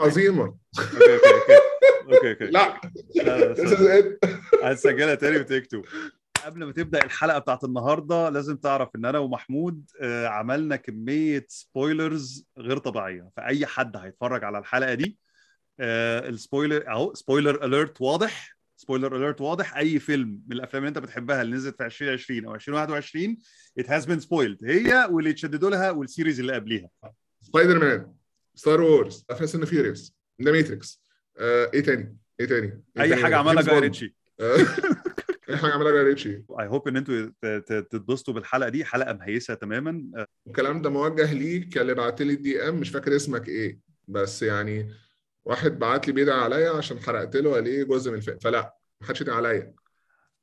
عظيمه okay okay okay okay. لا. هتسجلها تاني و take two. قبل ما تبدأ الحلقة بتاعت النهارده لازم تعرف إن أنا ومحمود آه، عملنا كمية spoilers غير طبيعية. فأي حد هيتفرج على الحلقة دي آه، ال spoiler أهو spoiler alert واضح. spoiler alert واضح. أي فيلم من الأفلام اللي أنت بتحبها اللي نزلت في 2020 أو 2021 it has been spoiled. هي واللي اتشددوا لها وال series اللي قبليها. Spider-Man Star Wars Fast and Furious The Matrix إيه تاني؟ إيه تاني؟ إيه اي تاني؟ حاجة عملها Guy. Ritchie. آه، أي حاجة عملها Guy Ritchie. I hope إن أنتوا تتبسطوا بالحلقة دي حلقة مهيسة تماما. الكلام ده موجه ليك اللي بعت لي ال DM مش فاكر اسمك إيه. بس يعني واحد بعت لي بيدعي عليا عشان حرقت له عليه جزء من الفيلم؟ فلا ما حدش يدعي عليا.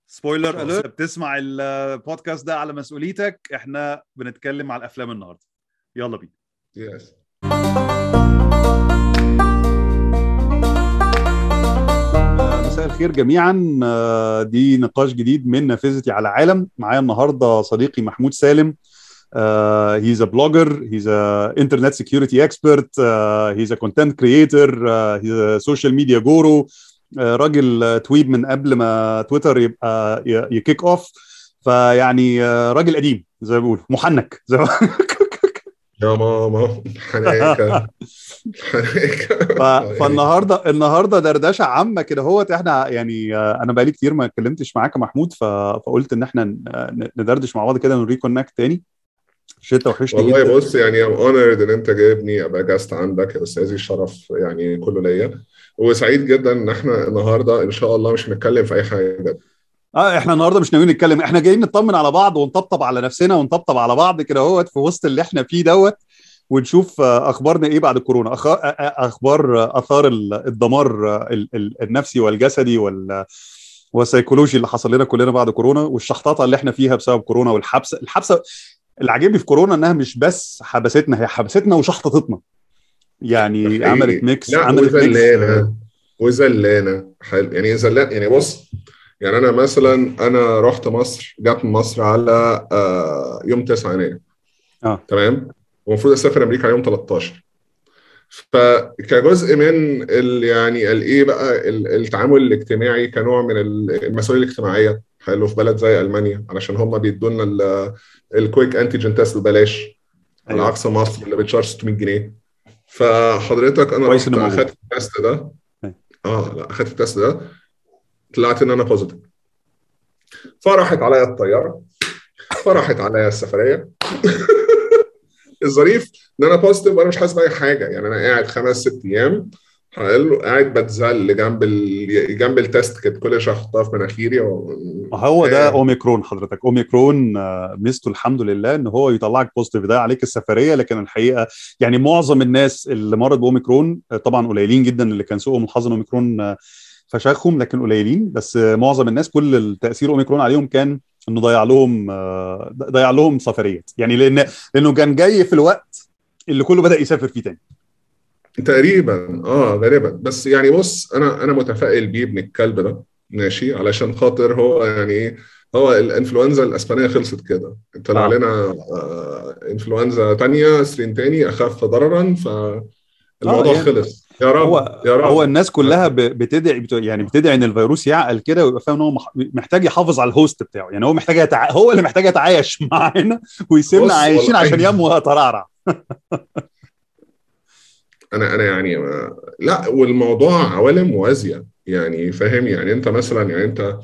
spoiler. alert بتسمع البودكاست ده على مسؤوليتك. إحنا بنتكلم على الأفلام النهارده. يلا بينا. yes مساء الخير جميعا. آه، دي نقاش جديد من نافذتي على عالم. معايا النهارده صديقي محمود سالم. he's a blogger he's a internet security expert he's a content creator he's a social media guru راجل آه، تويب من قبل ما تويتر يبقى يكيك اوف فيعني آه، راجل قديم زي ما بيقولوا محنك زي ما يا ماما حناكه حناكه ف- فالنهاردة النهارده دردشة عامة كده. هوت إحنا يعني آه، أنا بقالي كتير ما اتكلمتش معاك يا محمود. فقلت إن إحنا ندردش مع بعض كده ونريكونكت تاني. شتا وحشني والله جدا. بص يعني ام اونرد إن أنت جايبني أبقى جاست عندك يا أستاذي. الشرف يعني كله ليا. وسعيد جدا إن إحنا النهارده إن شاء الله مش هنتكلم في أي حاجة. آه إحنا النهارده مش ناويين نتكلم إحنا جايين نطمن على بعض ونطبطب على نفسنا ونطبطب على بعض كده هوت في وسط اللي إحنا فيه دوت ونشوف آه، أخبارنا إيه بعد كورونا. أخ... آه، آه، أخبار آثار ال- الدمار ال- ال- النفسي والجسدي وال والسيكولوجي اللي حصل لنا كلنا بعد كورونا والشحطاطة اللي إحنا فيها بسبب كورونا والحبس الحبسه اللي عاجبني في كورونا إنها مش بس حبستنا هي حبستنا وشحطتنا يعني حقيقي. عملت mix لا عملت ميكس وزلانه وزلانه يعني زلان يعني بص يعني أنا مثلا أنا رحت مصر جات من مصر على آه، يوم 9 يناير آه. تمام ومفروض أسافر أمريكا على يوم 13 فكجزء من ال يعني الايه بقى ال- التعامل الاجتماعي كنوع من ال- المسؤولية الاجتماعية حلو في بلد زي ألمانيا علشان هم بيدوا لنا ال quick antigen test ببلاش على أيوة. عكس مصر اللي بت charge 600 جنيه فحضرتك أنا رحت. أخدت ال test ده أيوة. آه لا أخدت ال test ده طلعت إن أنا positive فراحت عليا الطيارة فراحت عليا السفرية. الظريف إن أنا positive وأنا مش حاسس بأي حاجة. يعني أنا قاعد خمس ست أيام حلو قاعد بتزل جنب ال... جنب ال test كده. كل شوية أحطها في مناخيري و... هو ده آه. أوميكرون حضرتك. أوميكرون آه، ميزته الحمد لله إن هو يطلعك بوزيتيف ده عليك السفرية لكن الحقيقة يعني معظم الناس اللي مرض بأوميكرون آه، طبعا قليلين جدا اللي كان سوءهم الحظ إن أوميكرون آه، فشخهم لكن قليلين. بس آه، معظم الناس كل التأثير أوميكرون عليهم كان إنه ضيع لهم آه، ضيع لهم سفريات. يعني لأن لأنه كان جاي في الوقت اللي كله بدأ يسافر فيه تاني. تقريبا آه غالبا. بس يعني بص أنا أنا متفائل بيه ابن الكلب ده. ماشي؟ علشان خاطر هو يعني إيه؟ هو الإنفلونزا الإسبانية خلصت كده. طلع آه. لنا آه إنفلونزا تانية strain تاني أخف ضررا فالموضوع يعني خلص. يا رب هو يا رب. هو الناس كلها بتدعي بت- يعني بتدعي إن الفيروس يعقل كده ويبقى فاهم إن هو مح- محتاج يحافظ على ال host بتاعه. يعني هو محتاج يتع... هو اللي محتاج يتعايش معانا ويسيبنا عايشين عشان ينمو ويترعرع أنا أنا يعني ما لا والموضوع عوالم موازيه يعني فاهم؟ يعني أنت مثلا يعني أنت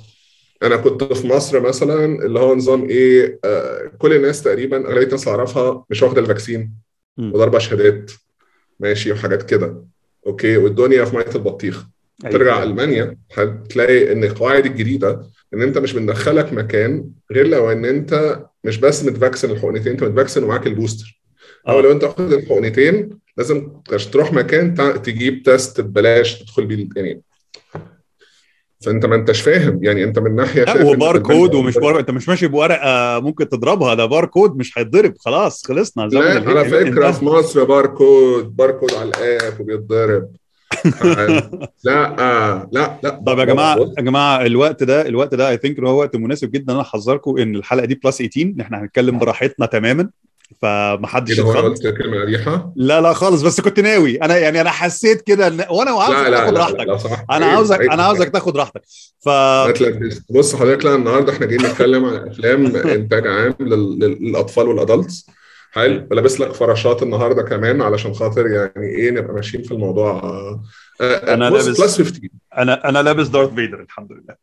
أنا كنت في مصر مثلا اللي هو نظام إيه آه كل الناس تقريبا اغلبيه الناس أعرفها مش واخدة ال vaccine مم. وضاربة شهادات ماشي وحاجات كده. okay والدنيا في ميه البطيخ أيوة. ترجع ألمانيا هتلاقي إن القواعد الجديدة إن أنت مش بندخلك مكان غير لو إن أنت مش بس مت vaccine الحقنتين أنت مت vaccine ومعاك ال booster أو آه. لو أنت واخد الحقنتين لازم تروح مكان تجيب تيست ببلاش تدخل بيه يعني فانت ما انتش فاهم يعني انت من ناحية لا شايف إن وبار الدنيا- كود ومش بار انت مش ماشي بورقة ممكن تضربها ده بار كود مش هيتضرب خلاص خلصنا لا على فكرة. في مصر باركود باركود على الآب وبيتضرب. لا آه لا لا. طب يا جماعة يا جماعة الوقت ده الوقت ده اي ثينك هو وقت مناسب جدا أنا احذركم إن الحلقة دي بلس 18 إن إحنا هنتكلم براحتنا تماما. فمحدش كده أنا اتخض. قلت كلمة قبيحه لا لا خالص بس كنت ناوي. أنا يعني أنا حسيت كده إن- وأنا عاوزك تاخد راحتك. أنا عاوزك. أنا عاوزك تاخد راحتك. ف بص حضرتك لا النهارده إحنا جايين نتكلم عن أفلام إنتاج عام لل- لل- للأطفال وال adults. حلو. ولابس لك فراشات النهارده كمان علشان خاطر يعني إيه نبقى ماشيين في الموضوع. آه، آه، أنا بص لابس- plus 15 أنا أنا لابس Darth Vader الحمد لله.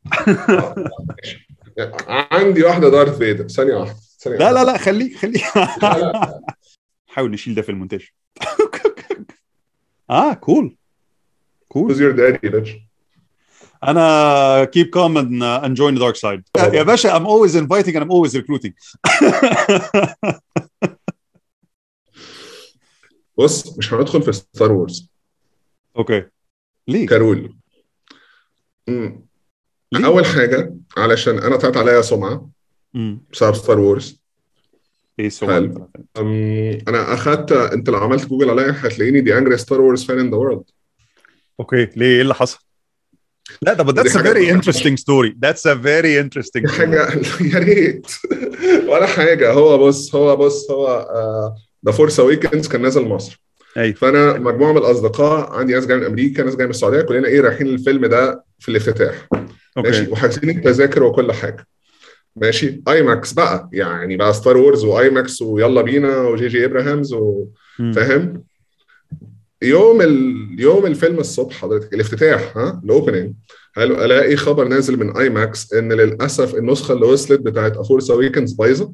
ماشي. عندي واحدة دارث فيدر. ثانية واحدة. لا. لا لا خليك خليك حاول نشيل ده في المونتاج آه cool cool who's your daddy bitch أنا keep calm and, uh, and join the dark side. يا باشا I'm always inviting and I'm always recruiting بص مش هندخل في Star Wars okay ليه؟ كارول مم. ليه؟ أول حاجة علشان أنا طلعت عليا سمعة بسبب Star Wars إيه حلو. أنا أخدت أنت لو عملت جوجل عليا هتلاقيني the angriest Star Wars fan in the world okay ليه؟ إيه اللي حصل؟ لا ده very interesting story. That's a very interesting دي story. حاجة يا ريت. ولا حاجة. هو بص هو بص هو The Force Awakens كان نازل مصر. أيوه. فأنا مجموعة من الأصدقاء عندي ناس جاية من أمريكا ناس جاية من السعودية كلنا إيه رايحين الفيلم ده في الافتتاح. ماشي؟ okay وحاجزين التذاكر وكل حاجة. ماشي. IMAX بقى يعني بقى Star Wars و IMAX ويلا بينا و J.J. Abrams. وفاهم يوم ال... يوم الفيلم الصبح حضرتك الافتتاح ها؟ ال opening هل ألاقي خبر نازل من IMAX إن للأسف النسخة اللي وصلت بتاعت Force Awakens بايظة.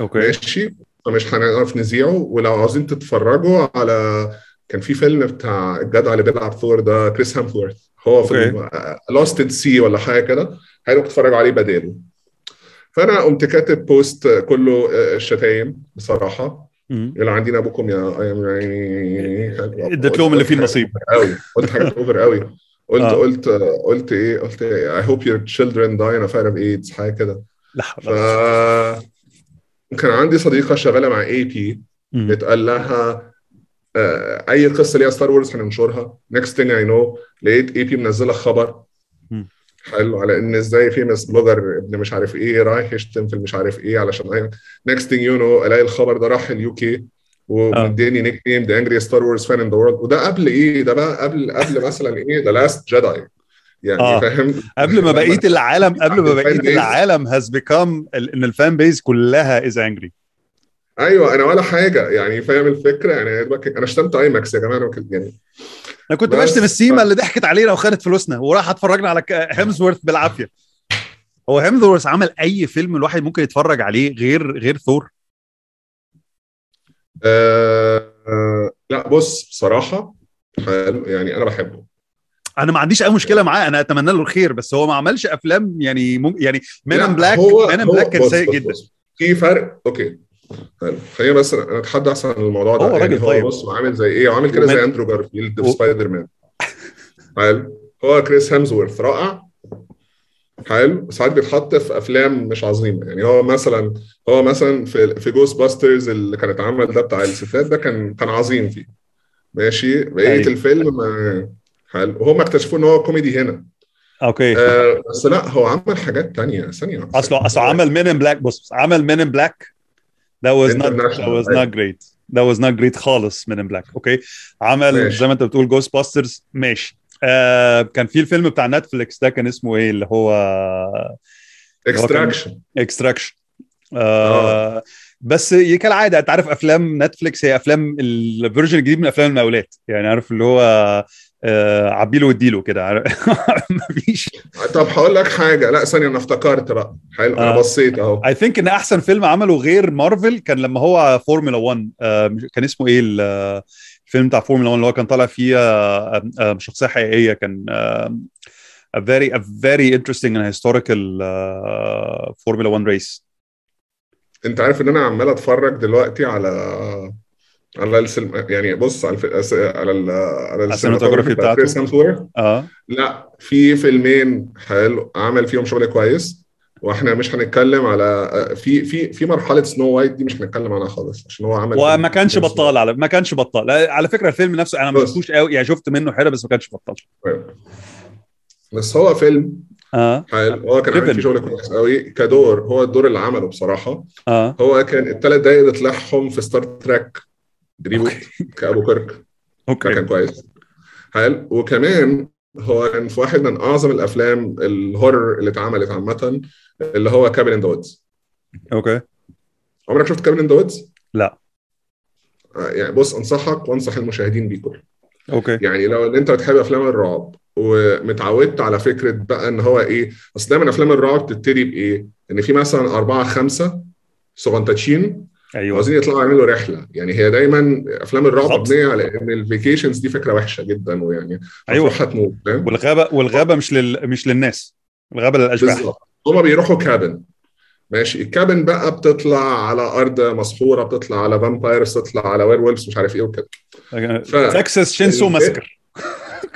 okay. ماشي. فمش هنعرف نذيعه. ولو عاوزين تتفرجوا على كان في فيلم بتاع الجدع اللي بيلعب ثور ده كريس هامثورث هو في Lost Sea ولا حاجة كده. حلو تتفرجوا عليه بداله. فأنا قمت كاتب post كله آه، شتايم بصراحة. يلعن دين أبوكم يا يعني اديت لهم اللي فيه النصيب قوي قلت حاجات over قوي قلت آه. قلت قلت إيه قلت children die in a fire of AIDS حاجة كده ف. كان عندي صديقة شغالة مع AP مم. بتقول لها آه، أي قصة ليها Star Wars هننشرها next thing I know لقيت AP منزلة خبر. حلو على إن إزاي famous blogger ابن مش عارف إيه رايح يشتم في مش عارف إيه علشان thing you know ألاقي الخبر ده راح ال UK ومديني nickname the angriest Star Wars fan in the world وده قبل إيه؟ ده بقى قبل قبل مثلا إيه؟ The Last Jedi يعني آه. فاهم؟ قبل ما بقية العالم قبل ما بقية. العالم become ال- إن ال fan base كلها is angry. أيوه أنا ولا حاجة. يعني فاهم الفكرة؟ يعني أنا شتمت IMAX يا جماعة يعني أنا كنت بشتم السيما اللي ضحكت علينا وخدت فلوسنا وراح اتفرجنا على هيمزورث بالعافية. هو هيمزورث عمل أي فيلم الواحد ممكن يتفرج عليه غير غير ثور؟ آه آه لا بص بصراحة يعني أنا بحبه. أنا ما عنديش أي مشكلة معاه أنا أتمنى له الخير بس هو ما عملش أفلام يعني مم... يعني Men in Black Men in Black كان سيء جدا. في فرق okay. حلو خلينا بس نتعدى أحسن عن الموضوع ده. هو راجل يعني هو طيب. بص هو عامل زي إيه؟ عامل كده زي أندرو جارفيلد في سبايدر مان حلو. هو كريس هامزورث رائع. حلو. ساعات بيتحط في أفلام مش عظيمة. يعني هو مثلا هو مثلا في في Ghostbusters اللي كان اتعمل ده بتاع الستات ده كان كان عظيم فيه. ماشي؟ بقية أيوة. الفيلم ما حلو. وهم اكتشفوا إن هو كوميدي هنا. okay. آه بس لا هو عمل حاجات تانية. ثانية أصله أصله عمل Men in Black بص عمل Men in Black that was not that was not great. That was not great خالص Men in Black okay عمل ماشي. زي ما انت بتقول Ghostbusters ماشي. آه كان في الفيلم بتاع Netflix ده كان اسمه إيه؟ اللي هو Extraction Extraction آه بس ي- كالعادة أنت عارف أفلام Netflix هي أفلام ال version الجديد من أفلام المقاولات. يعني عارف اللي هو آه عبيله واديله كده. عارف؟ مفيش طب هقول لك حاجة. لا ثانية أنا افتكرت بقى. حلو أنا آه. بصيت أهو. I think إن أحسن فيلم عمله غير مارفل كان لما هو فورمولا 1 آه مش- كان اسمه إيه ال- آه، الفيلم بتاع فورمولا 1 اللي هو كان طالع فيه آه آه شخصية حقيقية. كان آه a very a very interesting and historical Formula 1 race. أنت عارف إن أنا عمال أتفرج دلوقتي على على السلم... يعني بص على الف... على ال... على ال cinematography بتاع بتاعته؟ كريس هامسورث آه. لا في فيلمين حلو عمل فيهم شغل كويس وإحنا مش هنتكلم على في في في مرحلة Snow White دي مش هنتكلم عنها خالص عشان هو عمل وما كانش بطال على ما كانش بطال. على فكرة الفيلم نفسه أنا ما. شفتوش قوي يعني شفت منه حاجة بس ما كانش بطال. بس هو فيلم آه. حلو. هو كان عامل. فيه شغل كويس قوي كدور هو الدور اللي عمله بصراحة. آه. هو كان الثلاث دقايق اللي طلعهم في Star Trek reboot كأبو كيرك كان okay كويس. حلو. وكمان هو كان في واحد من أعظم الأفلام ال horror اللي اتعملت عامة اللي هو Cabin in the Woods okay. عمرك شفت Cabin in the Woods؟ لا. يعني بص أنصحك وأنصح المشاهدين بيه كله. okay. يعني لو إن أنت بتحب أفلام الرعب ومتعودت على فكرة بقى إن هو إيه أصل دايما أفلام الرعب بتبتدي بإيه؟ إن في مثلا أربعة خمسة صغنطاطشين أيوه. عاوزين يطلعوا يعملوا رحلة. يعني هي دايما أفلام الرعب. مبنيه على إن ال vacations دي فكرة وحشة جدا ويعني أيوه. هتموت؟ والغابه والغابة مش لل... مش للناس. الغابة للأشباح. بالظبط. هما بيروحوا cabin ماشي. ال cabin بقى بتطلع على أرض مسحورة بتطلع على vampires تطلع على werewolves مش عارف إيه وكده. ف- Texas Chainsaw Massacre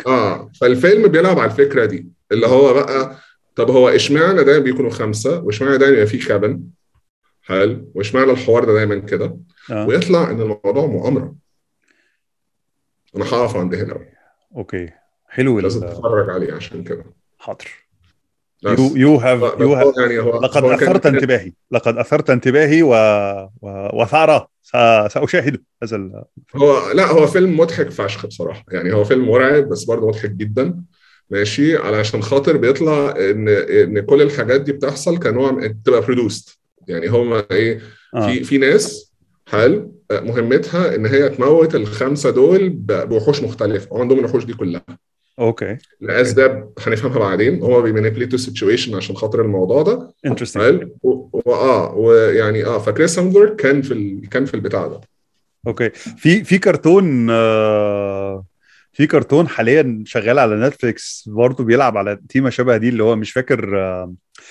آه. فالفيلم بيلعب على الفكرة دي اللي هو بقى طب هو إشمعنى دايما بيكونوا خمسة وإشمعنى دايما يبقى في cabin حلو واشمعنى الحوار ده دايما كده؟ آه. ويطلع إن الموضوع مؤامرة. أنا هقف عند هنا. okay. حلو لازم تتفرج عليه عشان كده. حاضر. you you have you have لقد أثرت انتباهي. لقد أثرت انتباهي و... و... وثاره س... ساشاهده هذا ال... هو لا هو فيلم مضحك فشخ بصراحة. يعني هو فيلم مرعب بس برضه مضحك جدا. ماشي؟ علشان خاطر بيطلع ان إن كل الحاجات دي بتحصل كنوع بتبقى broadcast يعني هم إيه آه. في في ناس حل مهمتها إن هي تموت الخمسة دول بوحوش مختلفه وعندهم الوحوش دي كلها. okay. لأسباب هنفهمها بعدين. هم بي manipulate وا ال situation عشان خاطر الموضوع ده. interesting حلو. واه ويعني آه فكريس هامزورث كان في ال... كان في البتاع ده. okay. في في كرتون آه، في كرتون حاليا شغال على نتفليكس برضه بيلعب على تيمة شبه دي اللي هو مش فاكر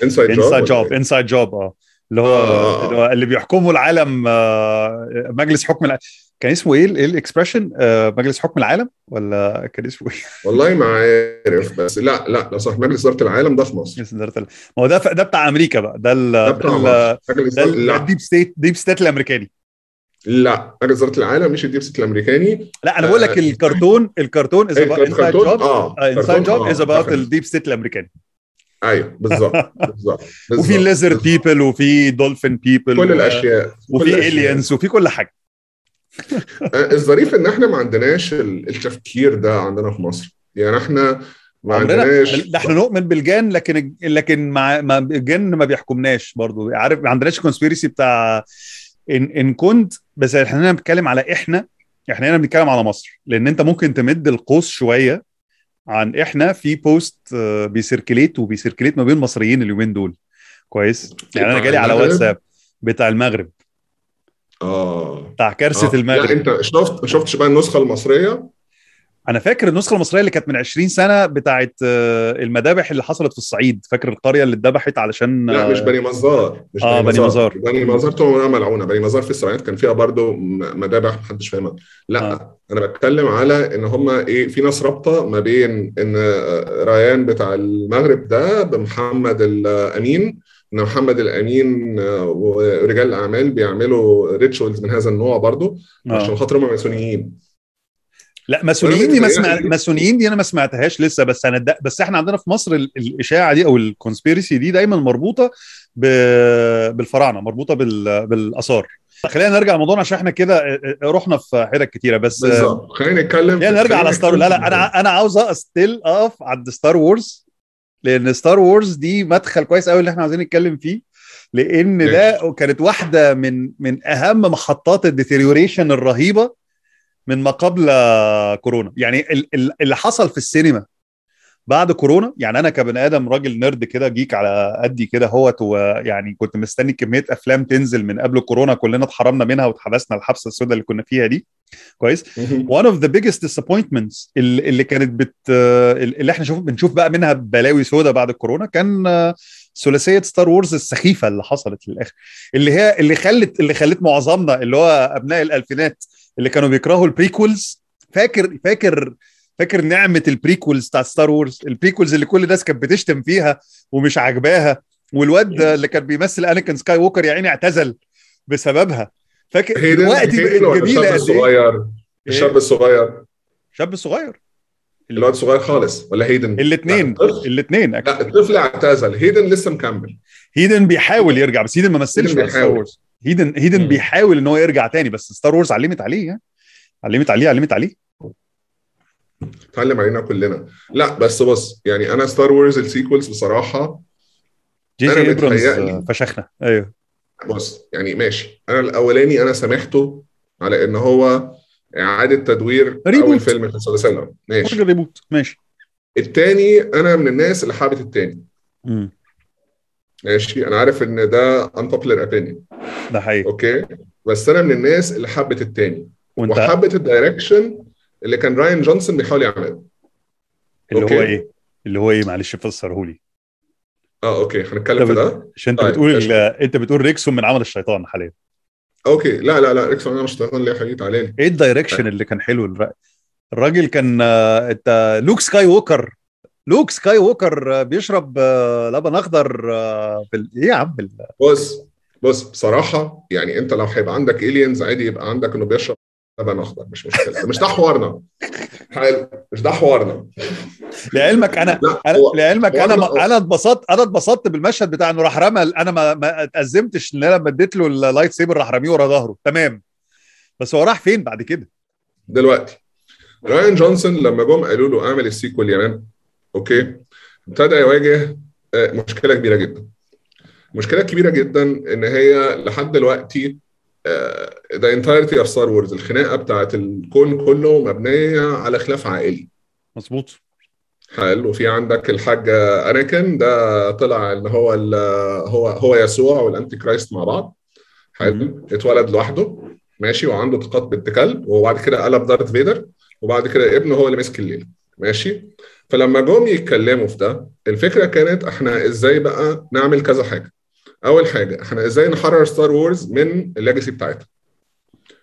Inside Job Inside Job Inside Job آه. اللي هو آه، آه. اللي, هو اللي بيحكموا العالم آه، مجلس حكم الع... كان اسمه إيه ال expression مجلس حكم العالم ولا كان اسمه إيه؟ والله ما عارف بس لا لا لو صح مجلس إدارة العالم ده في مصر. مجلس ال- ما هو ده ده بتاع أمريكا بقى ده ال ده بتاع ده لا. ال deep state deep state الأمريكاني. لا مجلس إدارة العالم مش ال deep state الأمريكاني. لا أنا بقول لك آه، الكرتون الكرتون is إيه، Inside؟ Job آه Inside Job آه، is about. ال deep state الأمريكاني. أيوه بالظبط بالظبط وفي. lizard people وفي dolphin people كل الأشياء وفي. aliens وفي كل حاجة آه، الظريف إن إحنا ما عندناش ال- التفكير ده عندنا في مصر يعني إحنا ما عندناش ده إحنا نؤمن بالجان لكن لكن مع ما الجن ما بيحكمناش برضو عارف ما عندناش conspiracy بتاع ان إن كنت بس إحنا هنا بنتكلم على إحنا إحنا هنا بنتكلم على مصر لأن أنت ممكن تمد القوس شوية عن إحنا في post آه، بي circulate وبي circulate ما بين المصريين اليومين دول. كويس؟ يعني أنا جالي على؟ واتساب بتاع المغرب. آه. بتاع كارثة آه. المغرب. أنت شفت ما شفتش بقى النسخة المصرية؟ أنا فاكر النسخة المصرية اللي كانت من 20 سنة بتاعت آه، المذابح اللي حصلت في الصعيد. فاكر القرية اللي اتذبحت علشان لا آه، مش بني مزار مش آه، بني مزار. بني مزار طبعا ملعونة. بني مزار في السبعينات كان فيها برضو م- مذابح محدش فاهمها. لا آه. أنا بتكلم على إن هم إيه في ناس رابطة ما بين إن آه، ريان بتاع المغرب ده بمحمد الأمين إن محمد الأمين آه، ورجال الأعمال بيعملوا rituals من هذا النوع برضو آه. عشان خاطر هم ماسونيين لا ماسونيين دي ما سمع... ماسونيين دي أنا ما سمعتهاش لسه بس أنا د... بس إحنا عندنا في مصر ال... الإشاعة دي أو ال conspiracy دي دايما مربوطة ب... بالفراعنة مربوطة بال... بالآثار. خلينا نرجع لموضوعنا عشان إحنا كده رحنا في حتت كتيرة. بس بالظبط. خلينا نتكلم خلينا نرجع على Star لا لا أنا أنا عاوز still أقف عند Star Wars لأن Star Wars دي مدخل كويس قوي اللي إحنا عاوزين نتكلم فيه لأن ده كانت واحدة من من أهم محطات ال deterioration الرهيبة من ما قبل كورونا. يعني ال- ال- اللي حصل في السينما بعد كورونا يعني أنا كبني آدم راجل nerd كده geek على قدي كده هوت ويعني كنت مستني كمية أفلام تنزل من قبل كورونا كلنا اتحرمنا منها واتحبسنا الحبسة السوداء اللي كنا فيها دي. كويس؟ One of the biggest disappointments اللي, كانت بت اللي إحنا شوف بنشوف بقى منها بلاوي سوداء بعد الكورونا كان ثلاثية Star Wars السخيفة اللي حصلت في الآخر. اللي هي اللي خلت اللي خلت معظمنا اللي هو أبناء الألفينات اللي كانوا بيكرهوا ال prequels فاكر فاكر فاكر نعمة ال prequels بتاعت Star Wars ال prequels اللي كل الناس كانت بتشتم فيها ومش عاجباها والواد اللي كان بيمثل انيكن سكاي ووكر يا عيني اعتزل بسببها. فاكر دلوقتي بقت جميلة الشاب إيه؟ الصغير الشاب الصغير. شاب صغير الواد صغير خالص ولا هيدن الاثنين الاثنين لا الطفل اعتزل. هيدن لسه مكمل. هيدن بيحاول يرجع بس هيدن ما مثلش هيدن في Star. Wars هيدن هيدن. بيحاول إن هو يرجع تاني بس Star Wars علمت عليه يعني. علمت عليه علمت عليه. اتعلم علينا كلنا. لا بس بص يعني أنا Star Wars ال sequels بصراحة J.J. متهيألي- فشخنا. أيوه. بص يعني ماشي. أنا الأولاني أنا سامحته على إن هو إعادة تدوير reboot. اول فيلم في السلسله ماشي. reboot. ماشي. التاني أنا من الناس اللي حابت التاني. مم. ماشي. أنا عارف إن ده unpopular opinion. ده حقيقي. okay؟ بس أنا من الناس اللي حبت التاني. وأنت؟ وحبت ال direction اللي كان راين جونسون بيحاول يعمله. اللي okay. هو إيه؟ اللي هو إيه؟ معلش فسره لي آه okay هنتكلم في ده. عشان أنت طيب، بتقول ال-. أنت بتقول ريكسون من عمل الشيطان حاليا. okay لا لا لا ريكسون أنا مش طيران ليه؟ حقيقي تعالى لي. إيه ال direction اللي كان حلو؟ الر- الراجل كان آه، أنت لوك سكاي ووكر. لوك سكاي ووكر آه، بيشرب آه، لبن أخضر آه، في ال- إيه يا عم ال- بص بص بصراحة يعني أنت لو هيبقى عندك aliens عادي يبقى عندك إنه بيشرب لبن اخضر مش مشكلة. مش ده حوارنا. حلو. مش ده حوارنا. لعلمك أنا هو لعلمك أنا أنا- ما أنا اتبسطت أنا اتبسطت بالمشهد بتاع إنه راح رمى أنا ما ما اتأزمتش إن أنا لما اديت له ال lightsaber راح رميه ورا ظهره. تمام. بس هو راح فين بعد كده؟ دلوقتي. Rian Johnson لما جم قالوا له اعمل ال sequel يا man. Okay؟ ابتدى يواجه آه، مشكلة كبيرة جدا. مشكلة كبيرة جدا إن هي لحد دلوقتي the entirety of Star Wars الخناقة بتاعت الكون كله مبنية على خلاف عائلي. مظبوط. حلو. وفي عندك الحاج أناكن ده طلع إن هو هو هو يسوع وال anti-Christ مع بعض. حلو. اتولد لوحده. ماشي. وعنده طاقات بنت كلب وبعد كده قلب دارث فيدر. وبعد كده ابنه هو اللي مسك الليلة ماشي. فلما جم يتكلموا في ده الفكرة كانت إحنا إزاي بقى نعمل كذا حاجة. أول حاجة إحنا إزاي نحرر Star Wars من ال legacy بتاعتها؟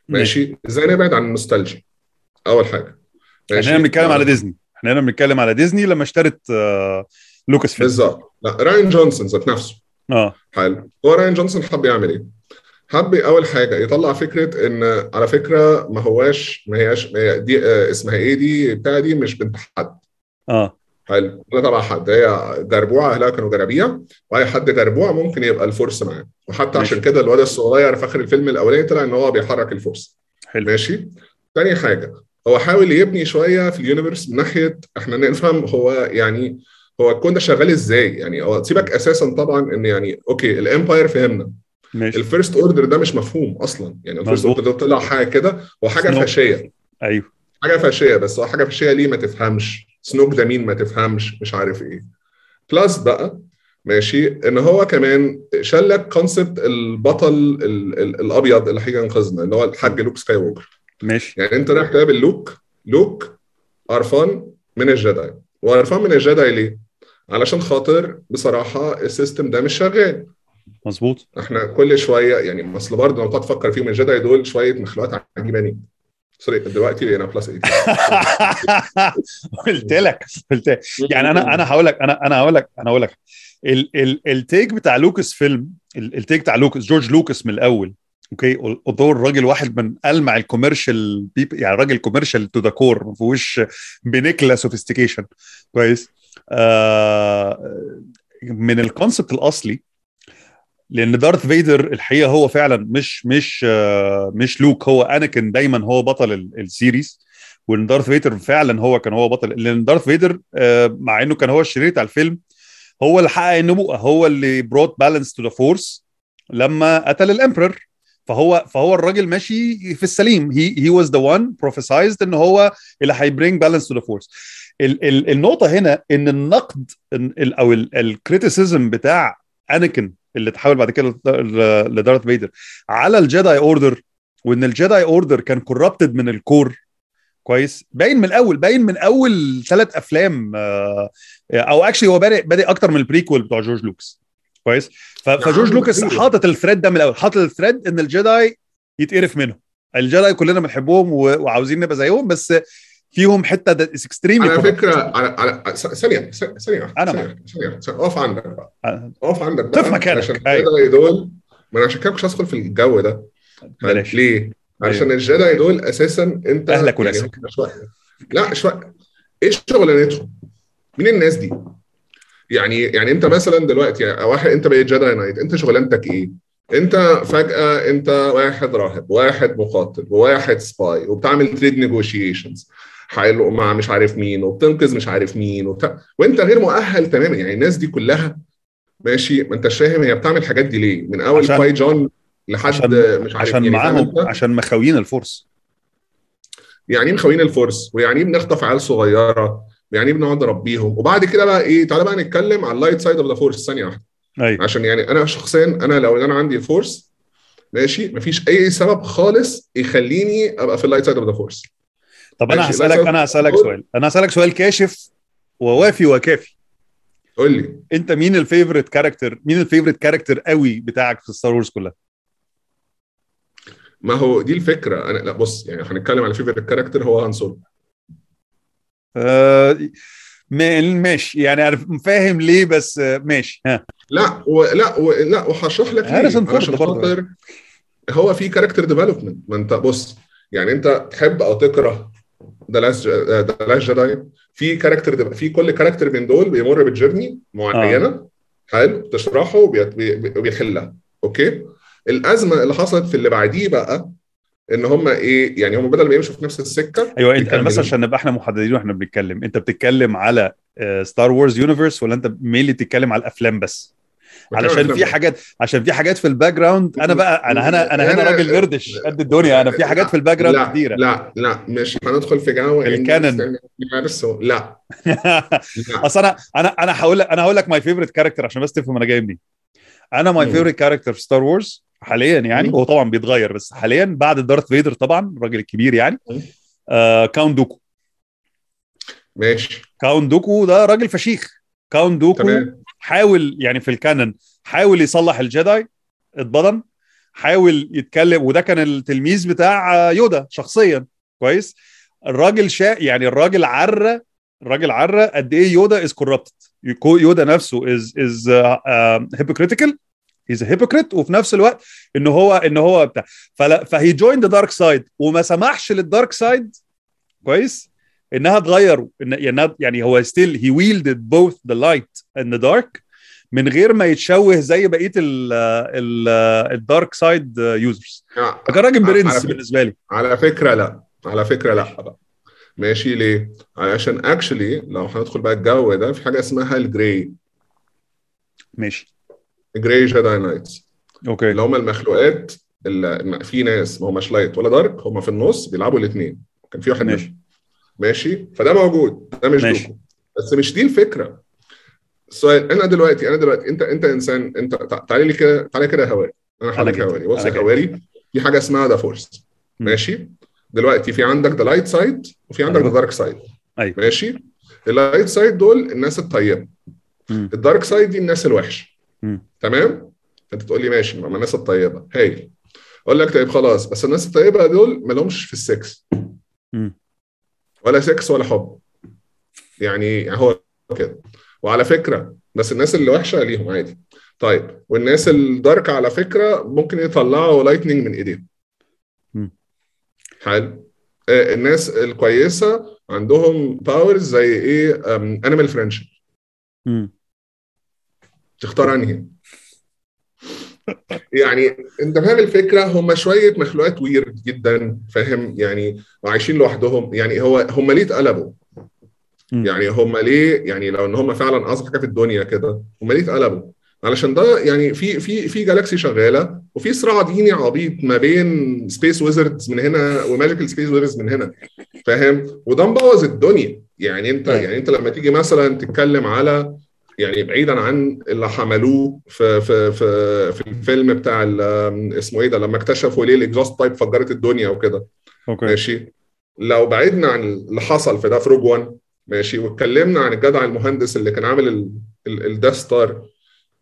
ماشي؟ إزاي نبعد عن النوستالجيا؟ أول حاجة. إحنا هنا بنتكلم على ديزني. إحنا هنا بنتكلم على ديزني لما اشترت آه، لوكاس فيلم بالظبط. لا Rian Johnson ذات نفسه. آه. حلو. هو Rian Johnson حب يعمل إيه؟ حب أول حاجة يطلع فكرة إن على فكرة ما هواش ما هياش ما هي دي آه، اسمها إيه دي؟ بتاع دي مش بنت حد. آه. حلو. ده تبع حد. هي جربوع اهلها كانوا جرابيع وأي حد جربوع ممكن يبقى ال Force معاه. وحتى عشان ماشي. كده الواد الصغير في آخر الفيلم الأولاني طلع إن هو بيحرك ال Force. حلو. ماشي. تاني حاجة هو حاول يبني شوية في ال universe من ناحية إحنا نفهم هو يعني هو الكون ده شغال إزاي. يعني هو سيبك أساسا طبعا إن يعني okay ال Empire فهمنا. ماشي. ال First Order ده مش مفهوم أصلا. يعني ال First. Order ده طلع حاجة كده هو حاجة سنوك. فاشية. أيوه. حاجة فاشية بس هو حاجة فاشية ليه ما تفهمش. سنوك ده مين ما تفهمش مش عارف إيه. Plus بقى ماشي إن هو كمان شالك concept البطل ال ال الأبيض اللي هيجي ينقذنا اللي هو الحاج لوك سكاي ووكر ماشي. يعني أنت رايح تقابل لوك لوك قرفان من الجداي. وقرفان من الجداي ليه؟ علشان خاطر بصراحة السيستم ده مش شغال. مظبوط. إحنا كل شوية يعني أصل برضه لو تقعد تفكر فيهم الجداي دول شوية مخلوقات عجيبانيه سوري دلوقتي أنا بلس 8 قلت لك قلت يعني أنا أنا هقول لك أنا أنا هقول لك أنا هقول لك. ال- ال- التيك بتاع لوكاس فيلم ال- التيك بتاع لوكاس جورج لوكاس من الأول Okay although الراجل واحد من ألمع ال commercial يعني راجل commercial to the core ما فيهوش بنكلة sophistication كويس؟ آه من ال concept الأصلي لأن دارث فيدر الحقيقة هو فعلا مش مش آه مش لوك. هو أناكن دايما هو بطل ال- ال series وإن دارث فيدر فعلا هو كان هو بطل. لأن دارث فيدر آه مع إنه كان هو الشرير بتاع الفيلم هو اللي حقق النبوءة هو اللي brought balance to the Force لما قتل ال Emperor فهو فهو الراجل ماشي في السليم. he he was the one prophesized إن هو اللي هي bring balance to the Force النقطة هنا إن النقد ال- أو ال criticism بتاع انيكن اللي تحول بعد كده لدارث فيدر على ال Jedi Order وإن ال Jedi Order كان corrupted من ال core كويس؟ باين من الأول باين من أول ثلاث أفلام آه، أو اكشلي هو بادئ بادئ أكتر من البريكول بتوع جورج لوكس. كويس؟ فجورج أيوة. حاطط الثريد ده من الأول. حاطط الثريد إن الجداي يتقرف منهم الجداي كلنا بنحبهم وعاوزين نبقى زيهم بس فيهم حتة ده اكستريملي على فكرة على على ثانية ثانية أنا ثانية. اقف عندك بقى. اقف عندك بقى. طف مكانك. عشان أيوة. الجداي دول ما أنا عشان كده مش هدخل في الجو ده. بلاش. ليه؟ عشان الجداي دول أساسا أنت أهلك يعني وناسك. لا شوية. إيه شغلانتهم؟ مين الناس دي؟ يعني يعني أنت مثلا دلوقتي يعني واحد أنت بقيت Jedi Knight أنت شغلانتك إيه؟ أنت فجأة أنت واحد راهب واحد مقاتل وواحد spy وبتعمل trade negotiations حلو مع مش عارف مين وبتنقذ مش عارف مين وبتاع. وانت غير مؤهل تماما يعني الناس دي كلها ماشي ما انتش فاهم هي بتعمل الحاجات دي ليه؟ من أول كواي جون لحد عشان مش عارف عشان يعني معاهم؟ عشان مخاويين ال Force. يعني إيه مخاويين ال Force؟ ويعني إيه بنخطف عيال صغيرة؟ ويعني إيه بنقعد نربيهم؟ وبعد كده بقى إيه تعالى بقى نتكلم على ال light side of the Force ثانية واحدة. أيوه. عشان يعني أنا شخصيا أنا لو أنا عندي Force ماشي مفيش أي سبب خالص يخليني أبقى في ال light side of the Force طب أنا هسألك أنا هسألك سؤال. أنا هسألك سؤال كاشف ووافي وكافي. قول لي. أنت مين ال favorite character مين ال favorite character قوي بتاعك في Star Wars كلها؟ ما هو دي الفكرة. أنا لا بص يعني هنتكلم على favorite character هو هان سولو آه ما- ماشي. يعني أنا فاهم ليه بس ماشي. ها. لا ولا و... لا وهشرح لك هاريسون فورد. خاطر هو في character development ما أنت بص يعني أنت تحب أو تكره The Last The Last Jedi في character في كل character من دول بيمر ب journey معينة. حلو. تشرحه وبيت- بي- وبيحلها Okay؟ الأزمة اللي حصلت في اللي بعديه بقى إن هم إيه يعني هم بدل ما يمشوا في نفس السكة أيوه أنت أنا بس. عشان نبقى إحنا محددين وإحنا بنتكلم أنت بتتكلم على Star Wars universe ولا أنت mainly بتتكلم على الأفلام بس؟ علشان في حاجات عشان في حاجات في ال background أنا بقى أنا هنا أنا هنا راجل مردش قد الدنيا. أنا في حاجات في ال background كتيرة. لا لا مش هندخل في جو و- لا. أصل أنا أنا أنا هقول لك أنا هقول لك my favorite character عشان بس تفهم أنا جاي منين. أنا my. favorite character في Star Wars حاليا يعني. هو طبعا بيتغير بس حاليا بعد Darth Vader طبعا الراجل الكبير يعني. آه Count Dooku ماشي. Count Dooku ده راجل فشيخ. Count Dooku تمام. حاول يعني في ال canon حاول يصلح ال Jedi اتبضن حاول يتكلم وده كان التلميذ بتاع Yoda شخصيا كويس؟ الراجل شا يعني الراجل عرى الراجل عرى قد إيه Yoda is corrupted Yoda نفسه is is hypocritical he's hypocrite وفي نفس الوقت ان هو ان هو بتاع. ف he join the dark side وما سمحش لل dark side كويس؟ إنها تغيره إن يعني يعني هو still he wielded both the light and the dark من غير ما يتشوه زي بقية ال dark side users فكان راجل برنس بالنسبة لي. على فكرة لا على فكرة لا. بقى ماشي ليه؟ عشان actually لو هندخل بقى الجو ده في حاجة اسمها ال gray ماشي. gray Jedi knights okay. اللي هم المخلوقات اللي في ناس ما هماش light ولا dark هم في النص بيلعبوا الاثنين كان في واحد ماشي. ماشي فده موجود ده مش ماشي. Dooku بس مش دي الفكرة السؤال أنا دلوقتي أنا دلوقتي أنت أنت إنسان أنت تع- تعالى لي كده تعالى كده هواري أنا حضرتك. هواري بص يا. هواري في حاجة اسمها the Force. ماشي دلوقتي في عندك the light side وفي عندك the. dark side. ماشي ال light side دول الناس الطيبة. ال dark side دي الناس الوحشة. تمام انت تقول لي ماشي ما الناس الطيبة هايل أقول لك طيب خلاص بس الناس الطيبة دول ما لهمش في السكس. ولا سكس ولا حب. يعني يعني هو كده. وعلى فكرة بس الناس اللي وحشة ليهم عادي. طيب والناس ال dark على فكرة ممكن يطلعوا lightning من إيديهم. حلو. آه، الناس الكويسة عندهم powers زي إيه؟ animal friendship. تختار أنهي؟ يعني انت فاهم الفكرة؟ هم شوية مخلوقات weird جدا فاهم؟ يعني وعايشين لوحدهم. يعني هو هم ليه اتقلبوا. يعني هم ليه؟ يعني لو إن هم فعلا اصغر حاجة في الدنيا كده هم ليه اتقلبوا؟ علشان ده يعني في في في galaxy شغالة وفي صراع ديني عبيط ما بين space wizards من هنا و magical space wizards من هنا فاهم؟ وده مبوظ الدنيا. يعني انت. يعني انت لما تيجي مثلا تتكلم على يعني بعيدا عن اللي عملوه في في في في الفيلم بتاع اسمه إيه ده لما اكتشفوا ليه ال exhaust pipe فجرت الدنيا وكده. okay. ماشي. لو بعدنا عن اللي حصل في ده في Rogue 1 ماشي واتكلمنا عن الجدع المهندس اللي كان عامل ال Death Star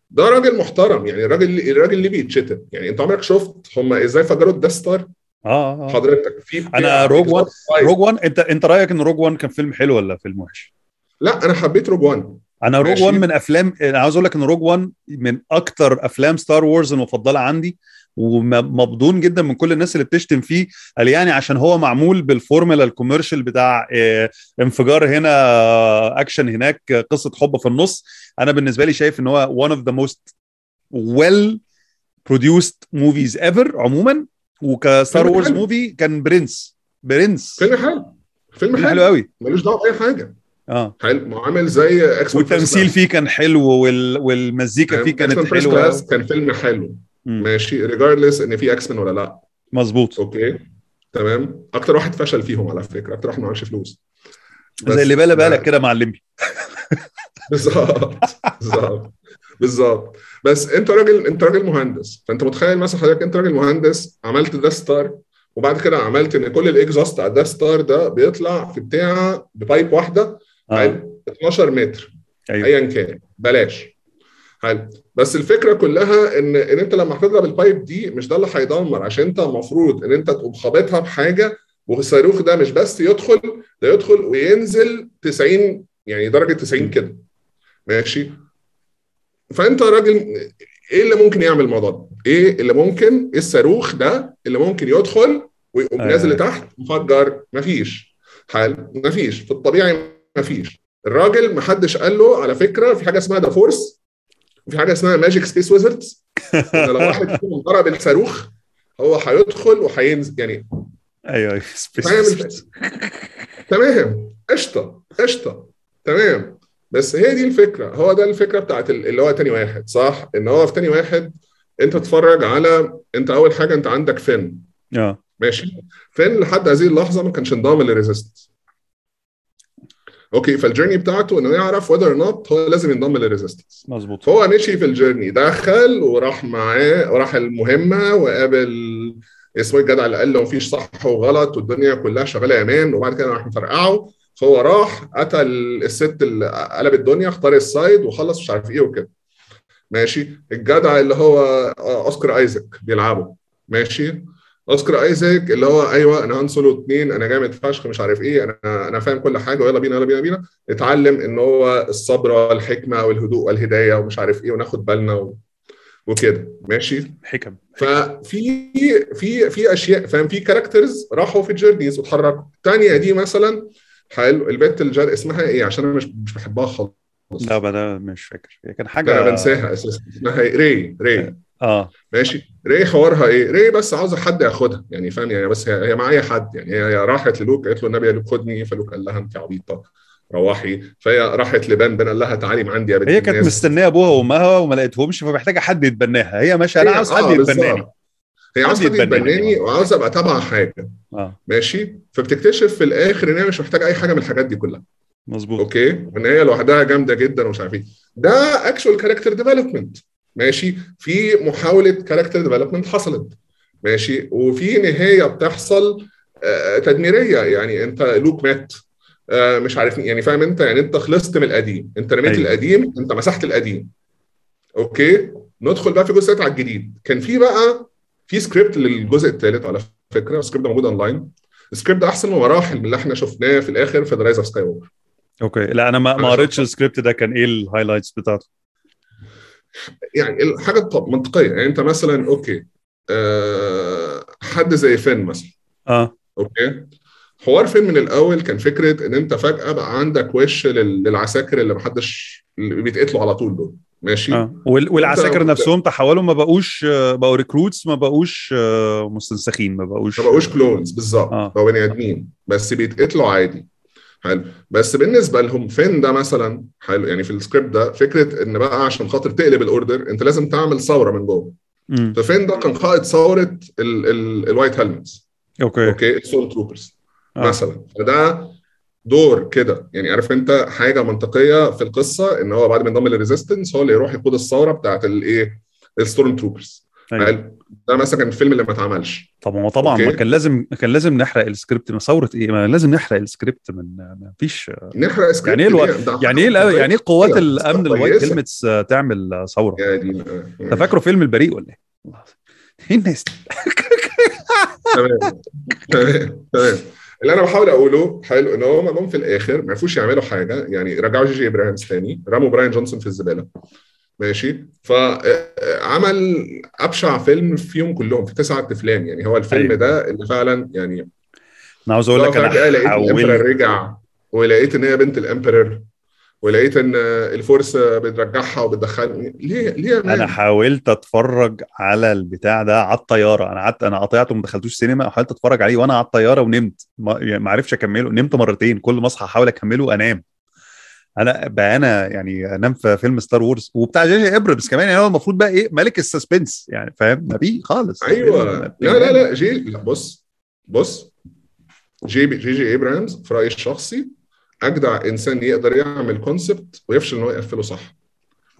ده راجل محترم يعني الراجل الراجل اللي بيتشتم. يعني أنت عمرك شفت هم إزاي فجروا ال Death Star آه آه حضرتك في في- Rogue One- طيب. Rogue 1 أنت أنت رأيك إن Rogue 1 كان فيلم حلو ولا فيلم وحش؟ لا أنا حبيت Rogue 1 أنا Rogue. 1 من أفلام أنا عاوز أقول لك إن Rogue 1 من أكتر أفلام Star Wars المفضلة عندي ومتبضن جدا من كل الناس اللي بتشتم فيه. قال يعني عشان هو معمول بال formula ال commercial بتاع آه، انفجار هنا اكشن هناك آه، قصة حب في النص. أنا بالنسبة لي شايف إن هو one of the most well produced movies ever عموما. وك Star Wars. movie كان برنس برنس فيلم حلو. فيلم حلو قوي. ملوش دعوة بأي حاجة. آه. حلو. ما عامل زي X والتمثيل فيه كان حلو وال... والمزيكا فيه كانت حلوة. كان فيلم حلو. مم. ماشي. regardless إن في X-Men ولا لأ. مظبوط. okay. تمام. أكتر واحد فشل فيهم على فكرة. أكتر واحد ما عملش فلوس. بس زي اللي بالك بالك ما- كده مع الليمبي. بالظبط. بالظبط. بالظبط. بس أنت راجل أنت راجل مهندس. فأنت متخيل مثلا حضرتك أنت راجل مهندس عملت Death Star وبعد كده عملت إن كل ال exhaust على Death Star ده بيطلع في بتاع ب pipe واحدة آه. حلو 12 متر. أيوه. ايا كان. بلاش. حلو بس الفكرة كلها إن إن أنت لما هتضرب البايب دي مش ده اللي هيدمر عشان أنت المفروض إن أنت تقوم خابطها بحاجة والصاروخ ده مش بس يدخل ده يدخل وينزل 90 يعني درجة 90 كده. ماشي؟ فأنت راجل إيه اللي ممكن يعمل الموضوع ده؟ إيه اللي ممكن؟ إيه الصاروخ ده اللي ممكن يدخل ويقوم أيوة. نازل لتحت مفجر؟ مفيش. حال مفيش. في الطبيعي مفيش الراجل محدش قال له على فكرة في حاجة اسمها the Force وفي حاجة اسمها magic space wizards لو واحد فيهم ضرب الصاروخ هو هيدخل وهينزل يعني أيوه أيوه فاهم تمام. قشطة قشطة. تمام. بس هي دي الفكرة. هو ده الفكرة بتاعت ال- اللي هو تاني واحد صح؟ إن هو في تاني واحد أنت تتفرج على أنت أول حاجة أنت عندك فين آه. ماشي. فين لحد هذه اللحظة ما كانش انضام لل resistance. okay فال journey بتاعته انه يعرف whether or not هو لازم ينضم لل resistance مظبوط. فهو مشي في ال journey دخل وراح معاه وراح المهمة وقابل اسمه إيه الجدع اللي قال له مفيش صح وغلط والدنيا كلها شغالة أمان وبعد كده راح مفرقعه. فهو راح قتل الست اللي قلب الدنيا اختار ال side وخلص مش عارف إيه وكده. ماشي؟ الجدع اللي هو Oscar Isaac بيلعبه. ماشي؟ Oscar Isaac اللي هو أيوه أنا Han Solo اتنين أنا جامد فشخ مش عارف إيه أنا أنا فاهم كل حاجة ويلا بينا يلا بينا بينا. اتعلم إن هو الصبر والحكمة والهدوء والهداية ومش عارف إيه وناخد بالنا و... وكده. ماشي؟ حكم. ففي في في أشياء فاهم؟ في characters راحوا في journeys واتحركوا الثانية دي مثلا حلو. البنت الجر اسمها إيه؟ عشان أنا مش مش بحبها خالص. لا بقى مش فاكر. هي كان حاجة أنا بنساها أساسا. اسمها إيه؟ ري ري. آه. ماشي؟ ري حوارها إيه؟ ري بس عاوزة حد ياخدها يعني فاهم؟ يعني بس هي, هي معايا حد يعني هي راحت للوك قالت له النبي يا لوك خدني فلوك قال لها أنت عبيطة روحي. فهي راحت لهان هان قال لها تعالي من عندي يا بنت هي كانت. مستنية أبوها وأمها وما لقيتهمش فمحتاجة حد يتبناها. هي ماشية أنا عاوز آه، حد. يتبناني. هي عاوزة حد يتبناني. وعاوزة أبقى تابعه حاجة. آه. ماشي؟ فبتكتشف في الآخر إن هي مش محتاجة أي حاجة من الحاجات دي كلها. مظبوط. أوكي؟ وان هي لوحدها جامدة جدا ومش عارف إيه. ده actual character development ماشي؟ في محاولة character development حصلت ماشي؟ وفي نهاية بتحصل آه، تدميرية. يعني أنت لوك مات آه، مش عارف يعني فاهم أنت؟ يعني أنت خلصت من القديم. أنت رميت أيوة. القديم أنت مسحت القديم. أوكي؟ ندخل بقى في جزء على الجديد. كان في بقى في سكريبت للجزء الثالث على فكرة. السكريبت ده موجود اونلاين السكريبت ده أحسن بمراحل من اللي إحنا شفناه في الآخر في The Rise of Sky أوكي. لا أنا ما قريتش السكريبت ده. كان إيه ال highlights بتاعته؟ يعني الحاجة الط- منطقية. يعني انت مثلا أوكي أه حد زي فين مثلا. آه. أوكي؟ حوار فين من الأول كان فكرة إن أنت فجأة بقى عندك وش لل- للعساكر اللي محدش اللي بيتقتلوا على طول دول. ماشي؟ وال- والعساكر نفسهم تحولوا ما بقوش آه، بقوا recruits ما بقوش آه، مستنسخين ما بقوش ما بقوش clones بالظبط. آه. بقوا بني آدمين. بس بيتقتلوا عادي. حلو. بس بالنسبة لهم فين ده مثلا؟ حلو. يعني في السكريبت ده فكرة إن بقى عشان خاطر تقلب ال order أنت لازم تعمل ثورة من جوه. ففين ده؟ كان قائد ثورة ال- ال- ال white helmets أوكي. أوكي؟ ال storm troopers. آه. مثلا. فده دور كده. يعني عارف أنت حاجة منطقية في القصة إن هو بعد ما ينضم لل resistance هو اللي يروح يقود الثورة بتاعت الايه ال storm troopers. أيوة. ده مثلا كان الفيلم اللي ما اتعملش. طب ما طبعا. ما كان لازم كان لازم نحرق السكريبت. ما ثورة إيه؟ ما لازم نحرق السكريبت من ما فيش. نحرق سكريبت يعني إيه ألو... يعني إيه الأ- حاجة يعني إيه قوات. الأمن ال white. helmets آه، تعمل آه، ثورة؟ دي أنت فاكره فيلم البريء ولا إيه؟ إيه الناس دي؟ تمام. تمام. تمام. اللي أنا بحاول أقوله حلو إن هم جم في الآخر ما عرفوش يعملوا حاجة. يعني رجعوا جي جي ابرامز تاني. رموا رايان جونسون في الزبالة. ماشي؟ فعمل أبشع فيلم فيهم كلهم في تسعة أفلام يعني هو الفيلم أيوة. ده اللي فعلا يعني أنا عاوز أقول لك أنا لقيت ال emperor رجع ولقيت إن هي بنت ال emperor ولقيت إن ال force بترجعها وبتدخلني ليه؟ ليه أنا حاولت أتفرج على البتاع ده على الطيارة أنا قعدت أنا قطعته وما دخلتوش سينما حاولت أتفرج عليه وأنا على الطيارة ونمت ما يعني عرفتش أكمله نمت مرتين كل ما أصحى أحاول أكمله أنام. أنا بقى أنا يعني أنام في فيلم Star Wars وبتاع جي جي ابرمز كمان يعني هو المفروض بقى إيه ملك ال suspense يعني فاهم؟ نبيه خالص. أيوه. لا لا لا جي لا بص بص. جي جي جي ابرامز في رأيي الشخصي أجدع إنسان يقدر يعمل concept ويفشل إن هو يقفله صح.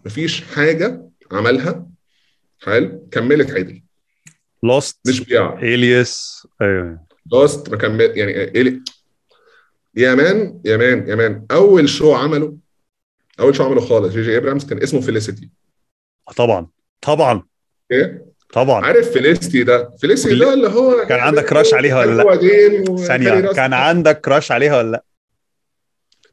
مفيش حاجة عملها حلو كملت عدل Lost مش بيعرف. Alias أيوه. Lost ما كمل يعني إيه يا man يا man يا man أول show عمله أول show عمله خالص جي جي ابرامز كان اسمه Felicity طبعا طبعا إيه طبعا عارف Felicity ده Felicity ده اللي هو كان عندك crush عليها ولا لأ؟ ثانية كان عندك crush عليها ولا لأ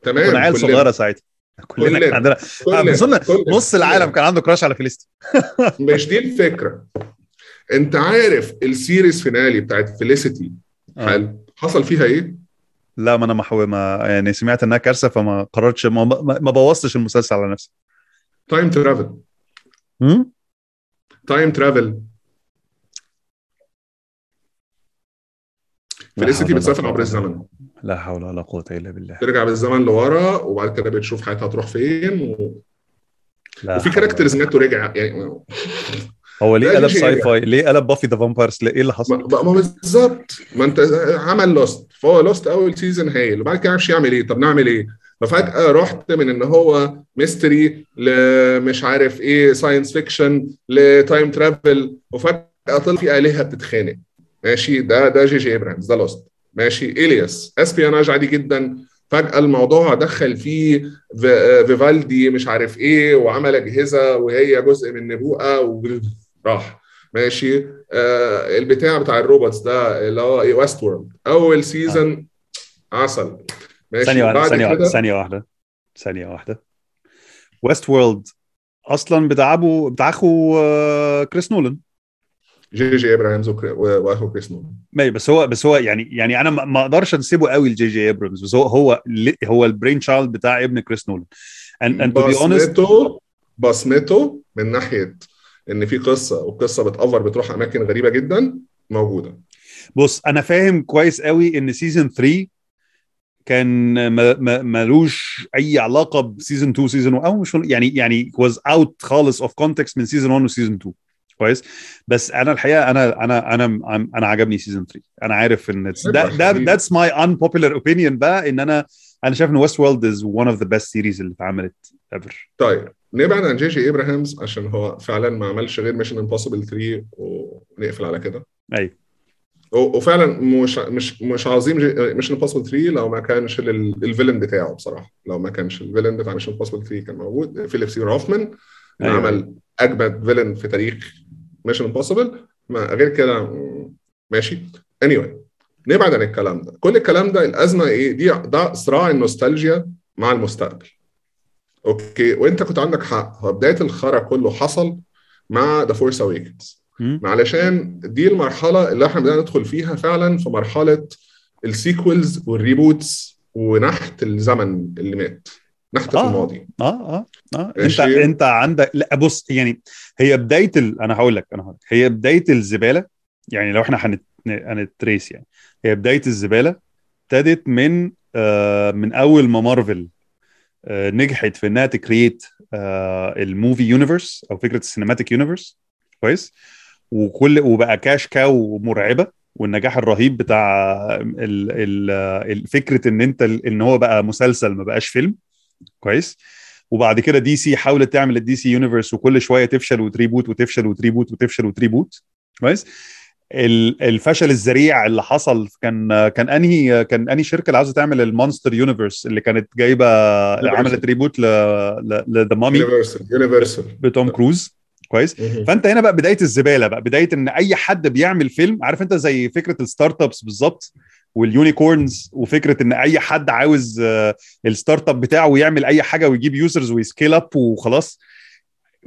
تمام كنا عيال. صغيرة ساعتها كلنا كان. عندنا. اظن كلنا. نص العالم كان عنده crush على Felicity مش دي الفكرة أنت عارف ال series finale بتاعت Felicity حلو حصل فيها إيه؟ لا ما أنا ما حو- ما يعني سمعت إنها كارثة فما قررتش ما, ما, بوظتش المسلسل على نفسي. time travel هم؟ time travel Felicity بتسافر عبر الزمن. لا حول ولا قوة إلا بالله. ترجع بالزمن لورا وبعد كده بتشوف حياتها هتروح فين و... لا وفي characters ماتوا رجع يعني هو ليه قلب sci. fi؟ ليه قلب Buffy the Vampires؟ إيه اللي حصل؟ ما ما بالظبط. ما انت عمل Lost فهو Lost أول season هايل. وبعد كده عارفش يعمل إيه؟ طب نعمل إيه؟ ففجأة رحت من إن هو mystery لمش عارف إيه science fiction ل time travel وفجأة طلع في آلهة بتتخانق. ماشي؟ ده ده جي جي ابرامز ده Lost ماشي؟ Alias espionage عادي جدا. فجأة الموضوع دخل فيه في- فيفالدي مش عارف إيه وعمل أجهزة وهي جزء من نبوءة وراح ماشي. آه البتاع بتاع ال robots ده اللي هو Westworld اول season عسل. ماشي. ثانية واحدة ثانية واحدة ثانية واحدة ثانية واحدة. Westworld أصلا بتاع ابو بتاع أخو آه، كريس نولان جي جي ابرامز وأخو كريس نولان ماشي. بس هو بس هو يعني يعني أنا ما أقدرش أنسبه قوي لجي جي ابرامز بس هو هو هو ال brain child بتاع ابن كريس نولان and, and to be honest بصمته بصمته من ناحية إن في قصة والقصة بتأفر بتروح أماكن غريبة جدا موجودة. بص أنا فاهم كويس قوي إن season 3 كان ملوش أي علاقة ب season 2 season أو مش يعني يعني was out خالص out of context من season 1 و season 2 كويس؟ بس أنا الحقيقة أنا أنا أنا أنا عجبني season 3 أنا عارف إن ده ده حبيبي. that's my unpopular opinion بقى إن أنا أنا شايف إن Westworld is one of the best series اللي اتعملت ever. طيب نبعد عن جي جي ابراهيمز عشان هو فعلا ما عملش غير Mission Impossible 3 ونقفل على كده. أيوه وفعلا مش مش مش عظيم Mission Impossible 3 لو ما كانش ال villain بتاعه بصراحة. لو ما كانش ال villain بتاع Mission Impossible 3 كان موجود. فيليب سيمور هوفمان اللي أيوة. عمل أجمد villain في تاريخ Mission Impossible غير كده ماشي. any anyway, نبعد عن الكلام ده. كل الكلام ده الأزمة إيه؟ دي ده صراع النوستالجيا مع المستقبل. okay؟ وأنت كنت عندك حق. هو بداية الخرا كله حصل مع The Force Awakens. علشان دي المرحلة اللي إحنا بدأنا ندخل فيها فعلا في مرحلة ال sequels وال reboots ونحت الزمن اللي مات. نحت آه. الماضي. آه آه. آه. أنت. أنت عندك لا بص يعني هي بداية ال... أنا هقول لك أنا هقول لك. هي بداية الزبالة يعني لو إحنا هنت... هنتريس يعني. هي بداية الزبالة ابتدت من آه من أول ما مارفل آه نجحت في إنها ت create آه ال movie universe أو فكرة ال cinematic universe كويس. وكل وبقى cash cow مرعبة والنجاح الرهيب بتاع. فكرة إن أنت إن هو بقى مسلسل ما بقاش فيلم. كويس. وبعد كده DC حاولت تعمل ال DC universe وكل شوية تفشل وت reboot وتفشل وت reboot وتفشل وت reboot. كويس. الفشل الذريع اللي حصل كان كان أنهي كان أنهي شركة اللي عاوزة تعمل ال monster universe اللي كانت جايبة اللي عملت reboot ل The Mummy Universal Universal بتوم كروز. كويس. فأنت هنا بقى بداية الزبالة بقى بداية إن أي حد بيعمل فيلم عارف أنت زي فكرة ال startups بالظبط وال unicorns وفكرة إن أي حد عاوز آه، ال startup بتاعه يعمل أي حاجة ويجيب users وي scale up وخلاص.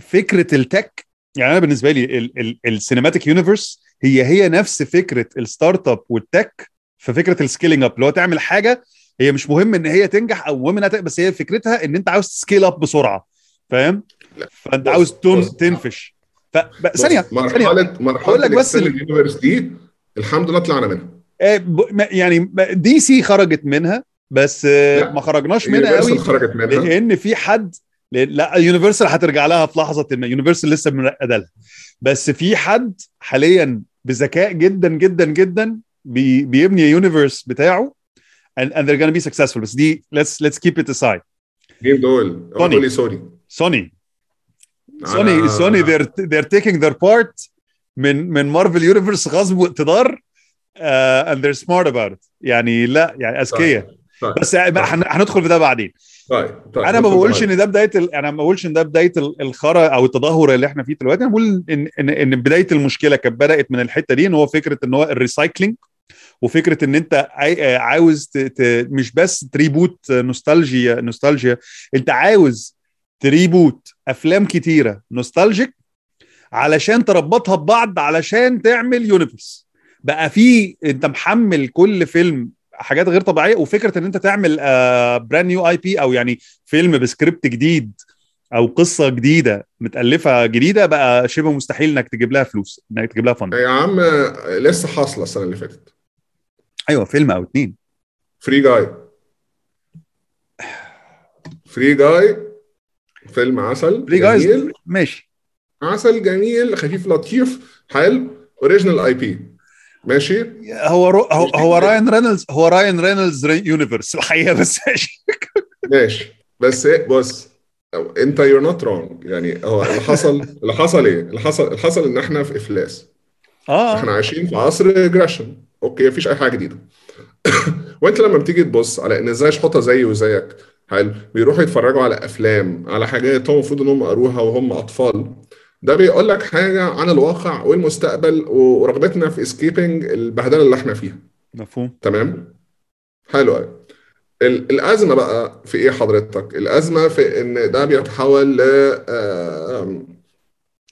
فكرة ال tech يعني أنا بالنسبة لي ال cinematic universe هي هي نفس فكرة ال startup وال tech في فكرة ال scaling up اللي هو تعمل حاجة هي مش مهم إن هي تنجح أو مهم إنها بس هي فكرتها إن أنت عاوز ت scale up بسرعة فاهم. فأنت عاوز. تنفش ف ثانية مرحلة مرحلة بس دي الحمد لله طلعنا منها آه، يعني DC خرجت منها بس آه، لا. ما خرجناش منها قوي خرجت منها لأن في حد لا Universal هترجع لها في لحظة ما Universal لسه مرقده لها بس في حد حاليا بذكاء جدا جدا جدا بي بيبني universe بتاعه and, and they're gonna be successful. بس دي let's let's keep it aside. مين دول؟ سوني. سوني سوني سوني سوني they're they're taking their part من من Marvel universe غصب واقتدار uh, and they're smart about it. يعني لا يعني أذكياء. طيب. بس هن- هندخل في ده بعدين. طيب طيب أنا ما بقولش. إن ده بداية ال... أنا ما بقولش إن ده بداية ال- الخرا أو التدهور اللي إحنا فيه دلوقتي. أنا بقول ان ان إن بداية المشكلة كانت بدأت من الحتة دي إن هو فكرة إن هو ال recycling وفكرة إن أنت عاي- عاوز ت... ت... مش بس ت reboot نوستالجيا نوستالجيا أنت عاوز ت reboot أفلام كتيرة nostalgic علشان تربطها ببعض علشان تعمل universe بقى في أنت محمل كل فيلم حاجات غير طبيعية وفكرة إن أنت تعمل brand new IP أو يعني فيلم بسكريبت جديد أو قصة جديدة متألفة جديدة بقى شبه مستحيل إنك تجيب لها فلوس إنك تجيب لها fund يا عم لسه حاصلة السنة اللي فاتت. أيوه فيلم أو اتنين. Free Guy Free Guy فيلم عسل Free جميل. ماشي. عسل جميل خفيف لطيف حلو original IP ماشي؟ هو رو هو, هو راين رينولدز هو راين رينولدز universe الحقيقة بس ماشي. ماشي. بس إيه، بص أنت you're not wrong يعني هو اللي حصل اللي حصل إيه؟ اللي حصل اللي حصل إن إحنا في إفلاس. آه. إحنا عايشين في عصر regression okay مفيش أي حاجة جديدة. وأنت لما بتيجي تبص على إن إزاي شحوطة زيي وزيك حلو بيروحوا يتفرجوا على أفلام على حاجات هم المفروض ان هم قروها وهم أطفال. ده بيقول لك حاجة عن الواقع والمستقبل ورغبتنا في escaping البهدلة اللي إحنا فيها. مفهوم. تمام؟ حلو قوي ال- الأزمة بقى في إيه حضرتك؟ الأزمة في إن ده بيتحول ل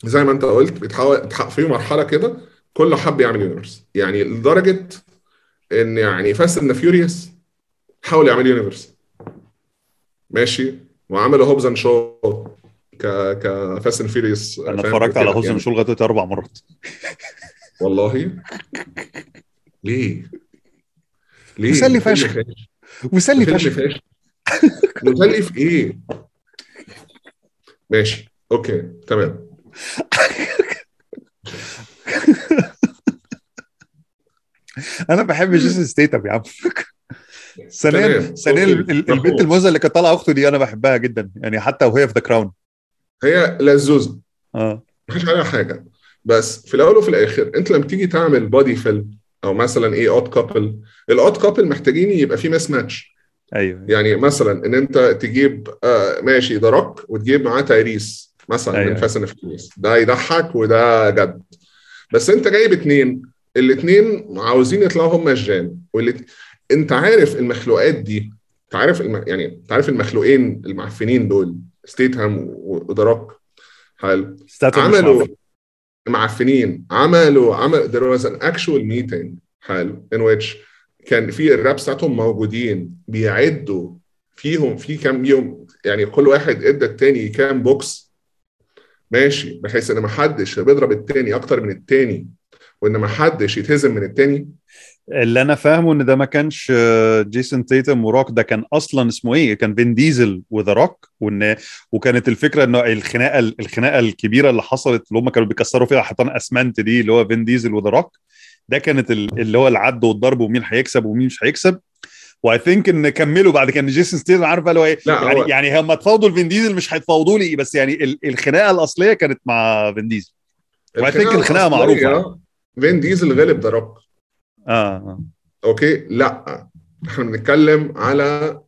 زي ما أنت قلت بيتحول في مرحلة كده كله حب يعمل universe يعني لدرجة إن يعني Fast and Furious حاول يعمل universe ماشي؟ وعملوا Hobbs and Shaw ك ك Fast and Furious أنا اتفرجت على Hobbs and Shaw لغاية أربع مرات. والله؟ ليه؟ ليه؟ مسلي فشخ. فاشل. مسلي فيلم فشخ. فاشل. مسلي في إيه؟ ماشي. okay. تمام. أنا بحب جيسون ستيتم يا عم. ال- مفهوم. البنت الموزة اللي كانت طالعة أخته دي أنا بحبها جدا. يعني حتى وهي في The Crown هي لزوزه آه. مفيش عليها حاجة. بس في الأول وفي الآخر أنت لما تيجي تعمل buddy فيلم أو مثلا إيه odd couple ال odd couple محتاجين يبقى في mismatch أيوه. يعني مثلا إن أنت تجيب آه ماشي The Rock وتجيب معاه تايريس مثلا أيوة. من Fast and Furious ده يضحك وده جد. بس أنت جايب اتنين. الاتنين عاوزين يطلعوا هم الجان. واللي أنت عارف المخلوقات دي. انت عارف الم... يعني انت عارف المخلوقين المعفنين دول. ستيتهام و The Rock حلو عملوا. معفنين. عملوا عمل there was an actual meeting. حلو. in which كان في ال wraps بتاعتهم موجودين بيعدوا فيهم في كام يوم. يعني كل واحد إدى التاني كام بوكس ماشي. بحيث إن ما حدش بيضرب التاني أكتر من التاني وإن ما حدش يتهزم من التاني. اللي أنا فاهمه إن ده ما كانش آه، جيسون تيتم وروك ده كان أصلا اسمه إيه؟ كان فين ديزل و The Rock وإن وكانت الفكرة إنه الخناقة الخناقة الكبيرة اللي حصلت اللي هم كانوا بيكسروا فيها حيطان أسمنت دي اللي هو فين ديزل و The Rock ده كانت ال- اللي هو العد والضرب ومين هيكسب ومين مش هيكسب. و I think إن كملوا بعد كان جيسون ستيتم عارف اللي هو إيه؟ يعني هو- يعني هم اتفاوضوا لفين ديزل مش هيتفاوضوا لي بس يعني ال- الخناقة الأصلية كانت مع فين ديزل و I think الخناقة معروفة. فين ديزل غلب The Rock آه. أوكي؟ لا. إحنا بنتكلم على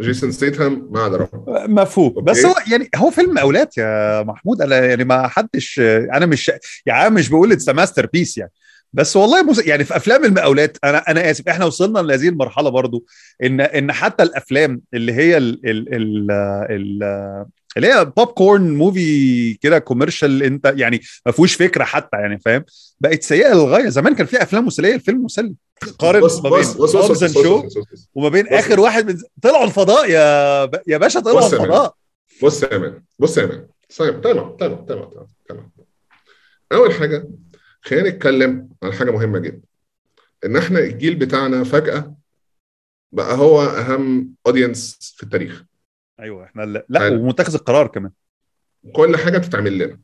جيسون ستيتهام مع ذا مفهوم. أوكي. بس هو يعني هو فيلم أولاد يا محمود. أنا يعني ما حدش أنا مش يعني أنا مش بقول it's masterpiece يعني. بس والله مس... يعني في أفلام المقاولات أنا أنا آسف إحنا وصلنا لهذه المرحلة برضو ان إن حتى الأفلام اللي هي ال ال ال ال اللي هي popcorn movie كده commercial انت يعني ما فيهوش فكرة حتى يعني فاهم؟ بقت سيئة للغاية. زمان كان في أفلام مسلية الفيلم مسلي. قارن ما بين بص Hobbs Shaw وما بين. آخر واحد من طلعوا الفضاء يا ب... يا باشا طلعوا. الفضاء. بص يا man. بص يا man. تمام تمام تمام تمام تمام أول حاجة خلينا نتكلم عن حاجة مهمة جدا. إن إحنا الجيل بتاعنا فجأة بقى هو أهم audience في التاريخ. أيوه إحنا لا, لا. ومتخذ القرار كمان. كل حاجة بتتعمل لنا.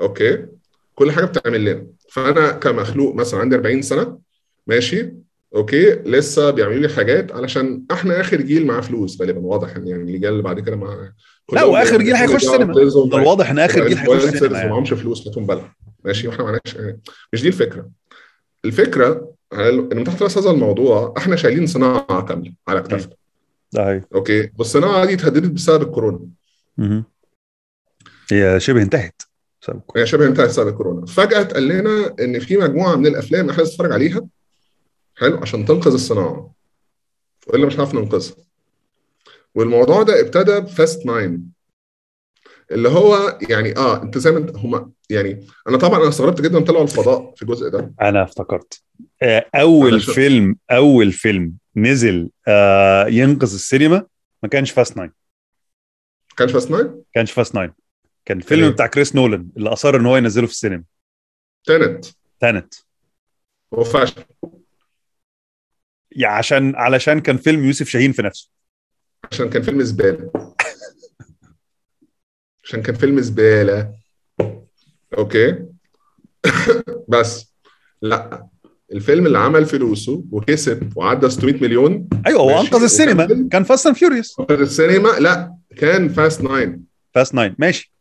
أوكي؟ كل حاجة بتتعمل لنا. فأنا كمخلوق مثلا عندي 40 سنة ماشي؟ أوكي؟ لسه بيعملوا لي حاجات علشان إحنا آخر جيل معاه فلوس غالبا واضح إن يعني الجيل اللي بعد كده مع لا وآخر جيل هيخش سينما. من الواضح إن آخر جيل هيخش ما سينما يعني. معهمش فلوس هاتهم بلد. ماشي؟ وإحنا معناش يعني مش دي الفكرة. الفكرة إن من تحت رأس هذا الموضوع إحنا شايلين صناعة كاملة على اكتافنا هي أوكي. والصناعه دي اتهددت بسبب الكورونا. مهم. هي شبه انتهت بسبب الكورونا. هي شبه انتهت بسبب الكورونا. فجأة اتقال لنا إن في مجموعة من الأفلام إحنا نتفرج عليها. حلو عشان تنقذ الصناعة. والا مش هنعرف ننقذها. والموضوع ده ابتدى بفاست 9 اللي هو يعني آه أنت زي ما هم يعني أنا طبعا أنا استغربت جدا طلعوا الفضاء في الجزء ده. أنا افتكرت. أول علشان- فيلم أول فيلم نزل آه ينقذ السينما ما كانش Fast 9 ما كانش Fast 9 كانش Fast 9 كان فيلم إيه؟ بتاع كريس نولان اللي أصر إن هو ينزله في السينما. Tenet Tenet هو فاشل. يعني عشان علشان كان فيلم يوسف شاهين في نفسه. عشان كان فيلم زبالة. عشان كان فيلم زبالة. أوكي. بس. لا. الفيلم اللي عمل فلوسه وكسب وعدى 600 مليون. أيوه هو. أنقذ السينما. كان Fast and Furious في السينما؟ لا كان Fast 9 Fast 9 ماشي.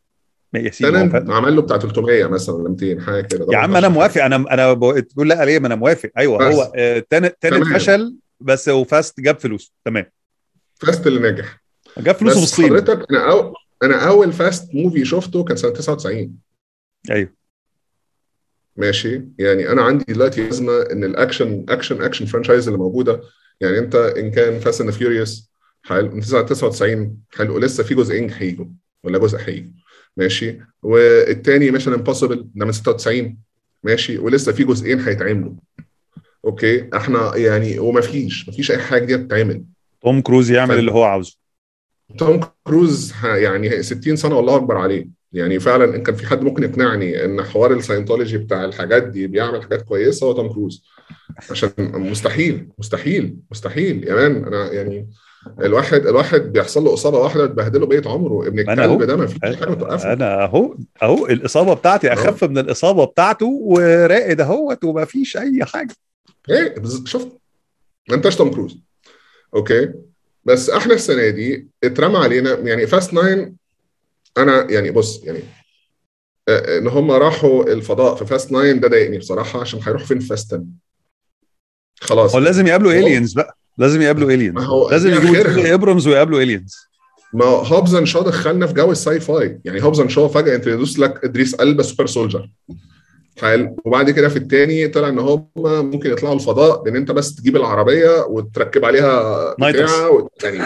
فا- عمل له بتاع 300 مثلا ولا 200 حاجة كده. يا عم أنا موافق. أنا أنا ب- تقول لا ليه؟ ما أنا موافق. أيوه بس. هو آه، Tenet تمام. فشل بس هو Fast جاب فلوس. تمام. Fast اللي نجح. جاب فلوسه بس بالصين حضرتك أنا أو... أنا أول Fast movie شفته كان سنة 99 أيوه. ماشي؟ يعني أنا عندي دلوقتي ازمه إن ال action action action franchise اللي موجودة يعني أنت إن كان Fast and Furious حلو من 99 حلو لسه في جزئين هيجوا ولا جزء هيجي ماشي؟ والتاني Mission Impossible ده من 96 ماشي؟ ولسه في جزئين هيتعملوا أوكي؟ إحنا يعني وما فيش ما فيش أي حاجة جديده بتتعمل توم كروز يعمل طيب. اللي هو عاوزه. توم كروز يعني 60 سنة والله أكبر عليه. يعني فعلا ان كان في حد ممكن يقنعني إن حوار ال Scientology بتاع الحاجات دي بيعمل حاجات كويسة هو توم كروز. عشان مستحيل مستحيل مستحيل. يا man أنا يعني الواحد الواحد بيحصل له إصابة واحدة تبهدله بقية عمره. ابن. الكلب ده ما فيش حاجة توقفه. أنا أهو أهو الإصابة بتاعتي أخف من الإصابة بتاعته وراقد أهوت وما فيش أي حاجة. إيه شفت؟ ما انتش توم كروز. أوكي؟ بس إحنا السنة دي اترمى علينا يعني Fast 9 أنا يعني بص يعني آه، إن هم راحوا الفضاء في Fast 9 ده ضايقني بصراحة عشان هيروحوا فين في Fast 10 خلاص. هو لازم يقابلوا الينز بقى. لازم يقابلوا aliens لازم يجيبوا ابرامز ويقابلوا aliens ما Hobbs and Shaw دخلنا في جو ال sci-fi. يعني Hobbs and Shaw فجأة introduce لك إدريس ألبا super soldier حلو. وبعد كده في الثاني طلع إن هم ممكن يطلعوا الفضاء بان أنت بس تجيب العربية وتركب عليها. بتاع. يعني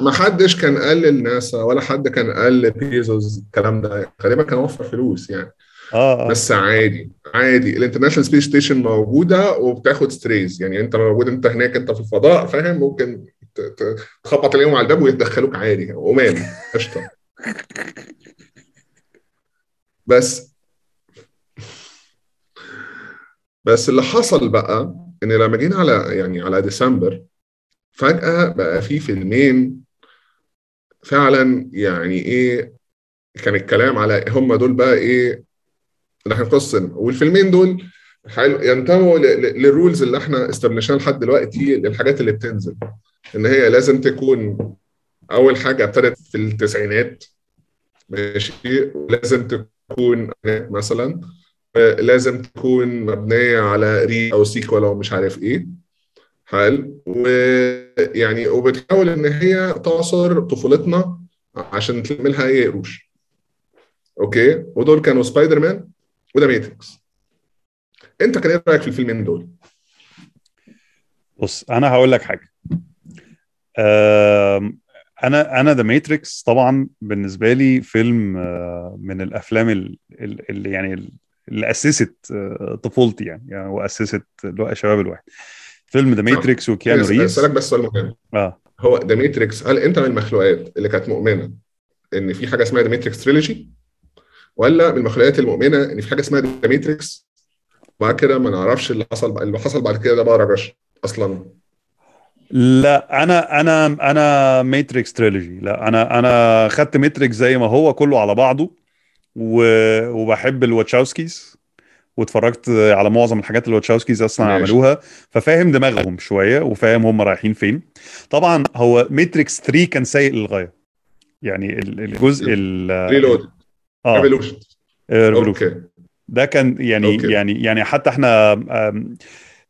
ما حدش كان قال للناسا ولا حد كان قال لبيزوس الكلام ده. غالبا كان وفر فلوس يعني. آه آه. بس عادي عادي. ال International Space Station موجودة وبتاخد ستريز. يعني انت موجود انت هناك انت في الفضاء فاهم؟ ممكن تخبط عليهم على الباب ويدخلوك عادي. أمان قشطة. بس بس اللي حصل بقى إن لما جينا على يعني على ديسمبر فجأة بقى في فيلمين فعلا يعني إيه كان الكلام على هم دول بقى إيه اللي هنقصن والفيلمين دول حلو ينتموا لل rules اللي إحنا establish ناها لحد دلوقتي للحاجات اللي بتنزل. إن هي لازم تكون أول حاجة ابتدت في التسعينات ماشي؟ ولازم تكون مثلا آه، لازم تكون مبنية على re أو sequel أو مش عارف إيه. حلو. ويعني وبتحاول إن هي تعصر طفولتنا عشان تعملها أي قروش. أوكي؟ ودول كانوا سبايدر مان وده ماتريكس. أنت كان إيه رأيك في الفيلمين دول؟ بص أنا هقول لك حاجة. أنا أنا ذا ماتريكس طبعا بالنسبة لي فيلم آه، من الأفلام ال- ال- اللي يعني ال- اللي أسست آه، طفولتي يعني, يعني وأسست شباب الواحد. فيلم ذا ماتريكس وكيانو ريفز. بس سؤال مهم. آه. هو ذا ماتريكس هل أنت من المخلوقات اللي كانت مؤمنة إن في حاجة اسمها ذا ماتريكس trilogy ولا من المخلوقات المؤمنة إن في حاجة اسمها ذا ماتريكس وبعد كده ما نعرفش اللي حصل اللي حصل بعد كده ده بقى rubbish أصلا. لا أنا أنا أنا ماتريكس trilogy لا أنا أنا خدت ماتريكس زي ما هو كله على بعضه و... وبحب الواتشاوسكيز. واتفرجت على معظم الحاجات اللي الواتشاوسكيز أصلا ماشي. عملوها ففاهم دماغهم شوية وفاهم هم رايحين فين. طبعا هو ماتريكس 3 كان سيء للغاية. يعني ال- الجزء ال ريلود آه. ريفولوشن okay ده كان يعني أوكي. يعني يعني حتى إحنا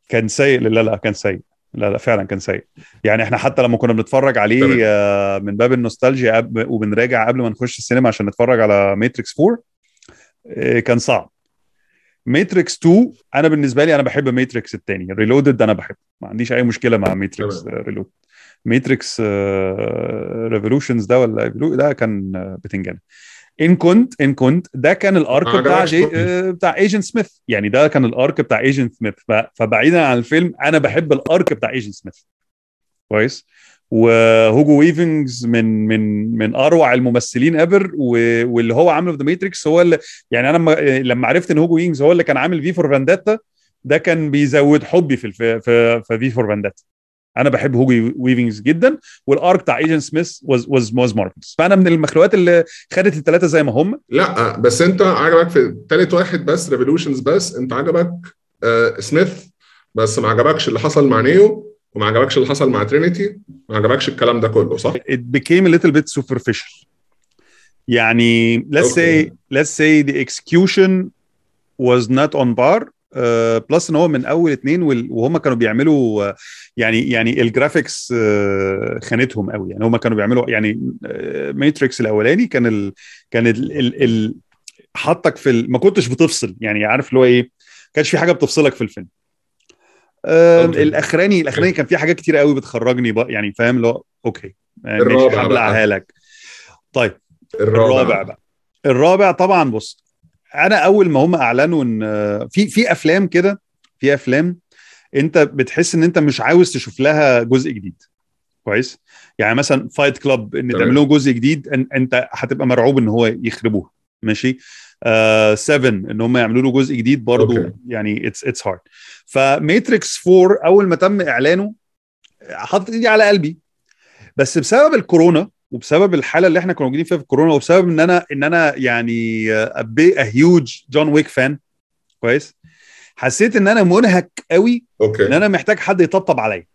كان سيء لا لا كان سيء. لا لا فعلا كان سيء. يعني إحنا حتى لما كنا بنتفرج عليه تمام. آه، من باب النوستالجيا وبنراجع قبل ما نخش السينما عشان نتفرج على ماتريكس 4 آه، كان صعب. ماتريكس 2 أنا بالنسبة لي أنا بحب ماتريكس الثاني ريلودد أنا بحبه. ما عنديش أي مشكلة مع ماتريكس ريلودد ماتريكس ريفولوشنز ده ولا ده كان بتنجان ان كنت ان كنت ده كان الأرك بتاع جي. آه، بتاع ايجنت سميث يعني ده كان الأرك بتاع ايجنت سميث ف- فبعيدا عن الفيلم أنا بحب الأرك بتاع ايجنت سميث كويس؟ وهوجو ويفنجز من من من أروع الممثلين ايفر واللي هو عامله في ذا ماتريكس هو اللي يعني أنا لما عرفت إن هوجو ويفنجز هو اللي كان عامل في فور فانداتا ده كان بيزود حبي في. في في في فور فانداتا أنا بحب هوجو ويفنج جدا وال arc بتاع Agent سميث was was was marvelous فأنا من المخلوقات اللي خدت الثلاثه زي ما هم. لا بس أنت عجبك في ثالث واحد بس ريفولوشنز بس أنت عجبك آه سميث بس ما عجبكش اللي حصل مع نيو. وما عجبكش اللي حصل مع ترينيتي ما عجبكش الكلام ده كله صح؟ it became a little bit superficial يعني let's Okay. say let's say the execution was not on par plus إن هو من أول اتنين وال- وهم كانوا بيعملوا آه، يعني يعني ال graphics آه، خانتهم قوي يعني هم كانوا بيعملوا يعني ماتريكس الأولاني كان ال كان ال ال ال حطك في ما كنتش بتفصل يعني عارف اللي هو إيه ما كانش في حاجة بتفصلك في الفيلم. الأخراني الأخراني كان في حاجات كتير قوي بتخرجني بقى يعني فاهم اللي هو okay آه، ماشي الرابع هبلعها لك طيب الرابع, الرابع بقى. الرابع طبعا بص أنا أول ما هم أعلنوا إن في في أفلام كده في أفلام أنت بتحس إن أنت مش عاوز تشوف لها جزء جديد. كويس؟ يعني مثلا فايت كلاب إن. تعمل لهم جزء جديد أن- أنت هتبقى مرعوب إن هو يخربوها. ماشي؟ 7 إن هم يعملوا له جزء جديد برضو okay. يعني it's it's hard فماتريكس 4 أول ما تم إعلانه حطيت إيدي على قلبي. بس بسبب الكورونا وبسبب الحالة اللي إحنا كنا موجودين فيها في الكورونا وبسبب إن أنا إن أنا يعني a huge جون ويك fan كويس؟ حسيت إن أنا منهك قوي إن okay أنا محتاج حد يطبطب عليا.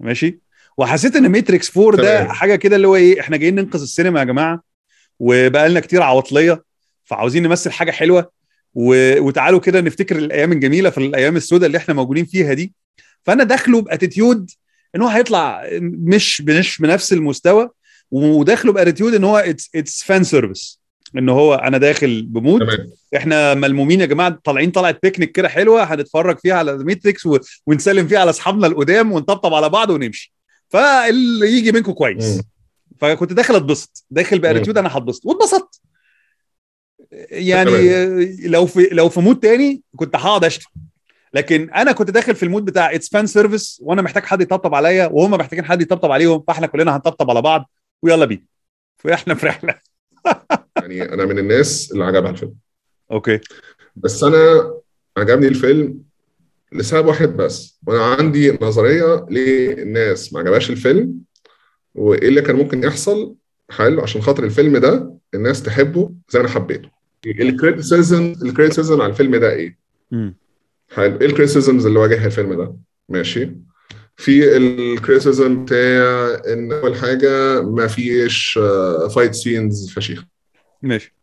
ماشي؟ وحسيت إن ماتريكس 4 ده. حاجة كده اللي هو إيه إحنا جايين ننقذ السينما يا جماعة وبقى لنا كتير عواطلية. فعاوزين نمثل حاجة حلوة. و... وتعالوا كده نفتكر الأيام الجميلة في الأيام السوداء اللي إحنا موجودين فيها دي. فأنا داخله ب attitude إن هو هيطلع مش مش بنفس المستوى وداخله ب attitude إن هو it's it's fan service إن هو أنا داخل ب mood. تمام. إحنا ملمومين يا جماعة طالعين طلعت بيكنيك كده حلوة هنتفرج فيها على ماتريكس و... ونسلم فيها على أصحابنا القدام ونطبطب على بعض ونمشي. فاللي يجي منكم كويس. مم. فكنت داخل أتبسط. داخل ب attitude أنا هتبسط. واتبسطت. يعني. لو في لو في mood تاني كنت هقعد اشتم. لكن أنا كنت داخل في ال mood بتاع it's fan service وأنا محتاج حد يطبطب عليا وهم محتاجين حد يطبطب عليهم فاحنا كلنا هنطبطب على بعض ويلا بينا. فاحنا في رحلة. يعني أنا من الناس اللي عجبها الفيلم. Okay. بس أنا عجبني الفيلم لسبب واحد بس. وأنا عندي نظرية للناس ما عجبهاش الفيلم وايه اللي كان ممكن يحصل حلو عشان خاطر الفيلم ده الناس تحبه زي ما أنا حبيته. ال criticism ال criticism على الفيلم ده إيه؟ مم. حلو. إيه ال criticisms اللي واجهها الفيلم ده؟ ماشي. في ال criticism بتاع إن أول حاجة ما فيش fight scenes فشيخة. ماشي.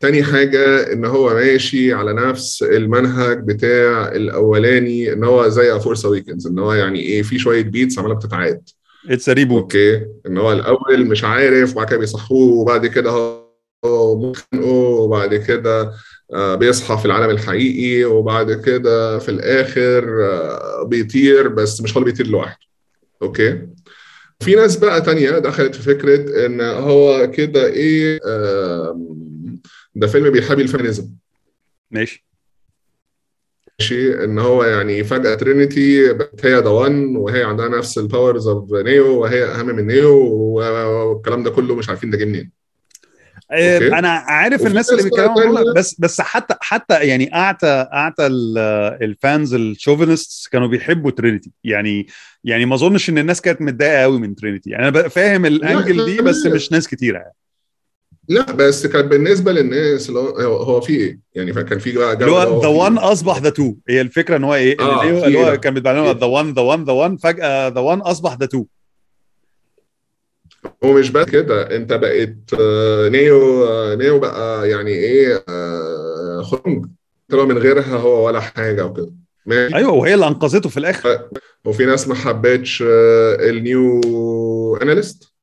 تاني حاجة إن هو ماشي على نفس المنهج بتاع الأولاني إن هو زي Force Awakens إن هو يعني إيه في شوية beats عمالة بتتعاد. it's reboot okay. إن هو الأول مش عارف وبعد كده بيصحوه وبعد كده هو مخنوق وبعد كده آه، بيصحى في العالم الحقيقي وبعد كده في الآخر آه، بيطير بس مش هو اللي بيطير لوحده. okay؟ في ناس بقى تانية دخلت في فكرة إن هو كده إيه um، ده فيلم بيحابي ال feminism. ماشي. ماشي؟ إن هو يعني فجأة ترينيتي بقت هي the one وهي عندها نفس ال powers of نيو وهي أهم من نيو والكلام ده كله مش عارفين ده جه منين. okay. أنا عارف الناس اللي بيتكلموا بس بس حتى حتى يعني أعتى أعتى ال- ال fans ال chauvinist كانوا بيحبوا ترينيتي يعني يعني ما أظنش إن الناس كانت متضايقة قوي من ترينيتي يعني أنا فاهم ال angle دي بس مش ناس كتيرة يعني لا بس كان بالنسبة للناس اللي هو هو في إيه؟ يعني كان في بقى اللي هو the one إيه؟ أصبح the two هي الفكرة إن هو إيه آه، اللي, هو. كان في the one ذا وان ذا وان فجأة ذا وان أصبح the two هو مش بس كده انت بقيت آه، نيو آه، نيو بقى يعني إيه آه، خرنج طلع من غيرها هو ولا حاجة وكده. ماشي. أيوه وهي اللي أنقذته في الآخر. وفي ناس ما حبتش النيو اناليست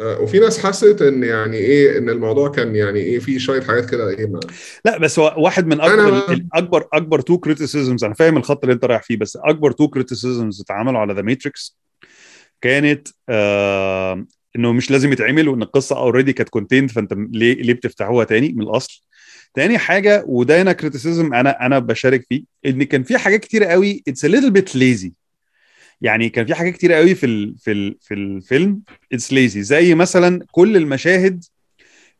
وفي ناس حست إن يعني إيه إن الموضوع كان يعني إيه في شوية حاجات كده إيه ما لا بس هو واحد من أكبر أنا- أكبر أكبر تو كريتيسيزمز أنا فاهم الخط اللي أنت رايح فيه بس أكبر تو كريتيسيزمز اتعملوا على ذا ماتريكس كانت آه إنه مش لازم يتعمل وإن القصة already كانت contained فأنت ليه ليه بتفتحوها تاني من الأصل؟ تاني حاجة وده هنا criticism أنا أنا بشارك فيه إن كان في حاجات كتير قوي it's a little bit lazy. يعني كان في حاجات كتير قوي في ال في ال في الفيلم it's lazy زي مثلا كل المشاهد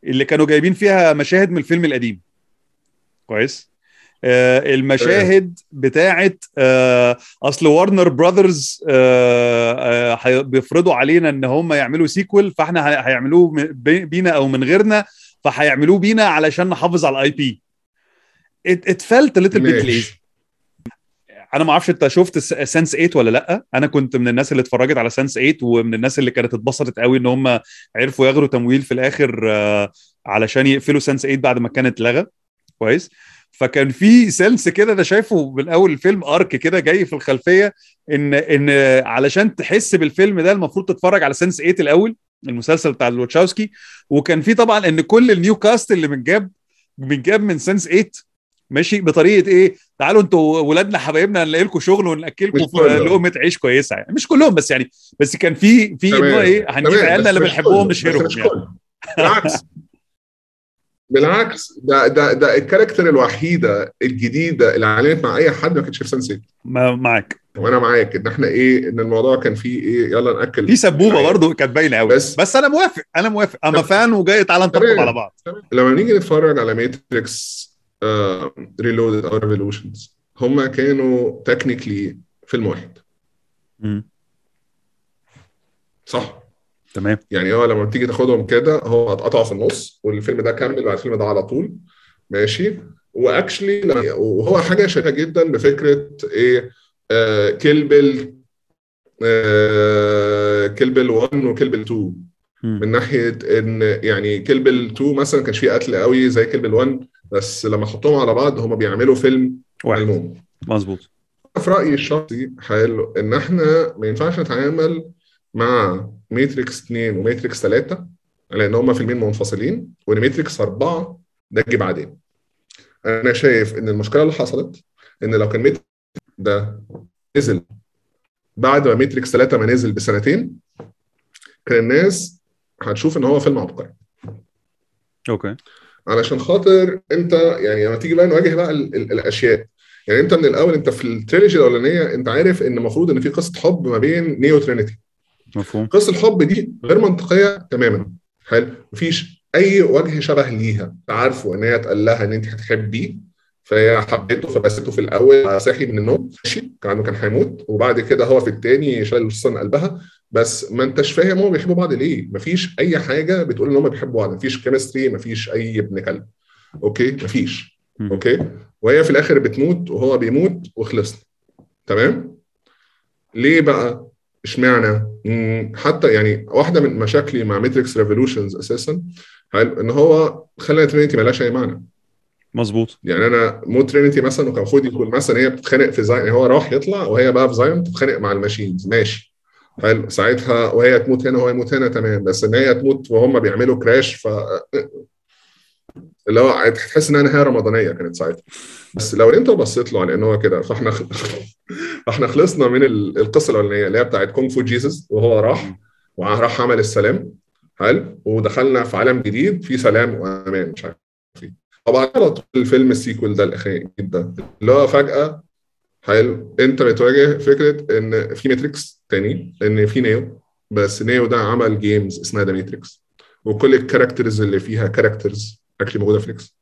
اللي كانوا جايبين فيها مشاهد من الفيلم القديم. كويس؟ المشاهد بتاعت آه أصل وارنر براذرز آه آه هي- بيفرضوا علينا إن هم يعملوا sequel فإحنا هي- هيعملوه بينا أو من غيرنا فهيعملوه بينا علشان نحافظ على ال IP it felt little bit lazy أنا ما أعرفش أنت شفت Sense 8 ولا لأ؟ أنا كنت من الناس اللي اتفرجت على Sense 8 ومن الناس اللي كانت اتبسطت قوي إن هم عرفوا ياخدوا تمويل في الآخر آه، علشان يقفلوا Sense 8 بعد ما كانت اتلغى. كويس. فكان في sense كده أنا شايفه من اول الفيلم arc كده جاي في الخلفية إن إن علشان تحس بالفيلم ده المفروض تتفرج على Sense 8 الأول المسلسل بتاع الوتشاوسكي وكان في طبعا إن كل ال new cast اللي متجاب متجاب من Sense 8 ماشي بطريقة إيه تعالوا أنتوا ولادنا حبايبنا نلاقي لكم شغل ونأكلكم. لقمة عيش كويسة يعني مش كلهم بس يعني بس كان في في. إيه هنجيب عيالنا اللي مش بنحبهم نشهرهم يعني. بالعكس بالعكس ده ده ده ال character الوحيدة الجديدة اللي علمت مع أي حد ما كانتش في Sense ما- معاك. وأنا معاك إن إحنا إيه إن الموضوع كان فيه إيه يلا نأكل. في سبوبة العيال. برضو كانت باينة قوي بس, بس- أنا موافق أنا موافق. I'm a fan وجاي تعالى نطبطب تمام. على بعض. لما نيجي نتفرج على Matrix Reloaded أو Revolutions هم كانوا technically فيلم واحد. صح. تمام. يعني هو لما بتيجي تاخدهم كده هو اتقطع في النص والفيلم ده كمل بعد الفيلم ده على طول. ماشي؟ و actually وهو حاجة شبيهه جدا بفكرة إيه؟ آه Kill Bill آه Kill Bill 1 و Kill Bill 2 مم. من ناحية إن يعني Kill Bill 2 مثلا كانش فيه قتل قوي زي Kill Bill 1 بس لما حطوهم على بعض هم بيعملوا فيلم واحد. مظبوط. في رأيي الشخصي حلو إن إحنا ما ينفعش نتعامل مع Matrix 2 و Matrix 3 لأن هما فيلمين منفصلين وان Matrix 4 ده جه بعدين أنا شايف إن المشكلة اللي حصلت إن لو كان Matrix ده نزل بعد ما Matrix 3 ما نزل بسنتين كان الناس هتشوف إن هو فيلم عبقري. okay. علشان خاطر أنت يعني لما تيجي بقى نواجه بقى ال ال الأشياء يعني أنت من الأول أنت في ال trilogy الأولانية أنت عارف إن المفروض إن في قصة حب ما بين نيو ترينيتي. مفهوم. قصة الحب دي غير منطقية تماما. حلو. مفيش أي وجه شبه ليها. عارفه إن هي اتقال لها إن أنت هتحبيه فهي حبيته فبسته في الأول صحي من النوم ماشي كأنه كان هيموت. وبعد كده هو في التاني شال وصل قلبها. بس ما أنتش فاهم هم بيحبوا بعض ليه. مفيش أي حاجة بتقول إن هم بيحبوا بعض. مفيش chemistry مفيش أي ابن كلب. okay؟ مفيش. okay؟ وهي في الآخر بتموت وهو بيموت وخلصنا. تمام؟ ليه بقى؟ اشمعنى؟ حتى يعني واحدة من مشاكلي مع Matrix Revolutions أساسا حلو إن هو خلى ترينيتي ملهاش أي معنى. مظبوط. يعني أنا لو ترينيتي مثلا وكان المفروض يكون مثلا هي بتتخانق في زايون هو راح يطلع وهي بقى في زايون تتخانق مع ال machines ماشي. حلو ساعتها وهي تموت هنا وهو يموت هنا تمام. بس إن هي تموت وهم بيعملوا crash ف اللي هو تحس إنها نهاية رمضانية كانت ساعتها. بس لو أنت بصيت له على إن هو كده فإحنا فاحنا خلصنا من ال- القصة الأولانية اللي هي بتاعت كونغ فو Jesus وهو راح وراح عمل السلام. حلو. ودخلنا في عالم جديد فيه سلام وأمان مش عارف إيه. طبعا على طول الفيلم ال sequel ده الأخير ده اللي هو فجأة حلو. أنت بتواجه فكرة إن في matrix تاني إن في نيو بس نيو ده عمل games اسمها The Matrix وكل ال characters اللي فيها characters actually موجودة في نيكس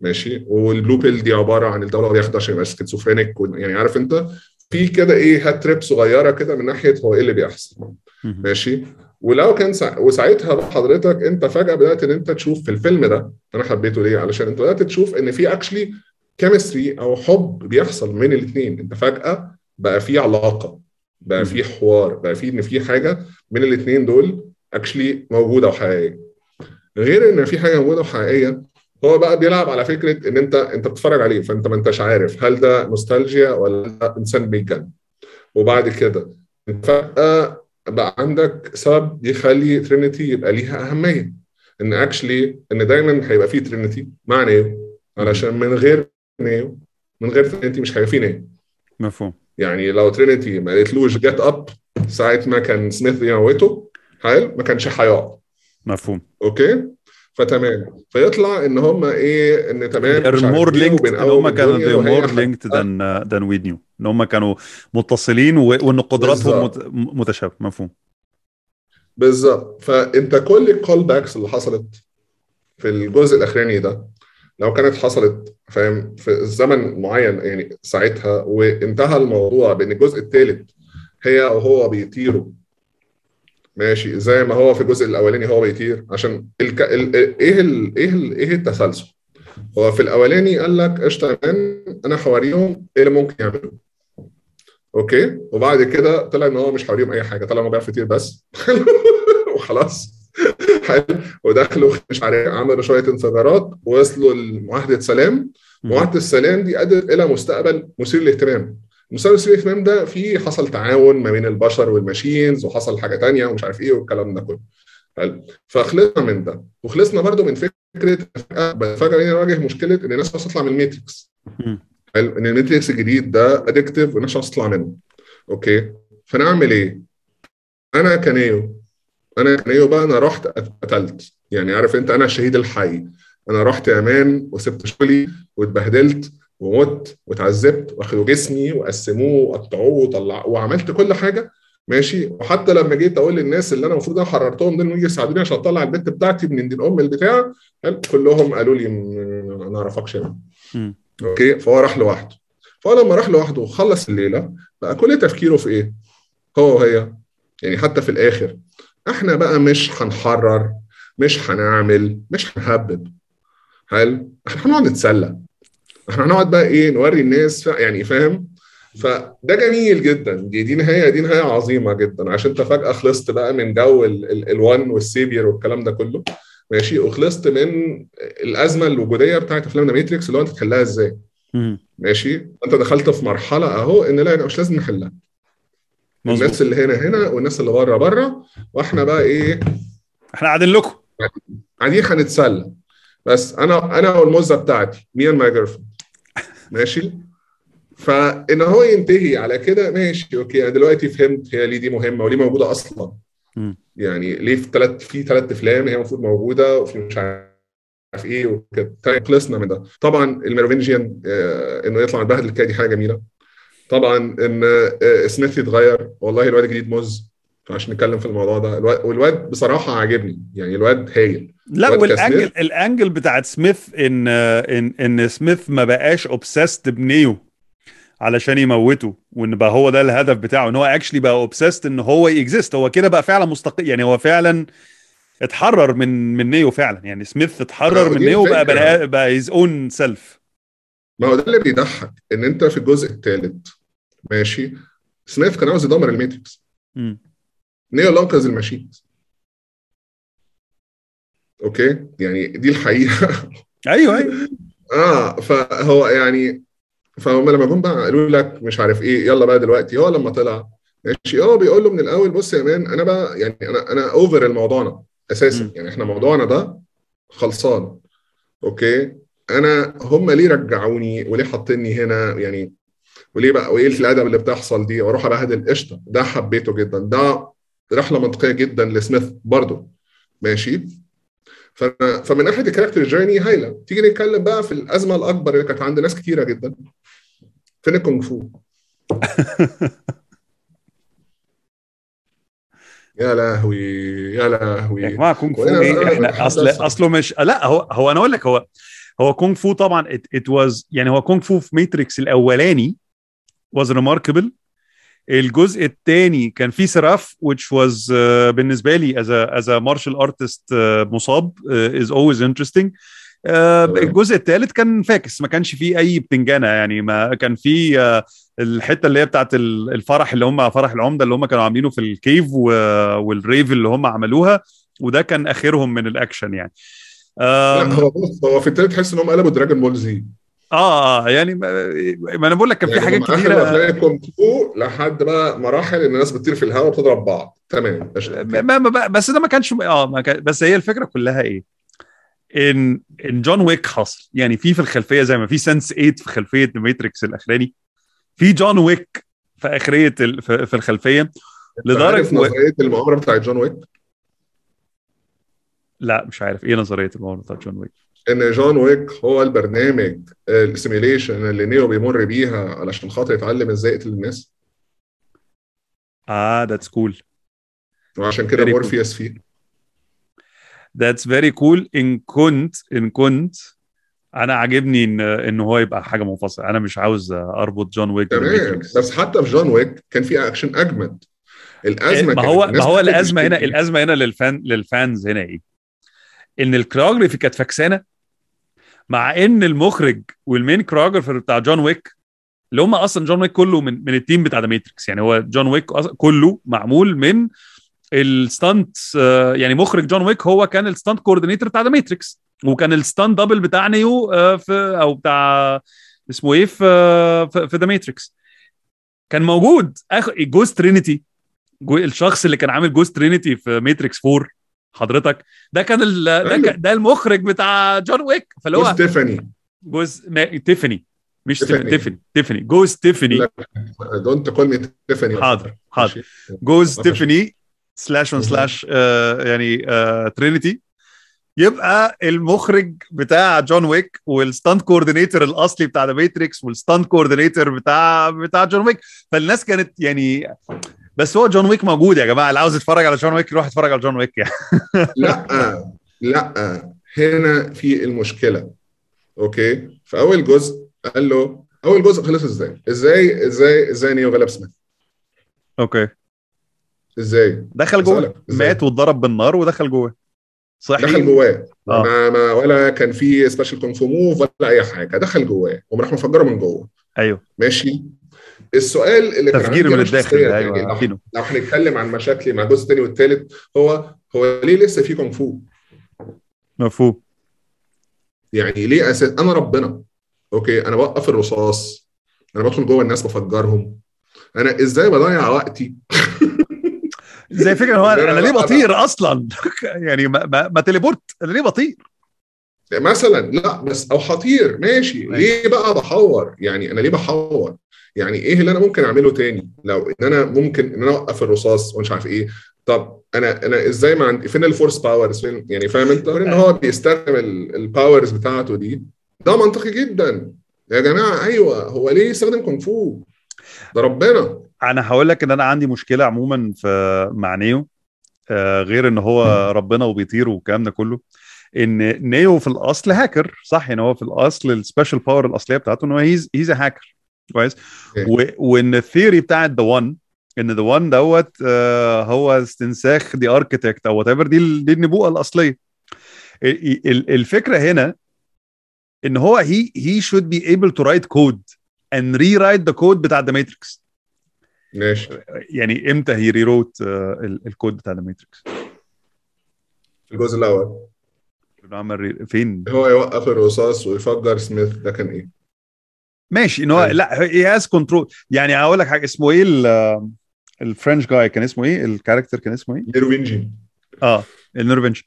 ماشي؟ وال blue pill دي عبارة عن الدوا اللي بياخدها عشان يبقى schizophrenic يعني عارف انت؟ في كده إيه head trip صغيرة كده من ناحية هو إيه اللي بيحصل. ماشي؟ ولو كان سا... وساعتها حضرتك انت فجأة بدأت ان انت تشوف في الفيلم ده أنا حبيته ليه؟ علشان انت بدأت تشوف ان في actually chemistry أو حب بيحصل من الاثنين انت فجأة بقى في علاقة بقى في حوار بقى في ان في حاجة من الاثنين دول actually موجودة وحقيقية. غير إن في حاجة موجودة وحقيقية هو بقى بيلعب على فكرة إن أنت أنت بتتفرج عليه فأنت ما أنتش عارف هل ده نوستالجيا ولا ده إنسان بيتجنن. وبعد كده فجأة بقى عندك سبب يخلي ترينيتي يبقى ليها أهمية. إن actually إن دايما هيبقى في ترينيتي مع نيو علشان من غير نيو من غير ترينيتي مش هيبقى في نيو مفهوم. يعني لو ترينيتي ما قالتلوش get up ساعة ما كان سميث يموته حلو ما كانش هيقعد مفهوم. أوكي؟ فتمام. فيطلع إن هم إيه إن تمام they're more إيه linked إن هم كانوا they're more linked than uh, than we knew. إن هم كانوا متصلين وإن قدراتهم مت- متشابهة. مفهوم. بالظبط. فأنت كل ال callbacks اللي حصلت في الجزء الأخراني ده لو كانت حصلت فاهم في زمن معين يعني ساعتها وانتهى الموضوع بإن الجزء الثالث هي وهو بيطيروا ماشي. زي ما هو في الجزء الأولاني هو بيطير. عشان الك... ال... إيه ال... إيه ال... إيه التسلسل؟ هو في الأولاني قال لك قشطة أنا هوريهم إيه اللي ممكن يعملوه. أوكي؟ وبعد كده طلع إن هو مش هوريهم أي حاجة. طلع انه بيعرف يطير بس. وخلاص. حلو. ودخلوا مش عارف عملوا شوية انفجارات ووصلوا لمعاهدة سلام. معاهدة السلام دي ادت إلى مستقبل مثير للاهتمام. مستقبل مثير للاهتمام ده فيه حصل تعاون ما بين البشر وال machines وحصل حاجة تانية ومش عارف إيه والكلام ده كله. حلو. فخلصنا من ده. وخلصنا برضو من فكرة فجاه نواجه مشكلة إن الناس تطلع من ال matrix. حلو. إن ال matrix الجديد ده addictive والناس عاوزة تطلع منه. أوكي. فنعمل إيه؟ أنا كنيو أنا كنيو بقى أنا رحت قتلت. يعني عارف أنت أنا الشهيد الحي. أنا رحت يا man وسبت شغلي واتبهدلت. ومت واتعذبت واخدوا جسمي وقسموه وقطعوه وطلعوه وعملت كل حاجة ماشي وحتى لما جيت أقول للناس اللي أنا المفروض أنا حررتهم دول يجي يساعدوني عشان أطلع البنت بتاعتي من دين أم البتاع؟ كلهم قالوا لي no man. مم. أوكي فهو راح لوحده فهو لما راح لوحده وخلص الليلة بقى كل تفكيره في إيه؟ هو وهي يعني حتى في الآخر إحنا بقى مش هنحرر مش هنعمل مش هنهبب حلو إحنا هنقعد نتسلى إحنا هنقعد بقى إيه نوري الناس يعني فاهم؟ فده جميل جدا. دي دي نهاية دي نهاية عظيمة جدا. عشان انت فجأة خلصت بقى من جو ال- ال- ال one والسيبير والكلام ده كله ماشي؟ وخلصت من الأزمة الوجودية بتاعت أفلام The Matrix اللي هو انت تحلها إزاي. ماشي؟ انت دخلت في مرحلة أهو إن لا مش لازم نحلها. الناس مظبوط اللي هنا هنا والناس اللي بره بره وإحنا بقى إيه؟ إحنا قاعدين لكم. قاعدين. هنتسلى. بس أنا أنا والمزه بتاعتي me and my girl ماشي؟ فإن هو ينتهي على كده ماشي أوكي أنا دلوقتي فهمت هي ليه دي مهمة وليه موجودة أصلا. مم. يعني ليه في ثلاث في ثلاث أفلام هي المفروض موجودة وفي مش عارف إيه وكده. طيب خلصنا من ده. طبعا الميروفينجيان آه إنه يطلع متبهدل كده دي حاجة جميلة. طبعا إن آه سميث يتغير والله الواد جديد مز. عشان نتكلم في الموضوع ده. الواد والواد بصراحة عاجبني. يعني الواد هايل. لا وال angle. ال angle بتاعت سميث إن إن إن سميث ما بقاش obsessed بنيو علشان يموته وإن بقى هو ده الهدف بتاعه إن هو actually بقى obsessed إن هو ي exist هو كده بقى فعلا مستقل يعني هو فعلا اتحرر من من نيو فعلا. يعني سميث اتحرر من نيو بقى. بقى, بقى his own self ما هو ده اللي بيضحك إن أنت في الجزء الثالث ماشي سميث كان عاوز يدمر ال matrix نيو اللي انقذ ال machines. أوكي؟ يعني دي الحقيقة. أيوه أيوه. آه فهو يعني فهم لما جم بقى قالوا لك مش عارف إيه يلا بقى دلوقتي. هو لما طلع ماشي. هو بيقول له من الأول بص يا man أنا بقى يعني أنا أنا over الموضوعنا أساسا. يعني إحنا موضوعنا ده خلصان. أوكي؟ أنا هم ليه رجعوني وليه حاطيني هنا؟ يعني وليه بقى وإيه الادب اللي بتحصل دي؟ وأروح أبهدل. قشطة. ده حبيته جدا. ده رحلة منطقية جدا لسميث برضه ماشي؟ فأنا فمن ناحية ال character journey هايله تيجي نتكلم بقى في الأزمة الأكبر اللي كانت عند ناس كتيرة جدا. فين الكونغ فو؟ يا لهوي يا لهوي. يا جماعة كونغ فو إيه؟ إحنا اصل أصله مش لا هو هو أنا أقول لك هو هو كونغ فو طبعا ات واز يعني هو كونغ فو في ماتريكس الأولاني واز ريماركبل الجزء الثاني كان فيه سراف which was uh, بالنسبة لي as a as a martial artist uh, مصاب uh, is always interesting. uh, الجزء الثالث كان فاكس ما كانش فيه أي بتنجانة يعني ما كان فيه uh, الحتة اللي هي بتاعت ال- الفرح اللي هم فرح العمدة اللي هم كانوا عاملينه في الكيف و- والريف اللي هم عملوها وده كان آخرهم من الأكشن يعني. لا هو بص هو في التالت تحس إن هم قلبوا Dragon Ball زي آه آه يعني ما ما أنا بقول لك كان في يعني حاجات كتيرة. افلام لحد بقى مراحل إن الناس بتطير في الهواء وبتضرب بعض. تمام. ما ما بس ده ما كانش آه ما كان بس هي الفكرة كلها إيه؟ إن إن جون ويك حصل. يعني في في الخلفية زي ما في Sense 8 في خلفية ماتريكس الأخراني. في جون ويك في آخرية ال- في في الخلفية. لدرجة و... نظرية المؤامرة بتاعت جون ويك؟ لا مش عارف. إيه نظرية الموضوع بتاع جون ويك؟ إن جون ويك هو البرنامج ال simulation اللي نيو بيمر بيها علشان خاطر يتعلم إزاي يقتل الناس. آه that's cool وعشان كده Very cool. مورفيوس فيه. that's very cool إن كنت إن كنت أنا عاجبني إن إن هو يبقى حاجة منفصلة. أنا مش عاوز أربط جون ويك تمام. بس حتى في جون ويك كان في اكشن أجمد. الأزمة ما كانت هو ما هو الأزمة هنا. الأزمة هنا لل fan لل fans هنا إيه؟ إن ال choreography كانت فكسانه مع إن المخرج وال main choreographer بتاع جون ويك اللي هم أصلا جون ويك كله من من ال team بتاع The Matrix يعني هو جون ويك كله معمول من الستانت آه، يعني مخرج جون ويك هو كان الستانت كوردينيتور بتاع ذا ماتريكس وكان الستانت دبل بتاع نيو آه، في أو بتاع اسمه إيه في آه، في- ذا ماتريكس كان موجود. اخ جوست ترينيتي الشخص اللي كان عامل جوست ترينيتي في ماتريكس 4 حضرتك ده كان ال... ده, أيوه. كان ده المخرج بتاع جون ويك فاللي هو ستيفاني جوز ما... تيفاني مش تيفاني. تيفاني تيفاني جوز تيفاني. دونت كول مي ستيفاني حاضر حاضر. جوز. تيفاني سلاش اون. سلاش يعني ترينيتي يبقى المخرج بتاع جون ويك والستاند كوردينيتور الأصلي بتاع ذا ماتريكس والستاند كوردينيتور بتاع بتاع جون ويك فالناس كانت يعني بس هو جون ويك موجود يا جماعة. اللي عاوز يتفرج على جون ويك يروح يتفرج على جون ويك يعني. لا لا هنا في المشكلة. okay؟ في أول جزء قال له أول جزء خلص إزاي؟ إزاي إزاي إزاي نيو غلب سميث؟ okay. إزاي؟ دخل جوه؟ مات واتضرب بالنار ودخل جوه. صحيح. دخل جواه. آه. ما ما ولا كان في special kung fu move ولا أي حاجة. دخل جواه. وراح مفجره من جوه. أيوه. ماشي؟ السؤال اللي تفجير من الداخل. ده، يعني لو- لو هنتكلم عن مشاكلي مع الجزء الثاني والثالث هو هو ليه لسه في كونغ فو؟ مفهوم. يعني ليه أساس أنا ربنا. okay أنا بوقف الرصاص. أنا بدخل جوه الناس بفجرهم. أنا إزاي بضيع وقتي؟ زي فكرة هو أنا ليه بطير أصلا؟ يعني ما, ما, ما teleport. أنا ليه بطير؟ مثلا لا بس أو هطير ماشي. ليه بقى بحور؟ يعني أنا ليه بحور؟ يعني إيه اللي أنا ممكن أعمله تاني؟ لو إن أنا ممكن إن أنا أوقف الرصاص ومش عارف إيه. طب أنا أنا إزاي ما عندي فين ال force powers فين؟ يعني فاهم أنت؟ إن هو بيستخدم ال powers بتاعته دي. ده منطقي جدا. يا جماعة أيوه هو ليه يستخدم كونغ فو ده ربنا. أنا هقول لك إن أنا عندي مشكلة عموما في مع نيو آه غير إن هو ربنا وبيطير والكلام ده كله. إن نيو في الأصل هاكر صح؟ يعني هو في الأصل ال special power الأصلية بتاعته إن هو he's he's hacker كويس؟ و- وإن الثيوري بتاعت ذا وان إن ذا وان دوت آه هو استنساخ دي اركتكت أو وات ايفر دي دي النبوءة الأصلية. ال- ال- الفكرة هنا إن هو هي هي should be able to write code and rewrite the code بتاع ذا ماتريكس ماشي. يعني إمتى هي ريروت الكود بتاع ذا ماتريكس الجزء الأول. عمل فين؟ هو يوقف الرصاص ويفجر سميث ده كان إيه؟ ماشي إن هو أيوة. لا هي هاز كنترول يعني هقول لك حاجة اسمه إيه ال- الفرنش جاي كان اسمه إيه؟ الكاركتر كان اسمه إيه؟ نيروفينجين آه النيرفنجن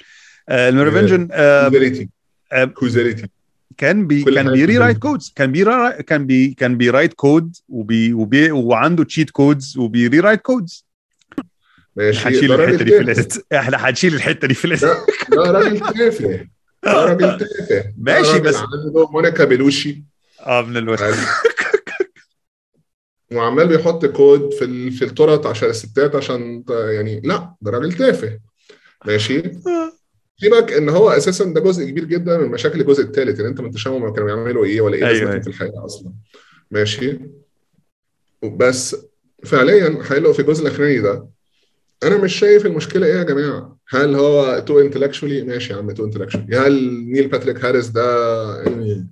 آه الميرفنجن آه كوزاليتي آه، كوزاليتي كان بي كان بيري رايت. كودز كان بي كان بي كان بي رايت كود وبي وبي وعنده تشيت كودز وبيري رايت كودز ماشي. هنشيل الحتة دي في الإديت إحنا هنشيل الحتة دي في الإديت ده راجل تافه. ده راجل تافه. ماشي، بس- عنده مونيكا بيلوشي. آه من الوقت. وعمال بيحط كود في في التورت عشان الستات عشان يعني لا ده راجل تافه. ماشي. سيبك إن هو أساسا ده جزء كبير جدا من مشاكل الجزء الثالث إن أنت ما انتش فاهم هم كانوا بيعملوا إيه ولا إيه أيوة، أيوة. في الحياة أصلا. ماشي. بس فعليا هيلاقوا في الجزء الأخراني ده أنا مش شايف المشكلة إيه يا جماعة؟ هل هو too intellectually ماشي يا عم too intellectually هل نيل باتريك هاريس ده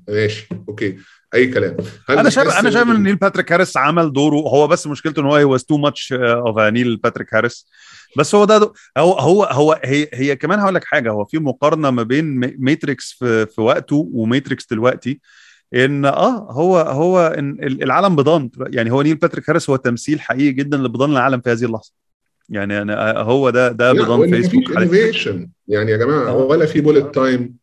ماشي okay. أي كلام. هل أنا شايف أنا شايف إن نيل باتريك هاريس عمل دوره هو بس مشكلته إن هو he was too much of نيل باتريك هاريس بس هو ده دو هو هو هو هي هي كمان هقول لك حاجة هو في مقارنة ما بين ماتريكس في في وقته وماتريكس دلوقتي إن آه هو هو إن العالم بضان يعني هو نيل باتريك هاريس هو تمثيل حقيقي جدا لبضان العالم في هذه اللحظة. يعني أنا هو ده ده وإن فيسبوك. انوفيشن يعني يا جماعة آه. ولا في بولت تايم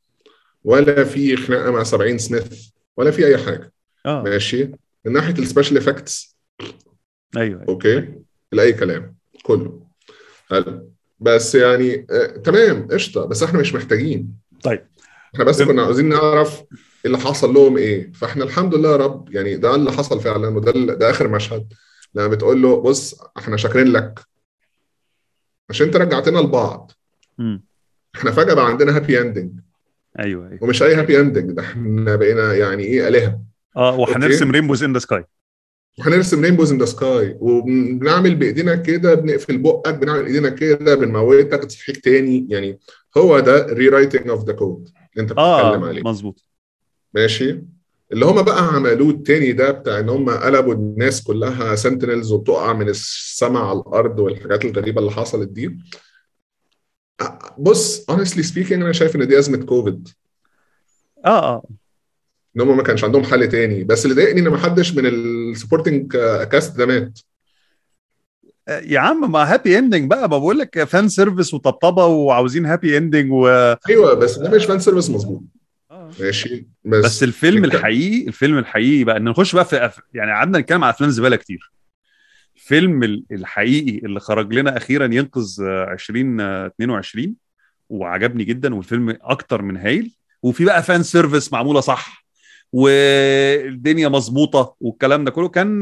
ولا في خناقة مع 70 سميث ولا في أي حاجة. أه. ماشي؟ من ناحية السبيشال افكتس أيوه أوكي؟ لاي كلام. كله. حلو. بس يعني آه تمام قشطة. بس إحنا مش محتاجين. طيب. إحنا بس كنا عاوزين نعرف اللي حصل لهم إيه. فإحنا الحمد لله يا رب يعني ده اللي حصل فعلا وده ده آخر مشهد. لما بتقول له بص إحنا شاكرين لك. عشان انت رجعتنا لبعض. مم. إحنا فجأة بقى عندنا happy ending أيوه أيوه. ومش أي happy ending ده إحنا بقينا يعني إيه آلهة. آه وهنرسم. rainbows in the sky وهنرسم rainbows in the sky وبنعمل بإيدينا كده بنقفل بقك بنعمل إيدينا كده بنموتك نصحيك تاني. يعني هو ده rewriting of the code اللي أنت بتتكلم آه عليه. مظبوط. ماشي؟ اللي هم بقى عملوه التاني ده بتاع إن هم قلبوا الناس كلها sentinels وبتقع من السماء على الأرض والحاجات الغريبة اللي حصلت دي. بص honestly speaking أنا شايف إن دي أزمة كوفيد آه آه. إن هم ما كانش عندهم حل تاني. بس اللي ضايقني إن ما حدش من ال supporting cast ده مات. يا عم ما happy ending بقى. ما بقول لك fan service وطبطبة وعاوزين happy ending و أيوه بس ده مش fan service مظبوط. ماشي. بس, بس الفيلم الك- الحقيقي الفيلم الحقيقي بقى ان نخش بقى في أف- يعني قعدنا نتكلم على أفلام زبالة كتير. الفيلم ال- الحقيقي اللي خرج لنا أخيرا ينقذ آه، 2022 وعجبني جدا والفيلم أكتر من هايل. وفي بقى fan service معمولة صح والدنيا مظبوطة والكلام ده كله. كان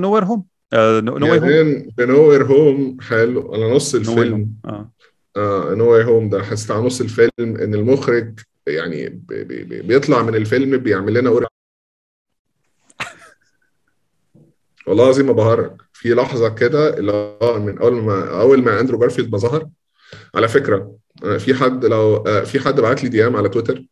No Where Home No Way Home No Where Home حلو. على نص الفيلم. آه. آه No Way Home ده. حسيت على نص الفيلم إن المخرج يعني بي بي بي- بيطلع من الفيلم بيعمل لنا ori... والله العظيم ما بهرج. في لحظة كده اللي من أول ما أول ما أندرو جارفيلد ما ظهر على فكرة آه، في حد لو آه، في حد بعت لي DM على تويتر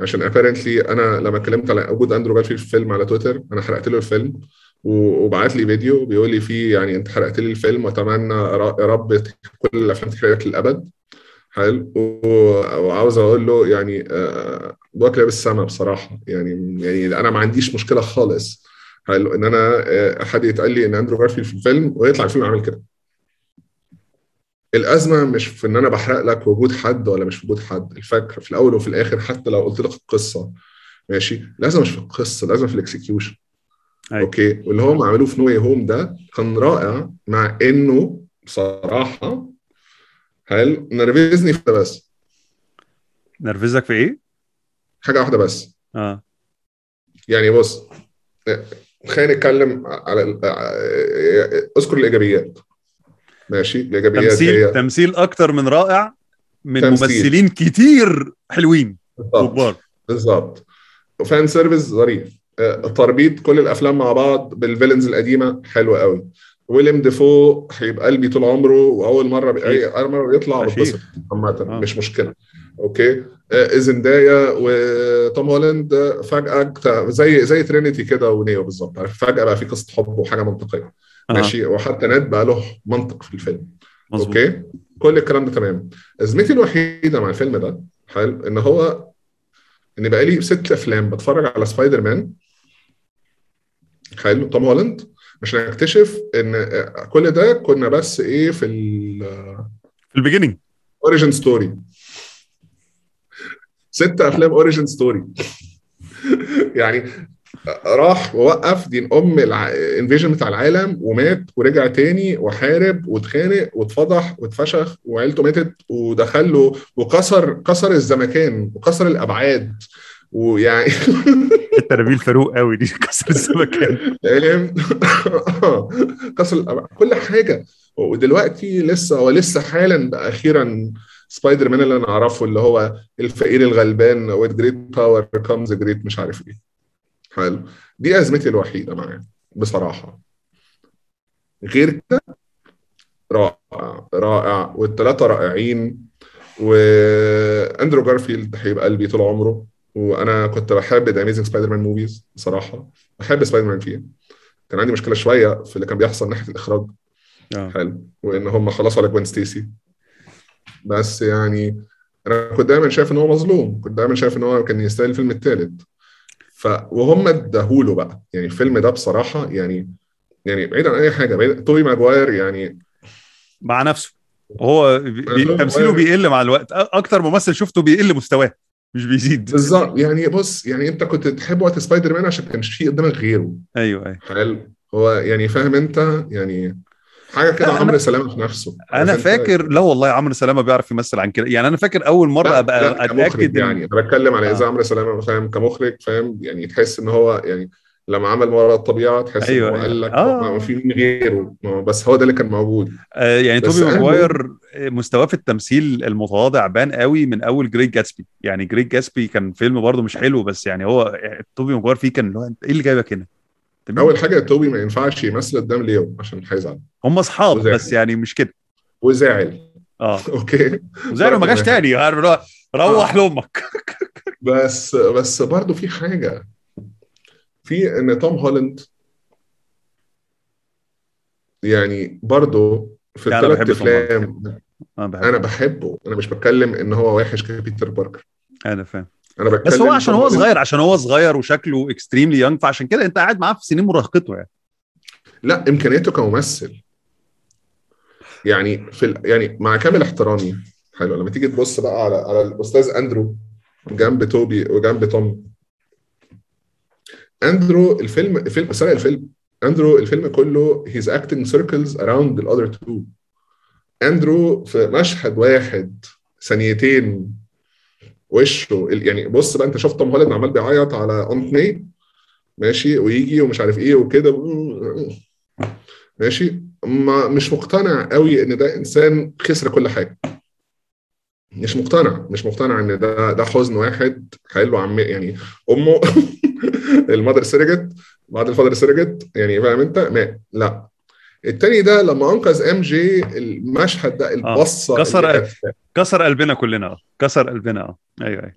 عشان apparently أنا لما اتكلمت على وجود أندرو جارفيلد في الفيلم على تويتر أنا حرقت له الفيلم وبعت لي فيديو بيقول لي فيه يعني أنت حرقت لي الفيلم وأتمنى يا رب كل الأفلام تحرق للأبد. حلو. وعاوز أقول له يعني آه، بوك لابس السما بصراحة. يعني يعني أنا ما عنديش مشكلة خالص. حلو. إن أنا آه، حد يتقال لي إن أندرو جارفيلد في الفيلم ويطلع الفيلم عامل كده. الأزمة مش في إن أنا بحرق لك وجود حد ولا مش وجود حد. الفكرة في الأول وفي الآخر حتى لو قلت لك القصة. ماشي؟ الأزمة مش في القصة الأزمة في ال execution. أوكي؟ واللي هم عملوه في نوي هوم ده كان رائع مع إنه بصراحة حلو. نرفزني في ده بس. نرفزك في إيه؟ حاجة واحدة بس. آه. يعني بص خلينا نتكلم على ال- اذكر الإيجابيات. ماشي؟ الإيجابيات تمثيل هي تمثيل أكتر من رائع من تمثيل. ممثلين كتير حلوين وكبار بالظبط و fan service ظريف. آه، تربيط كل الأفلام مع بعض بال villains القديمة حلوة قوي. ويليام دافو هيبقى قلبي طول عمره وأول مرة. أول مرة بيطلع. بتبسط عامة آه. مش مشكلة. أوكي؟ آه، زندايا وتوم هولاند آه، فجأة زي زي ترينيتي كده ونيو بالظبط. عارف؟ فجأة بقى في قصة حب وحاجة منطقية. آه. ماشي؟ وحتى نيد بقى له منطق في الفيلم. مظبوط. أوكي؟ كل الكلام ده تمام. أزمتي الوحيدة مع الفيلم ده حلو إن هو إن بقى لي ست أفلام بتفرج على سبايدر مان. حلو. توم هولاند. عشان اكتشف إن كل ده كنا بس إيه في في ال beginning ال origin story ست أفلام origin story يعني راح ووقف دين أم ال invasion بتاع العالم ومات ورجع تاني وحارب واتخانق واتفضح واتفشخ وعيلته ماتت ودخل له وكسر كسر الزمكان وكسر الأبعاد. ويعني انت نبيل فاروق قوي دي كسر السمكان فاهم؟ كسر كل حاجة. ودلوقتي لسه ولسه حالا بقى أخيرا سبايدر مان اللي أنا أعرفه اللي هو الفقير الغلبان with great power comes great مش عارف إيه. حلو. دي أزمتي الوحيدة معاه بصراحة. غير كده رائع رائع. والثلاثه رائعين. وأندرو جارفيلد هيبقى قلبي طول عمره. وأنا كنت بحب The Amazing Spider-Man movies بصراحة. بحب سبايدر مان فيه كان عندي مشكلة شوية في اللي كان بيحصل ناحية الإخراج. آه. حلو. وإن هم خلصوا على جوين ستيسي بس يعني أنا كنت دايما شايف إن هو مظلوم. كنت دايما شايف إن هو كان يستاهل الفيلم الثالث ف وهم اداهوله بقى. يعني الفيلم ده بصراحة يعني يعني بعيد عن أي حاجة بعيد توبي ماجواير يعني مع نفسه. هو تمثيله. بيقل مع الوقت. أكتر ممثل شفته بيقل مستواه. مش بيزيد. بالظبط. يعني بص يعني انت كنت تحب وقت سبايدر مان عشان كانش فيه قدامك غيره. أيوه أيوه. حلو. هو يعني فاهم انت يعني حاجة كده عمرو سلامة في نفسه. أنا؟ فاكر لا والله عمرو سلامة بيعرف يمثل عن كده. يعني أنا فاكر أول مرة لا أبقى لا أتأكد يعني. أنا بتكلم على إذا آه. عمرو سلامة فاهم كمخرج فاهم؟ يعني تحس إن هو يعني لما عمل وراء الطبيعة تحس أيوة، ان هو أيوة. قال لك آه. ما في مين غيره؟ بس هو ده اللي كان موجود. آه يعني توبي ماجواير مستواه في التمثيل المتواضع بان قوي من أول Great Gatsby. يعني Great Gatsby كان فيلم برضه مش حلو بس يعني هو توبي ماجواير فيه كان اللي هو إيه اللي جايبك هنا؟ أول حاجة توبي ما ينفعش يمثل قدام ليو عشان هيزعل. هم أصحاب وزعل. بس يعني مش كده. وزعل. آه. أوكي. وزعلوا ما جاش تاني. هو روح. لأمك. بس بس برضه في حاجة. في إن توم هولاند يعني برضه في الثلاث. أفلام أنا بحب أنا بحبه. أنا مش بتكلم إن هو وحش كبيتر باركر. أنا فاهم. أنا بتكلم بس هو عشان هو صغير عشان هو صغير وشكله extremely young فعشان كده أنت قاعد معاه في سنين مراهقته يعني. لا إمكانياته كممثل. يعني في ال... يعني مع كامل احترامي حلو لما تيجي تبص بقى على على الأستاذ أندرو جنب توبي وجنب توم اندرو الفيلم الفيلم سرق الفيلم. اندرو الفيلم كله acting circles around the other two. اندرو في مشهد واحد ثانيتين وشه يعني بص بقى انت شفت توم هولاند عمال بيعيط على Aunt May ماشي ويجي ومش عارف إيه وكده. ماشي. ما مش مقتنع قوي إن ده إنسان خسر كل حاجة. مش مقتنع مش مقتنع إن ده ده حزن واحد حلو عم يعني أمه ال mother سرقت بعد ال father سرقت يعني فاهم أنت؟ مات لا. التاني ده لما أنقذ MJ المشهد ده البصة كسر اللي كانت- كسر قلبنا كلنا كسر قلبنا. آه أيوه أيوه.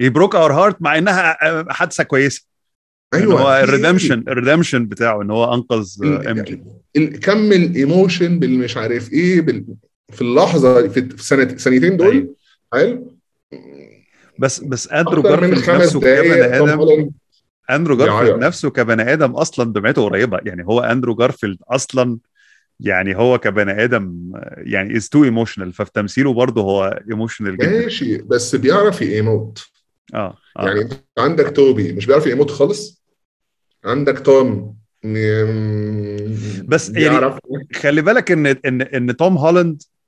هي broke our heart مع إنها آه، حادثة كويسة. أيوه أيوه هو ال redemption ال redemption بتاعه إن هو أنقذ MJ. ال- كم ال emotion بالمش عارف إيه بال... في اللحظة في الثانيتين دول أيوة. حلو. بس بس اندرو جارفيلد نفسه كبني آدم اندرو جارفيلد. نفسه كبني آدم أصلا دمعته قريبة. يعني هو اندرو جارفيلد أصلا يعني هو كبني آدم آه، يعني is too emotional ففي تمثيله برضه هو emotional جدا. ماشي بس بيعرف يموت. آه آه. يعني انت عندك توبي مش بيعرف يموت خالص؟ عندك توم بس يعني خلي بالك إن إن إن توم هولاند آه،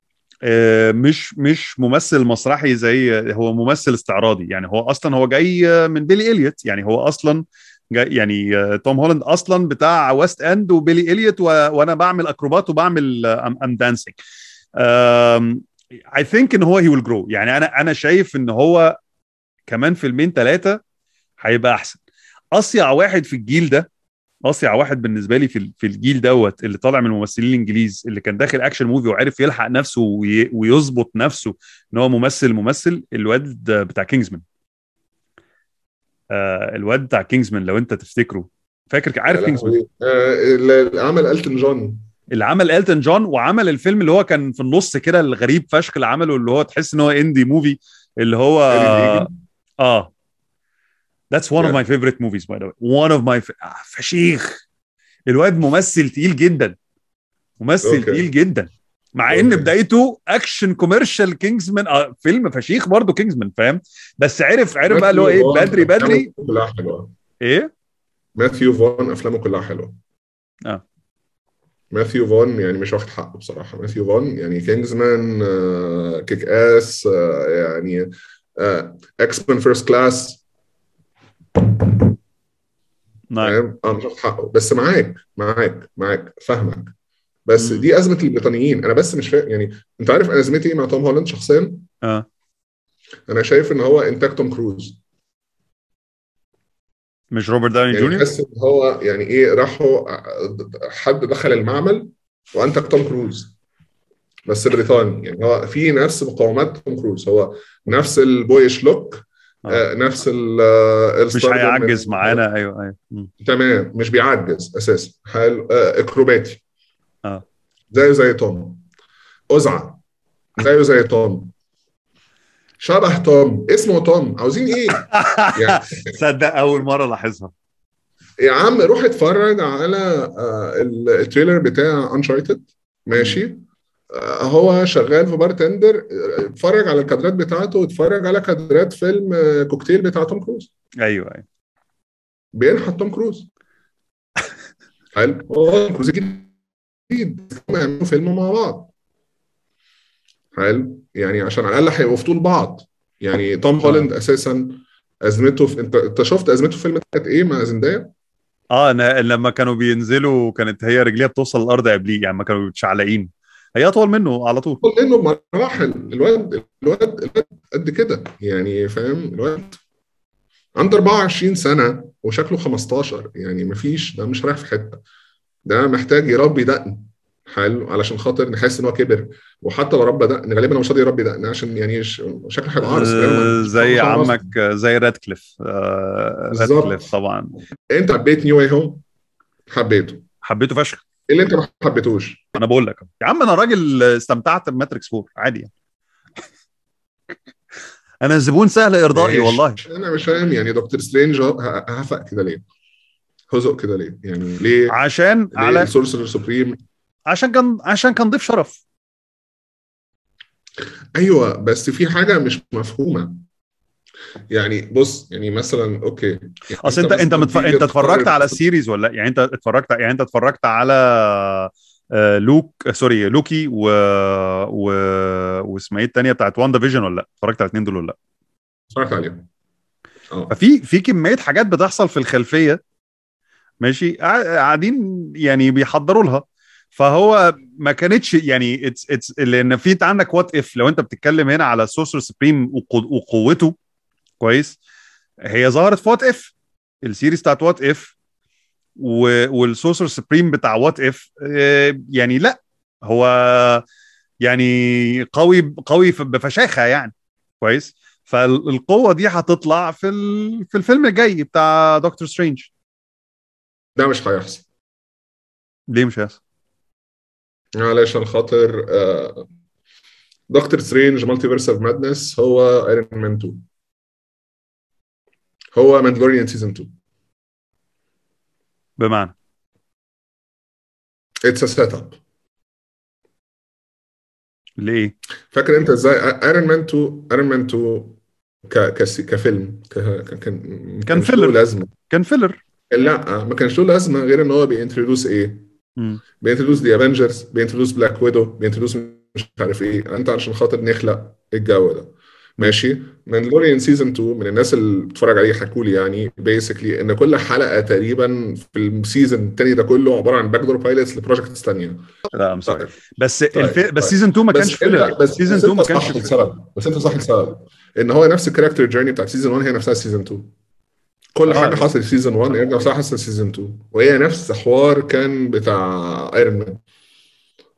مش مش ممثل مسرحي زي هو ممثل استعراضي. يعني هو أصلا هو جاي آه، من بيلي إليوت. يعني هو أصلا جاي يعني آه، توم هولاند أصلا بتاع ويست إند وبيلي إليوت وأنا بعمل أكروبات وبعمل آم dancing I think إن هو he will grow يعني أنا أنا شايف إن هو كمان فيلمين ثلاثة هيبقى أحسن. أصيع واحد في الجيل ده أصيع واحد بالنسبة لي في في الجيل دوت اللي طالع من الممثلين الإنجليز اللي كان داخل action movie وعرف يلحق نفسه وي- ويظبط نفسه إن هو ممثل ممثل الواد بتاع كينجزمان آه الواد بتاع كينجزمان لو أنت تفتكره. فاكر عارف كينجزمان. آه، اللي عمل التون جون اللي عمل التون جون وعمل الفيلم اللي هو كان في النص كده الغريب فشخ اللي عمله اللي هو تحس إن هو indie movie اللي هو آه That's one of Yeah. my favorite movies by the way. One of my آه فشيخ. الواد ممثل تقيل جدا. ممثل أوكي. تقيل جدا. مع إن أوكي. بدايته action commercial كينجزمان آه فيلم فشيخ برضه كينجزمان فاهم؟ بس عرف عرف بقى اللي هو إيه؟ بدري بدري. كلها حلوة. إيه؟ ماثيو فون أفلامه كلها حلوة. آه. ماثيو فون يعني مش واخد حقه بصراحة. ماثيو فون يعني كينجزمان آه، كيك اس آه، يعني إكس مان فيرست كلاس نعم. واخد حقه. بس معاك معاك معاك. فاهمك. بس مم. دي أزمة البريطانيين. أنا بس مش فاهم يعني أنت عارف أنا ازمتي إيه مع توم هولاند شخصيا؟ آه. أنا شايف إن هو انتاج توم كروز. مش روبرت داوني يعني جونيور؟ تحس إن هو يعني إيه راحوا حد دخل المعمل وأنتج توم كروز. بس بريطاني. يعني هو في نفس مقومات توم كروز. هو نفس البويش لوك آه. آه. نفس ال آه، مش هيعجز معانا. أيوه أيوه. تمام مش بيعجز أساسا. آه أكروباتي. آه. زيه زي توم. أزعة زيه زي توم. شبه توم. اسمه توم. عاوزين إيه؟ يعني تصدق أول مرة لاحظها يا عم روح اتفرج على ال- ال trailer بتاع انشارتد ماشي. هو شغال في bartender آه، اتفرج على الكادرات بتاعته واتفرج على كادرات فيلم آه، كوكتيل بتاع توم كروز. أيوه أيوه. بينحت توم كروز. حلو. هو توم كروز جديد. يعملوا فيلم مع بعض. حلو. يعني عشان على الأقل هيبقوا في طول بعض. يعني توم هولاند أساسا أزمته في انت أنت شفت أزمته في فيلم كانت إيه مع زندايا؟ آه أنا لما كانوا بينزلوا كانت هي رجليها بتوصل الأرض قبليه يعني ما كانوا متشعلقين هي أطول منه على طول. طول منه بمراحل. الواد الواد الواد قد كده. يعني فاهم؟ الواد عنده 24 سنة وشكله 15 يعني مفيش ده مش رايح في حتة. ده محتاج يربي دقن. حلو؟ علشان خاطر نحس إن هو كبر. وحتى لو ربى دقن غالبا هو مش راضي يربي دقن عشان يعني شكله هيبقى آه، زي عمك زي رادكليف آه،. رادكليف طبعا. أنت حبيت نيو واي هوم حبيته. حبيته فشخ. اللي انت ما حبيتوش أنا بقول لك يا عم أنا راجل استمتعت بماتريكس 4 عادي يعني. أنا زبون سهل ارضائي. والله. أنا مش فاهم يعني دكتور سترينج هزق كده ليه؟ هزق كده ليه؟ يعني ليه؟ عشان ليه على ال Sorcerer Supreme عشان كان عشان كان ضيف شرف. أيوه بس في حاجة مش مفهومة. يعني بص يعني مثلا أوكي يعني أصل انت أنت متف... أنت اتفرجت على ال series ولا لأ؟ يعني أنت اتفرجت يعني أنت اتفرجت على آه، لوك sorry لوكي و و واسمها إيه الثانية بتاعت وان ديفيجن ولا لأ؟ اتفرجت على الاثنين دول ولا لأ؟ اتفرجت عليهم ففي في كمية حاجات بتحصل في الخلفية ماشي قاع- قاعدين يعني بيحضروا لها فهو ما كانتش يعني it's it's لأن في أنت عندك وات اف لو أنت بتتكلم هنا على Sorcerer Supreme وقوته كويس. هي ظهرت في وات اف ال series بتاعت وات اف وال Sorcerer Supreme بتاع وات اف يعني لا هو يعني قوي قوي بفشاخة يعني. كويس. فالقوة دي هتطلع في في الفيلم الجاي بتاع دكتور سترينج. ده مش هيحصل. ليه مش هيحصل؟ علشان خاطر آه، دكتور سترينج Multiverse of Madness هو ايرون مان 2 هو ماندلوريان season 2 بمعنى؟ it's a setup ليه؟ فاكر انت إزاي؟ ايرون مان 2 ايرون مان 2 ك... كس... كفيلم ك... كان كان filler. لازمة. كان filler لا ما كانش له لازمة غير إن هو بي introduce إيه؟ مم. بي introduce the Avengers بي introduce بلاك ويدو بي introduce مش عارف إيه. أنت علشان خاطر نخلق الجو ده. ماشي. ماندلوريان season 2 من الناس اللي بتتفرج عليه حكوا لي يعني basically إن كل حلقة تقريبا في ال season الثاني ده كله عبارة عن backdoor pilots ل projects ثانية لا I'm sorry طيب. بس طيب،. طيب. بس season 2 ما كانش filler بس season بس 2 ما كانش السبب. بس أنت صح السبب. إن هو نفس ال character journey بتاعت season 1 هي نفسها season 2 كل آه. حاجة حصلت في season 1 هي نفسها حصلت في season 2 وهي نفس حوار كان بتاع ايرون مان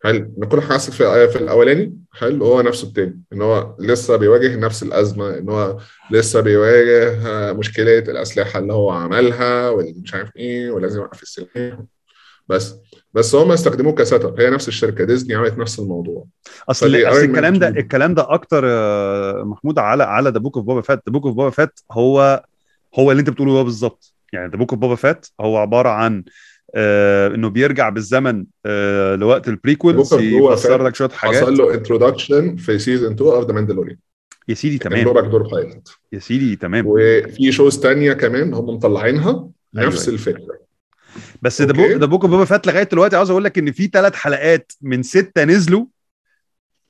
حلو ان كل حاجة في في الأولاني؟ حلو هو نفسه التاني؟ إن هو لسه بيواجه نفس الأزمة إن هو لسه بيواجه مشكلة الأسلحة اللي هو عملها والمش عارف إيه ولازم يوقف السلاح. بس بس هم استخدموه ك setup. هي نفس الشركة ديزني عملت نفس الموضوع. أصل Man الكلام ده 2. الكلام ده أكتر آه، محمود على على The Book of Boba Fett The Book of Boba Fett هو هو اللي أنت بتقوله ده بالظبط. يعني The Book of Boba Fett هو عبارة عن آه إنه بيرجع بالزمن آه لوقت ال prequels يفسر لك شوية حاجات. حصل له introduction في season 2 of The Mandalorian يا سيدي تمام. backdoor pilot يا سيدي تمام. وفي shows تانية كمان هم مطلعينها نفس أيوة. الفكرة. بس ده. Book ده Book بوبا فات لغاية دلوقتي عاوز أقول لك إن في ثلاث حلقات من ستة نزلوا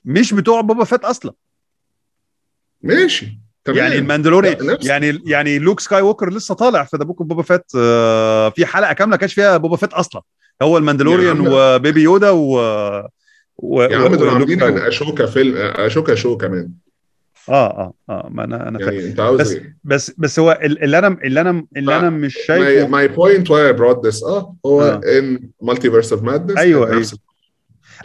مش بتوع بوبا فات أصلا. ماشي. تمام يعني الماندلوري يعني يعني لوك سكاي ووكر لسه طالع في The Book بوبا فات آه، في حلقة كاملة كانش فيها بوبا فات أصلا هو الماندلوريان. و Baby Yoda و و يا عم دول عاملين عن. أشوكا فيلم أشوكا show كمان آه آه آه ما أنا أنا يعني أنت عاوز بس إيه؟ بس بس هو ال- اللي أنا اللي أنا اللي أنا مش شايفه my point why brought this آه هو آه. in Multiverse of Madness أيوة.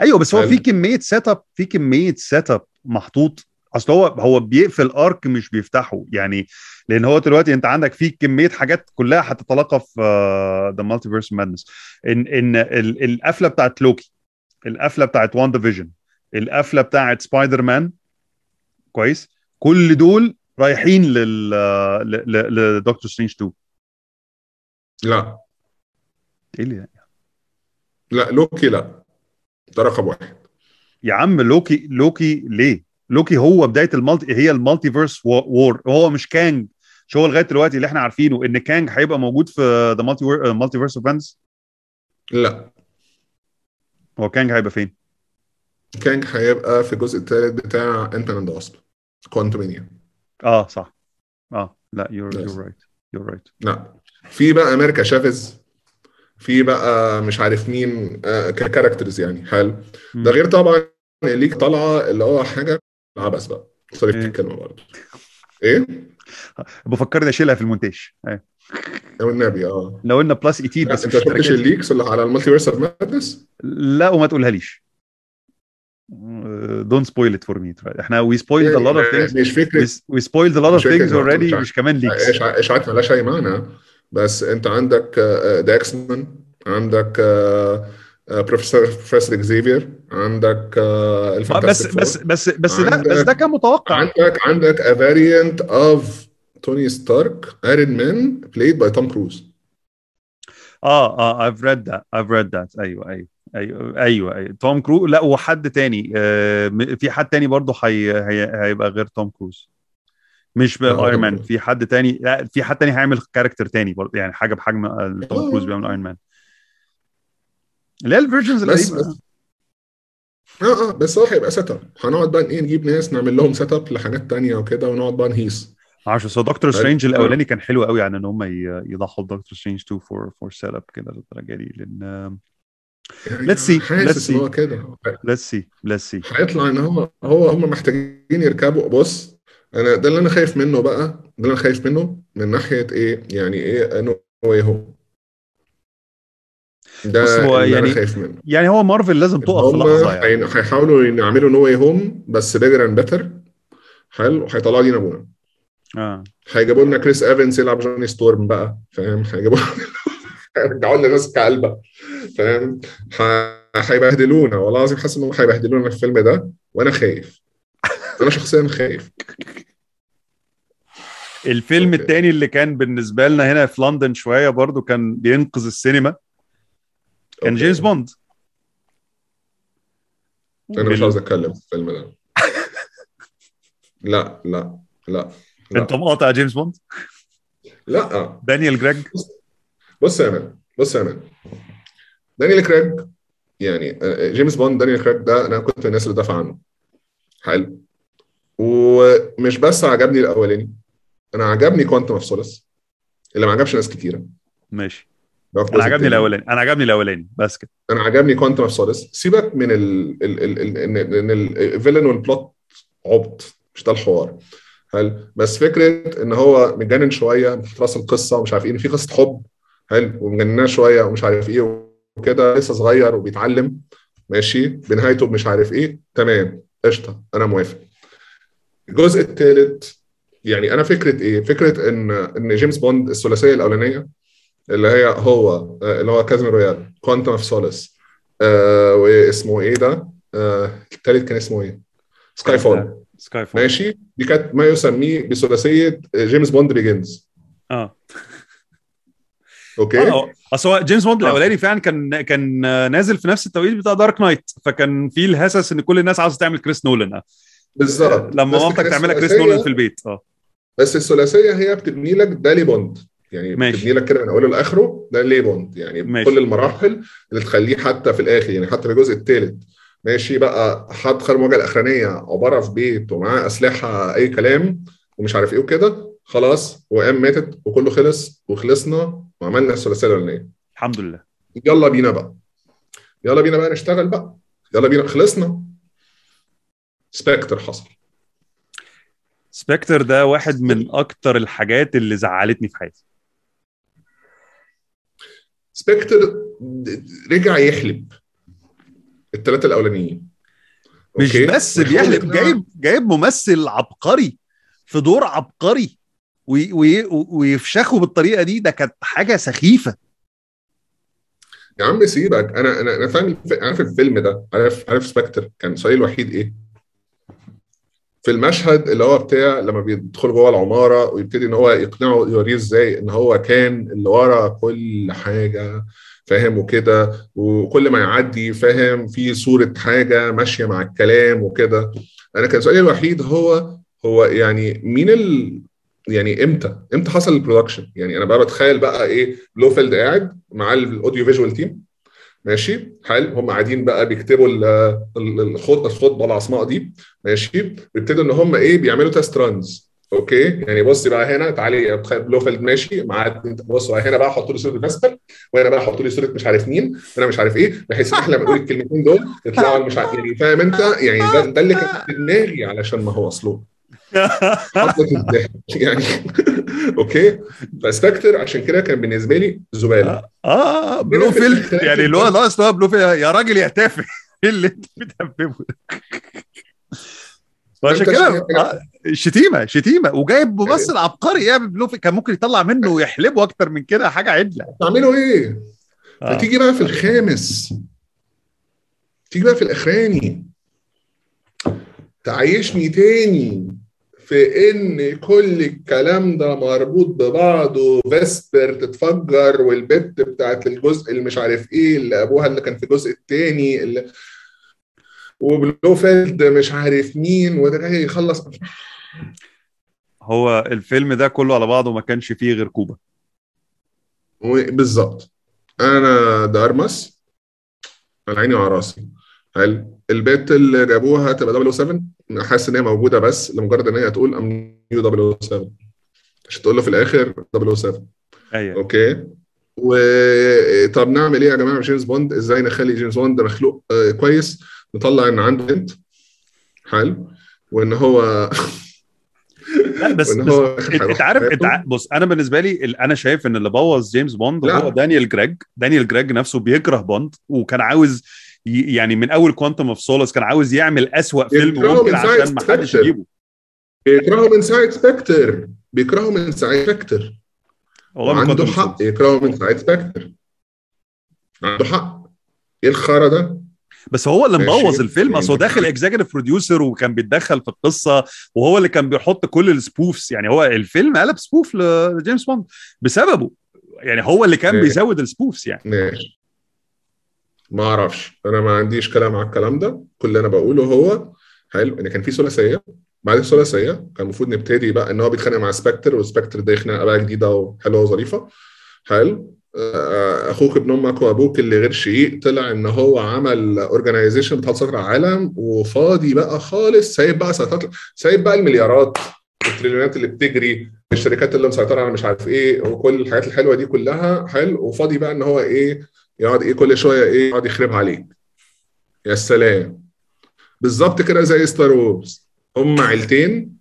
أيوه بس هو. في كمية setup في كمية setup محطوط أصل هو هو بيقفل arc مش بيفتحه. يعني لأن هو دلوقتي أنت عندك في كمية حاجات كلها هتتلاقى في the Multiverse Madness ان إن ال- القفلة بتاعت لوكي القفلة بتاعت WandaVision القفلة بتاعت سبايدر مان كويس؟ كل دول رايحين لل ل Doctor Strange 2 لا. إيه اللي لا لوكي لا. ده رقم واحد. يا عم لوكي لوكي ليه؟ لوكي هو بداية ال multi هي ال multiverse war. هو مش كانج. مش هو لغاية دلوقتي اللي إحنا عارفينه إن كانج هيبقى موجود في the multi Multiverse of لا. هو كانج هيبقى فين؟ كانج هيبقى في الجزء الثالث بتاع Ant and Wasp Quantumania آه صح. آه لا you're. You're right you're right لا. في بقى أمريكا شافيز. في بقى مش عارف مين آه ك characters يعني. حلو. ده غير طبعا leak طالعه اللي هو حاجة عبس بقى. في إيه؟ الكلمة برضه. إيه؟ بفكرني أشيلها في المونتاج. أيوة. أو النبي آه. لو قلنا plus 18 لا، بس أنت مش. ال leaks اللي على ال Multiverse of Madness؟ لا وما تقولها ليش don't spoil it for me إحنا we spoiled a lot of things مش فكرة. we spoiled a lot of things already مش كمان leaks إشاع- اشاعات مالهاش أي معنى. بس أنت عندك the X-Men عندك آه، آه، Professor Professor Xavier عندك آه، بس ال Fantastic بس Four. بس بس ده بس ده كان متوقع. عندك عندك a variant of توني ستارك ايرون مان played by توم كروز آه آه I've read that I've read that. أيوه أيوه أيوه أيوه أيوه. توم كروز لا وحد تاني آه في حد تاني برضه هي هي هيبقى غير توم كروز مش بايرون توم مان. في حد تاني لا في حد تاني هيعمل كاركتر تاني برضه يعني حاجة بحجم آه، توم آه. كروز بيعمل ايرون مان اللي هي الفيرجنز بس القديمة. بس. آه آه بس هو هيبقى سيت اب هنقعد بقى إيه نجيب ناس نعمل لهم سيت اب لحاجات تانية وكده ونقعد بقى نهيس. عشان سو دكتور بس- سترينج آه. الأولاني كان حلو قوي يعني إن هم ي- يضحوا بدكتور سترينج 2 فور فور سيت اب كده للدرجة دي. لأن يعني Let's see, حاسس let's إن see. هو كده. let's see let's see هيطلع إن هو هو هم محتاجين يركبوا. بص أنا ده اللي أنا خايف منه بقى ده اللي أنا خايف منه من ناحية إيه يعني إيه Way Home ده بص، هو يعني خايف منه. يعني هو مارفل لازم تقف في لحظة يعني. هيحاولوا يعملوا No Way Home بس bigger and better حلو. هيطلعوا دينا بونا آه. هيجيبوا لنا كريس ايفنس يلعب جوني ستورم بقى فاهم؟ هيجيبوا هيرجعوا لنا ناس كلبة فاهم؟ هيبهدلونا. والله العظيم حاسس انهم هيبهدلونا في الفيلم ده وأنا خايف. أنا شخصيا خايف. الفيلم. التاني اللي كان بالنسبة لنا هنا في لندن شوية برضو كان بينقذ السينما. كان. جيمس بوند. أنا مش عاوز أتكلم في الفيلم ده. لا لا لا لا. أنت مقاطع جيمس بوند؟ لا. دانيال كريج بص يا man بص يا man. دانيال كريج يعني آه، جيمس بوند دانيال كريج ده أنا كنت من الناس اللي دافع عنه. حلو. ومش بس عجبني الأولاني أنا عجبني Quantum of Solace اللي ما عجبش ناس كتيرة. ماشي. أنا عجبني. الأولاني. أنا عجبني الأولاني. بس كده. أنا عجبني Quantum of Solace سيبك من ال ال ال ال إن ال villain وال plot عبط. مش ده الحوار. هل؟ بس فكرة إن هو متجنن شوية في راس القصة ومش عارف إيه في قصة حب هل؟ ومجنناه شوية ومش عارف إيه وكده لسه صغير وبيتعلم. ماشي؟ بنهايته مش عارف إيه. تمام. قشطة. أنا موافق. الجزء الثالث يعني أنا فكرة إيه؟ فكرة إن إن جيمس بوند الثلاثية الأولانية اللي هي هو آه، اللي هو Casino Royale Quantum of Solace واسمه إيه ده؟ آه، الثالث كان اسمه إيه؟ Skyfall Skyfall ماشي؟ دي كانت ما يسميه بثلاثية جيمس بوند begins آه. okay؟ آه أصل هو جيمس بوند آه. الأولاني فعلا كان كان نازل في نفس التوقيت بتاع Dark Knight فكان في ال hisses إن كل الناس عاوزة تعمل كريس نولان آه. بالظبط. لما مامتك تعملها كريس نولان في البيت. آه. بس الثلاثية هي بتبني لك دالي بوند يعني ماشي. بتبني لك كده من أوله لآخره ده ليه بوند يعني ماشي. كل المراحل اللي تخليه حتى في الآخر يعني حتى في الجزء الثالث ماشي بقى حد خد المواجهه الأخرانية عبارة في بيت ومعاه أسلحة أي كلام ومش عارف إيه وكده خلاص وقام ماتت وكله خلص وخلصنا وعملنا الثلاثية الأولانية. الحمد لله. يلا بينا بقى. يلا بينا بقى نشتغل بقى. يلا بينا خلصنا. سبكتر حصل. سبكتر ده واحد من أكتر الحاجات اللي زعلتني في حياتي. Spectre رجع يحلب الثلاثه الأولانيين مش okay؟ بس بيحلب يقنع- جايب جايب ممثل عبقري في دور عبقري وي وي ويفشخه بالطريقة دي ده كانت حاجة سخيفة يا عم سيبك أنا أنا أنا فاهم. عارف الفيلم ده عارف عارف Spectre كان سؤالي الوحيد إيه؟ في المشهد اللي هو بتاع لما بيدخل جوه العمارة ويبتدي إن هو يقنعه يوريه إزاي إن هو كان اللي ورا كل حاجة فاهم؟ وكده. وكل ما يعدي فاهم؟ في صورة حاجة ماشية مع الكلام وكده. أنا كان سؤالي الوحيد هو هو يعني مين ال يعني إمتى؟ إمتى حصل ال production يعني أنا بقى بتخيل بقى إيه؟ بلوفيلد قاعد مع ال audio visual team ماشي؟ حلو. هم قاعدين بقى بيكتبوا ال- ال- الخطه الخطبة العصماء دي. ماشي؟ بيبتدوا إن هم إيه؟ بيعملوا test runs okay؟ يعني بص بقى هنا تعالي تخيل بلوفيلد ماشي؟ مع بص بقى هنا بقى حطوا لي صورة فيسبر وهنا بقى حطوا لي صورة مش عارف مين وأنا مش عارف إيه بحيث إن إحنا لما نقول الكلمتين دول يطلعوا مش عارف يعني فاهم أنت؟ يعني ده, ده اللي كان في دماغي علشان ما هو أصله. يعني okay. ف Spectre عشان كده كان بالنسبة لي زبالة. آه بلوفيلد يعني اللي هو ناقص اللي هو بلوفيلد يا راجل يا تافه. إيه اللي أنت بتهببه ده؟ فعشان كده آه، شتيمة شتيمة. وجايب ممثل عبقري يا بلوفيلد كان ممكن يطلع منه ويحلبه أكتر من كده. حاجة عدلة. تعملوا إيه؟ آه. فتيجي بقى في الخامس. تيجي بقى في الأخراني. تعيشني تاني. في إن كل الكلام ده مربوط ببعضه. فيسبر تتفجر والبت بتاعت الجزء اللي مش عارف إيه اللي أبوها اللي كان في الجزء التاني اللي وبلوفيلد مش عارف مين وده جاي يخلص. هو الفيلم ده كله على بعضه ما كانش فيه غير كوبا. بالظبط. آنا دي أرماس على عيني وعلى راسي. هل البت اللي جابوها تبقى 007 حاسس إن هي موجودة بس لمجرد إن هي تقول I'm new 007 عشان تقول له في الآخر 007 أيوه. okay. و طب نعمل إيه يا جماعة؟ جيمس بوند إزاي نخلي جيمس بوند مخلوق آه كويس؟ نطلع إن عنده بنت حلو. وإن هو لا بس, بس هو أنت عارف أنت بص أنا بالنسبة لي أنا شايف إن اللي بوظ جيمس بوند. هو دانيال كريج. دانيال كريج نفسه بيكره بوند وكان عاوز يعني من أول Quantum of Solace كان عاوز يعمل أسوأ فيلم ممكن عشان ما حدش. يجيبه. بيكرهه من ساعه Spectre بيكرهه من ساعة Spectre والله عنده حق. يكرهه من ساعة Spectre عنده حق. إيه الخرا ده؟ بس هو اللي. مبوظ الفيلم. أصل هو يعني- داخل executive producer وكان بيتدخل في القصة وهو اللي كان بيحط كل ال spoofs. يعني هو الفيلم قلب spoof لجيمس بوند بسببه. يعني هو اللي كان. بيزود ال spoofs يعني. ماشي. ما أعرفش. أنا ما عنديش كلام على الكلام ده. كل اللي أنا بقوله هو حلو إن كان في ثلاثية. بعد الثلاثية كان المفروض نبتدي بقى إن هو بيتخانق مع Spectre و Spectre ده خناقه بقى جديدة وحلوة وظريفة. حلو. آه، أخوك ابن أمك وأبوك اللي غير شقيق طلع إن هو عمل organization بتاع سيطره على العالم وفاضي بقى خالص. سايب بقى سيطرة سايب بقى المليارات التريليونات اللي بتجري الشركات اللي مسيطرة على مش عارف إيه وكل الحاجات الحلوة دي كلها. حلو. وفاضي بقى إن هو إيه يقعد إيه كل شوية إيه يقعد يخربها عليك. يا سلام. بالظبط كده زي Star Wars. هم عيلتين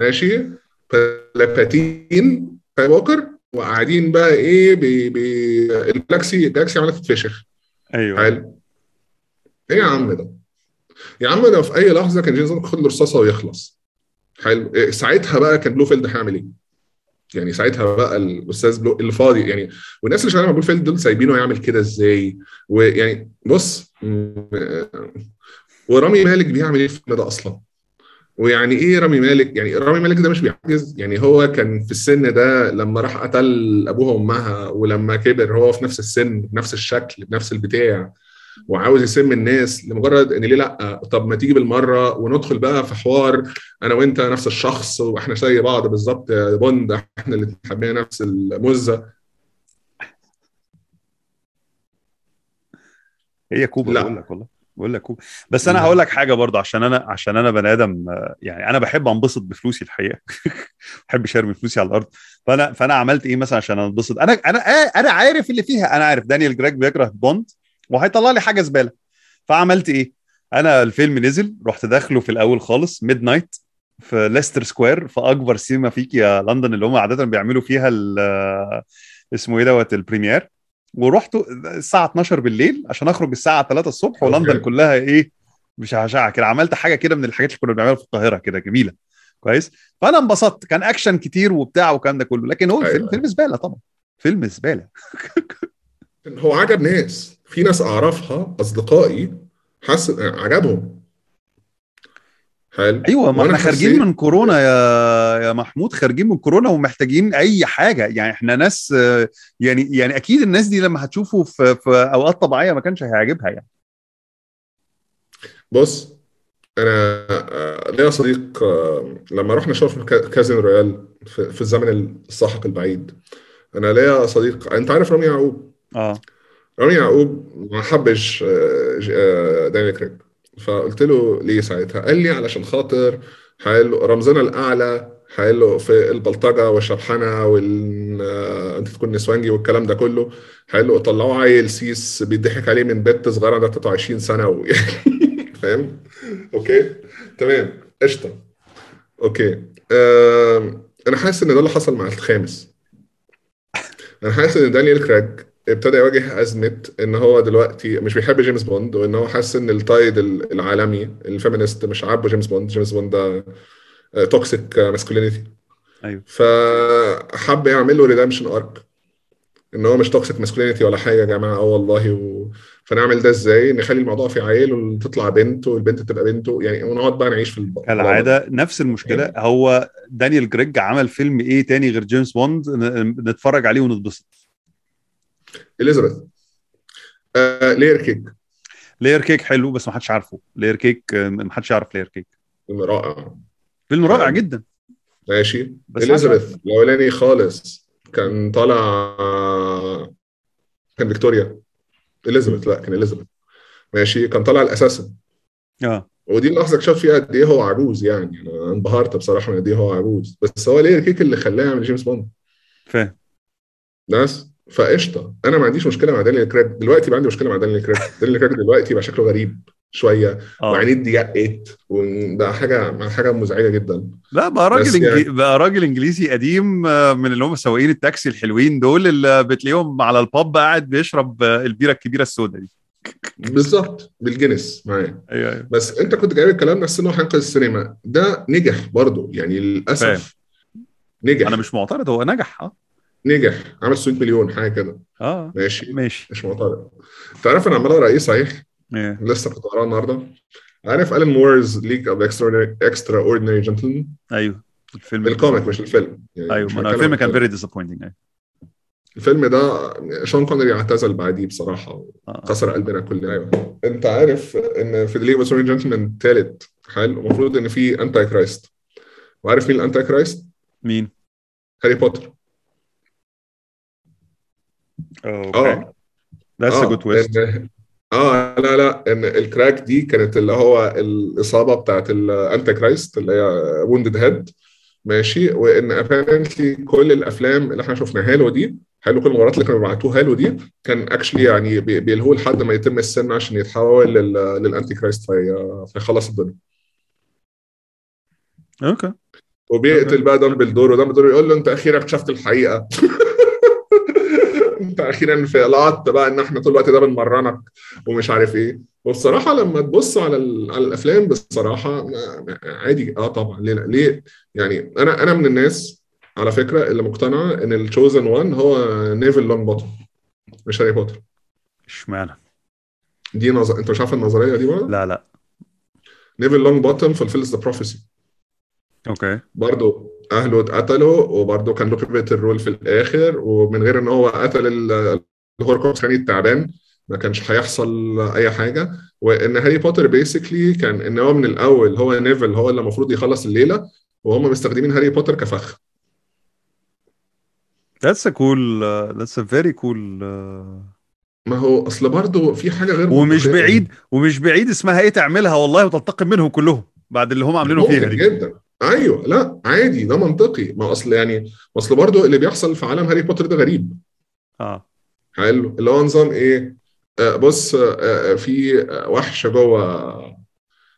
ماشي؟ بالباتين وسكاي ووكر وقاعدين بقى إيه بي بي ال galaxy ال galaxy عماله تتفشخ أيوه. حلو. إيه يا عم ده؟ يا عم ده في أي لحظة كان جيمس بوند ياخد له رصاصة ويخلص. حلو. إيه ساعتها بقى كان بلوفيلد هيعمل إيه؟ يعني ساعتها بقى الأستاذ بلو اللي فاضي يعني والناس اللي شغاله مع بلوفيلد دول سايبينه يعمل كده إزاي؟ ويعني بص م- ورامي مالك بيعمل إيه في ده أصلا؟ ويعني إيه رامي مالك؟ يعني رامي مالك ده مش بيعجز يعني هو كان في السن ده لما راح قتل أبوها وأمها ولما كبر هو في نفس السن بنفس الشكل بنفس البتاع وعاوز يسم الناس لمجرد إن ليه لأ؟ طب ما تيجي بالمرة وندخل بقى في حوار أنا وأنت نفس الشخص وإحنا زي بعض. بالظبط يا بوند إحنا اللي حبينا نفس المزه هي كوبا لأ. بقول لك والله بقول لك كوبا. بس أنا هقول لك حاجة برضه عشان أنا عشان أنا بني آدم يعني أنا بحب أنبسط بفلوسي الحقيقة. بحب ارمي فلوسي على الأرض. فأنا فأنا عملت إيه مثلا عشان أنبسط؟ أنا أنا أنا عارف اللي فيها. أنا عارف دانيال كريج بيكره بوند. وهيطلع لي حاجة زبالة. فعملت إيه؟ أنا الفيلم نزل رحت داخله في الأول خالص midnight في Leicester Square في أكبر سينما فيك يا لندن اللي هم عادة بيعملوا فيها ال- اسمه إيه دوت ال premiere ورحت الساعة 12 بالليل عشان أخرج الساعة 3 الصبح ولندن. كلها إيه مشعشعه كده. عملت حاجة كده من الحاجات اللي كنا بنعملها في القاهرة كده جميلة. كويس؟ فأنا انبسطت. كان اكشن كتير وبتاع والكلام ده كله. لكن هو أيوة. الفيلم فيلم زبالة طبعا. فيلم زبالة. هو عجب ناس. في ناس أعرفها أصدقائي حس عجبهم. حلو أيوه ما إحنا خارجين من كورونا يا يا محمود خارجين من كورونا ومحتاجين أي حاجة. يعني إحنا ناس يعني يعني أكيد الناس دي لما هتشوفه في في أوقات طبيعية ما كانش هيعجبها يعني. بص أنا آه، ليا صديق آه، لما رحنا كا- Casino Royale في الزمن السحيق البعيد. أنا ليا صديق أنت عارف رامي يعقوب؟ آه. رامي يعقوب ما حبش آه، آه، دانيال كريج فقلت له ليه ساعتها؟ قال لي علشان خاطر حلو رمزنا الأعلى حلو في البلطجة والشبحنه وال آه، أنت تكون نسوانجي والكلام ده كله. حلو طلعوا عيل سيس بيضحك عليه من بنت صغيرة عندها 23 سنة و... فاهم؟ okay؟ تمام. قشطة. okay. أنا حاسس إن ده اللي حصل مع الخامس. أنا حاسس إن دانيال كريج ابتدى يواجه أزمة إن هو دلوقتي مش بيحب جيمس بوند وإن هو حاسس إن ال tide العالمي ال feminist مش عاجبه جيمس بوند. جيمس بوند ده toxic masculinity أيوه. فحب يعمل له redemption arc إن هو مش toxic masculinity ولا حاجة يا جماعة أه والله و... فنعمل ده إزاي؟ نخلي الموضوع في عيل وتطلع بنت والبنت تبقى بنته. يعني ونقعد بقى نعيش في الب... كالعادة نفس المشكلة. هو دانيال كريج عمل فيلم إيه تاني غير جيمس بوند؟ نتفرج عليه ونتبسط. اليزابيث آه Layer Cake Layer Cake حلو بس ما حدش عارفه. Layer Cake ما حدش يعرف Layer Cake رائع. فيلم رائع. جدا. ماشي. اليزابيث الأولاني خالص. كان طالع كان فيكتوريا. اليزابيث لا كان اليزابيث ماشي. كان طالع ال assassin آه. ودي اللحظه اكتشفت فيها قد إيه هو عجوز يعني. أنا انبهرت بصراحة من قد إيه هو عجوز. بس هو Layer Cake اللي خلاه يعمل جيمس بوند فاهم. ناس؟ فقشطة. أنا ما عنديش مشكلة مع دانيال كريج دلوقتي بقى عندي مشكلة مع دانيال كريج دانيال كريج دلوقتي بقى شكله غريب شوية. آه. وعينيه ضيقت وده حاجة حاجة مزعجة جدا. لا بقى راجل. يعني- بقى راجل إنجليزي قديم آه، من اللي هم سواقين التاكسي الحلوين دول اللي بتلاقيهم على الباب قاعد بيشرب آه، البيرة الكبيرة السوداء دي. بالظبط. بالجنس معايا. أيوه أيوه. بس أنت كنت جايب الكلام ده انه هينقذ السينما. ده نجح برضه يعني للأسف. نجح. أنا مش معترض. هو نجح آه. نجح عمل 600 مليون حاجة كده. آه ماشي. ماشي. مش معترض. تعرف أنا عمال اقرا إيه صحيح؟ إيه. لسه كنت قراها النهارده. عارف Alan Moore's League of Extraordinary Gentlemen أيوه. الفيلم ال comic مش الفيلم. يعني أيوه مش ما الفيلم كان. very disappointing أيوه. الفيلم ده شون كونري اعتزل بعديه بصراحة آه. كسر قلبنا كلنا أيوه. أنت عارف إن في League of Gentlemen الثالث حلو. المفروض إن في Antichrist وعارف مين ال Antichrist؟ مين؟ هاري بوتر. Okay. آه. That's a good twist آه لا لا إن ال crack دي كانت اللي هو الإصابة بتاعت ال Antichrist اللي هي wounded head ماشي. وإن apparently كل الأفلام اللي إحنا شفناها له دي حلو كل المباريات اللي كانوا بيبعتوها له دي كان actually يعني بي- بيلهوه لحد ما يتم السن عشان يتحول لل- لل Antichrist في- فيخلص الدنيا. Okay. وبيقتل بقى دامبلدور ودامبلدور يقول له أنت أخيرا اكتشفت الحقيقة. انت أخيرا في لقطت بقى إن إحنا طول الوقت ده بنمرنك ومش عارف إيه. وبصراحه لما تبص على على الأفلام بصراحة عادي آه طبعا. ليه لأ؟ ليه؟ يعني أنا أنا من الناس على فكرة اللي مقتنعه إن ال chosen one هو نيفل لونج بوتم مش هاري بوتر. إشمعنى؟ دي نظر أنت مش عارف النظرية دي بقى؟ لا لا. نيفل لونج بوتم fulfills the prophecy. Okay. برضه أهله اتقتلوا وبرضه كان له pivotal role في الآخر ومن غير إن هو قتل ال- ال Horcrux يعني التعبان ما كانش هيحصل أي حاجة. وإن هاري بوتر basically كان إن هو من الأول هو نيفل هو اللي المفروض يخلص الليلة وهم مستخدمين هاري بوتر كفخ. That's a cool uh, that's a very cool uh... ما هو أصل برضه في حاجة غير ومش. بعيد ومش بعيد اسمها إيه تعملها والله وتنتقم منهم كلهم بعد اللي هم عاملينه فيها دي. جدا. أيوه لا عادي ده منطقي. ما أصل يعني أصل برضه اللي بيحصل في عالم هاري بوتر ده غريب. آه. حلو. اللي هو نظام إيه؟ آه بص آه في آه، وحش جوه.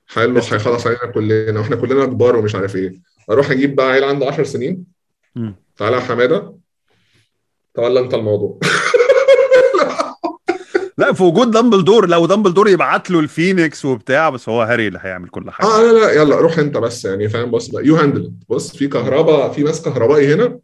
حلو هيخلص علينا كلنا. وإحنا كلنا كبار ومش عارف إيه. أروح أجيب بقى عيل عنده 10 سنين. تعالى يا حمادة. تولى أنت الموضوع. لا في وجود دامبلدور لو دامبلدور يبعت له الفينيكس وبتاع بس هو هاري اللي هيعمل كل حاجة. آه لا لا يلا روح انت بس يعني فاهم بص بقى you handle بص في كهرباء في ماس كهربائي هنا.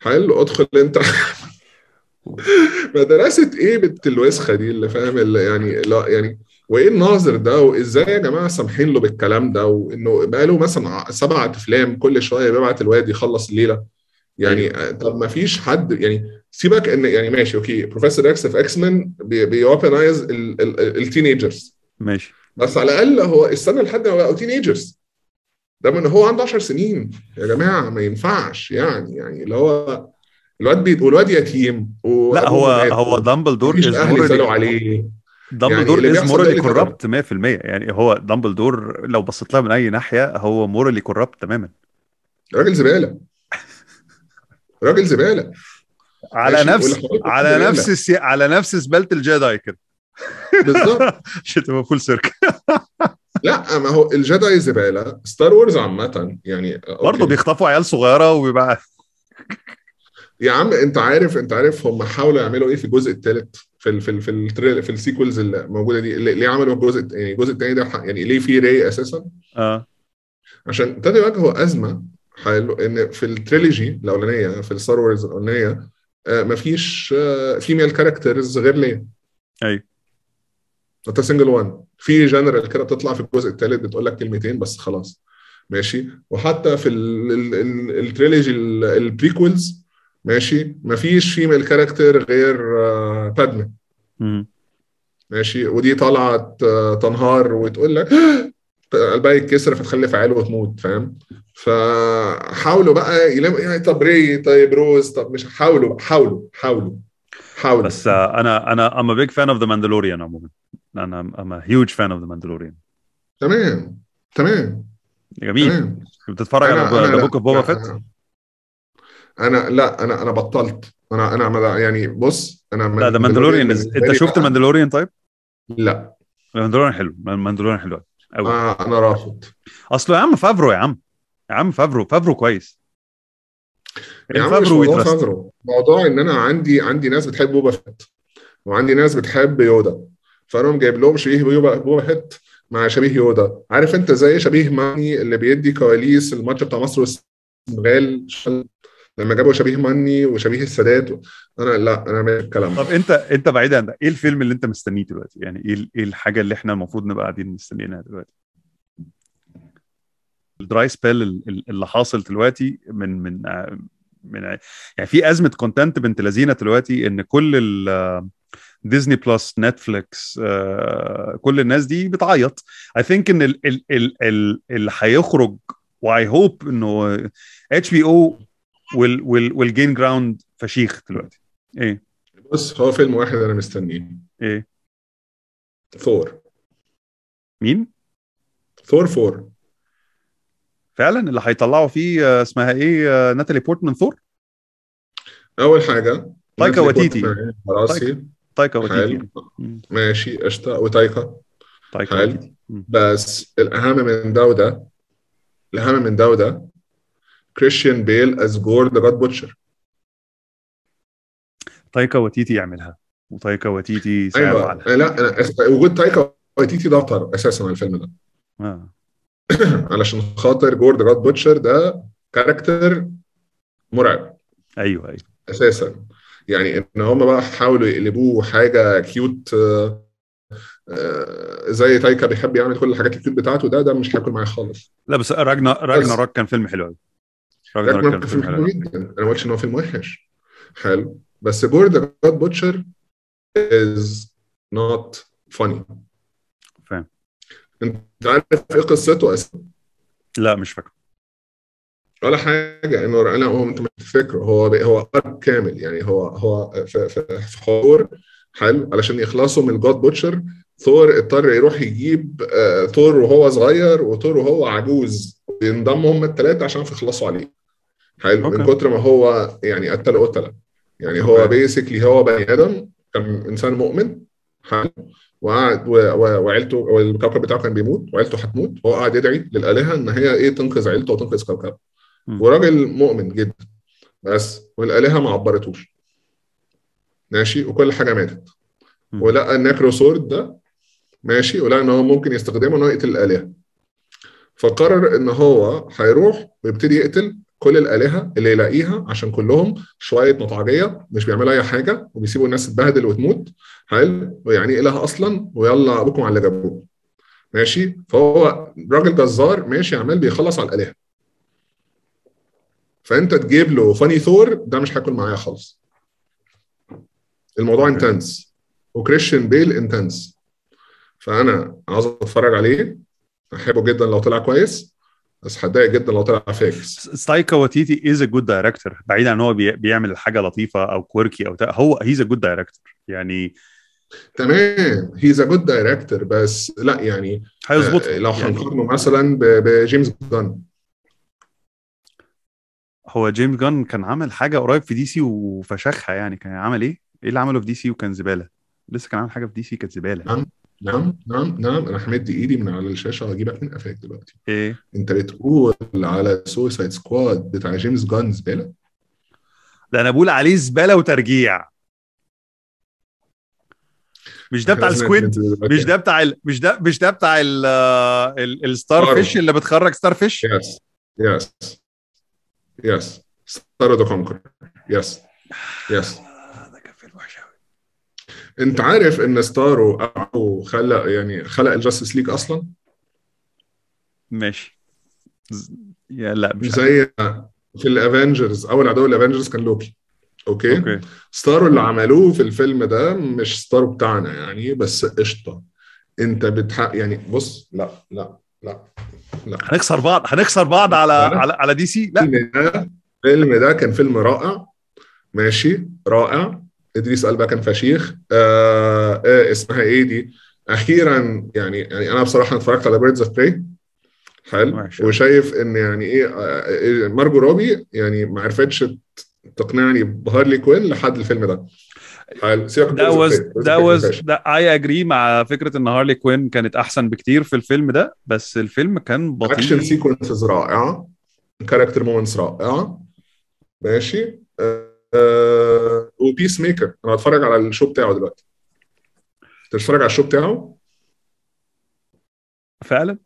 حلو ادخل انت. مدرسة إيه بنت الوسخة دي اللي فاهم اللي يعني لا يعني وإيه الناظر ده؟ وإزاي يا جماعة سامحين له بالكلام ده؟ وإنه بقاله مثلا سبعة أفلام كل شوية بيبعت الواد يخلص الليلة. يعني آه، طب ما فيش حد يعني سيبك ان يعني ماشي okay. Professor X في X-Men بي weaponize ال teenagers ماشي. بس على الأقل هو استنى لحد ما بقوا teenagers ده من هو عنده 10 سنين. يا جماعة ما ينفعش يعني يعني اللي هو الواد بي... والواد يتيم لا هو هو دامبلدور مفيش از أهل سالوا عليه. دامبلدور is morally corrupt 100% يعني هو دامبلدور لو بصيت لها من أي ناحية هو morally corrupt تماما. راجل زبالة. راجل زبالة. على نفس على. نفس السي... على نفس زباله ال Jedi كده. بالظبط. تبقى full circle لا ما هو ال Jedi زبالة Star Wars عامة يعني okay. برضه بيخطفوا عيال صغيرة وبيبقى يا عم أنت عارف أنت عارف هم حاولوا يعملوا إيه في الجزء الثالث في ال في ال في ال في ال sequels اللي موجودة دي ليه عملوا الجزء يعني الجزء الثاني ده؟ يعني ليه في ري أساسا؟ آه. عشان ابتدوا يواجهوا أزمة حلو إن في ال trilogy الأولانية في ال Star Wars الأولانية آه مفيش female characters غير ليا أيوه انت single one في جنرال كده بتطلع في الجزء الثالث بتقول لك كلمتين بس خلاص. ماشي؟ وحتى في ال- ال- ال- ال trilogy ال- ال prequels ماشي؟ مفيش female character غير آه، بادمي مم. ماشي؟ ودي طالعه ت- تنهار وتقول لك قلبها يتكسر فتخلف عيال وتموت فاهم؟ فحاولوا بقى يلم يعني طب ري طيب روز طب مش حاولوا حاولوا حاولوا حاولوا. بس أنا أنا I'm a big fan of the Mandalorian عموما. أنا I'm a huge fan of the Mandalorian. تمام تمام. جميل. تمام. بتتفرج على The Book of Boba Fett أنا لا أنا أنا بطلت. أنا أنا يعني بص أنا لا The Mandalorian أنت شفت ال Mandalorian طيب؟ لا. ال Mandalorian حلو. ال Mandalorian حلو. قوي آه أنا رافض. اصله يا عم فافرو يا عم. يا عم فافرو فافرو كويس. يا عم مش فافرو موضوع ويترست. فافرو؟ موضوع إن أنا عندي عندي ناس بتحب بوبا فيت وعندي ناس بتحب يودا. فأنا جايب لهم شبيه بوبا بوبا فيت مع شبيه يودا. عارف أنت زي شبيه ماني اللي بيدي كواليس الماتش بتاع مصر والسنغال لما جابوا شبيه ماني وشبيه السادات أنا لأ أنا ما الكلام طب أنت أنت بعيد عن ده إيه الفيلم اللي أنت مستنيه دلوقتي؟ يعني إيه إيه الحاجة اللي إحنا المفروض نبقى قاعدين مستنيينها دلوقتي؟ ال dry spell اللي حاصل دلوقتي من من من يعني في أزمة content بنت لذينة دلوقتي إن كل ال ديزني بلس نتفليكس كل الناس دي بتعيط. I think إن ال- ال- ال- ال- اللي هيخرج و I hope إنه HBO وال gaining ground فشيخ دلوقتي. إيه. بص هو فيلم واحد أنا مستنيه. إيه. ثور مين؟ Thor Four فعلا؟ اللي هيطلعوا فيه آه، اسمها إيه آه، ناتالي بورتمان ثور أول حاجة. تايكا. بورتمان راسي تايكا. مم. ماشي قشطة. وتايكا. تايكا. بس الأهم من ده وده الأهم من ده وده كريستيان بيل as Gorr the God Butcher تايكا واتيتي يعملها. وتايكا أيوه. على لا أس- وجود تايكا واتيتي ده ضر أساسا على الفيلم ده. آه. علشان خاطر Gorr the God Butcher ده character مرعب. أيوه أيوه. أساسا. يعني إن هم بقى حاولوا يقلبوه حاجة cute آه، آه، زي تايكا بيحب يعمل كل الحاجات ال cute بتاعته ده ده مش هياكل معايا خالص. لا بس Ragna Ragnarok كان فيلم حلو قوي كان فيلم حلو جدا أنا ما قلتش إن هو فيلم وحش. حلو. بس Gorr the God Butcher is not funny. فاهم. أنت عارف إيه قصته أصلا؟ لا مش فاكر ولا حاجة. إنه لا هو أنت مش تفتكره هو هو arc كامل. يعني هو هو في في حوار حلو. علشان يخلصوا من God Butcher ثور اضطر يروح يجيب آه، ثور وهو صغير وثور وهو عجوز. وينضموا هم الثلاثه عشان يخلصوا عليه. حلو. من. كتر ما هو يعني قتل قتلة. يعني هو. بيسكلي هو بني آدم كان إنسان مؤمن حلو. وقعد وعيلته والكوكب بتاعه كان بيموت وعيلته هتموت. هو قاعد يدعي للآلهة إن هي إيه تنقذ عيلته وتنقذ كوكبه. وراجل مؤمن جدا. بس والآلهة ما عبرتوش. ماشي؟ وكل حاجة ماتت. ولقى النكروسورد ده ماشي؟ ولقى إن هو ممكن يستخدمه إن هو يقتل الآلهة. فقرر إن هو هيروح ويبتدي يقتل كل الآلهة اللي يلاقيها عشان كلهم شوية نطعجيه مش بيعملوا أي حاجة وبيسيبوا الناس تتبهدل وتموت. حلو؟ ويعني اله أصلا؟ ويلا أبوكم على اللي جابوه. ماشي؟ فهو راجل جزار ماشي عمال بيخلص على الآلهة. فأنت تجيب له funny Thor ده مش هياكل معايا خالص. الموضوع. intense وكريستيان بيل intense فأنا عاوز أتفرج عليه. أحبه جدا لو طلع كويس. بس هتضايق جدا لو طلع فاكس. تايكا واتيتي is a good director بعيد عن هو بي- بيعمل حاجة لطيفة أو quirky أو تا- هو he's a good director يعني تمام. he's a good director بس لا يعني هيظبط آه، لو يعني هنقارنه مثلا ب- بجيمس جان هو جيمس جان كان عمل حاجة قريب في دي سي وفشخها يعني. كان عمل إيه؟ إيه اللي عمله في دي سي وكان زبالة؟ لسه كان عامل حاجة في دي سي كانت زبالة. نعم نعم نعم. أنا همد إيدي من على الشاشة وهجيبك من قفاك دلوقتي. إيه؟ أنت بتقول على Suicide Squad بتاع جيمس جان زبالة؟ ده أنا بقول عليه زبالة وترجيع. مش ده بتاع ال squid؟ مش ده بتاع ال... مش ده مش ده بتاع ال... ال... ال star star. fish اللي بتخرج ستار فيش يس يس يس ستار ذا كونكر yes yes ده كان فيلم وحش قوي انت عارف ان ستارو أو خلق يعني خلق ال Justice League أصلا؟ ماشي. ز- يا لا مش. زي في ال Avengers أول عدو ال Avengers كان لوكي أوكي, أوكي. ستارو اللي عملوه في الفيلم ده مش ستارو بتاعنا يعني بس قشطة. انت بتحق يعني بص لا لا لا لا. هنخسر بعض هنخسر بعض على. على على دي سي؟ لا. الفيلم ده الفيلم ده كان فيلم رائع ماشي رائع. ادريس البا كان فشيخ. آه آه اسمها إيه دي؟ أخيرا يعني يعني أنا بصراحة اتفرجت على Birds of Prey حلو. وشايف إن يعني إيه آه، آه، مارجو روبي يعني ما عرفتش تقنعني بهارلي كوين لحد الفيلم ده. ده was ده was I agree مع فكرة إن هارلي كوين كانت أحسن بكتير في الفيلم ده بس الفيلم كان اكشن بطيء sequences رائعة. character moments رائعة. ماشي. آه و Peacemaker أنا هتفرج على ال show بتاعه دلوقتي. تتفرج على ال show بتاعه؟ فعلا؟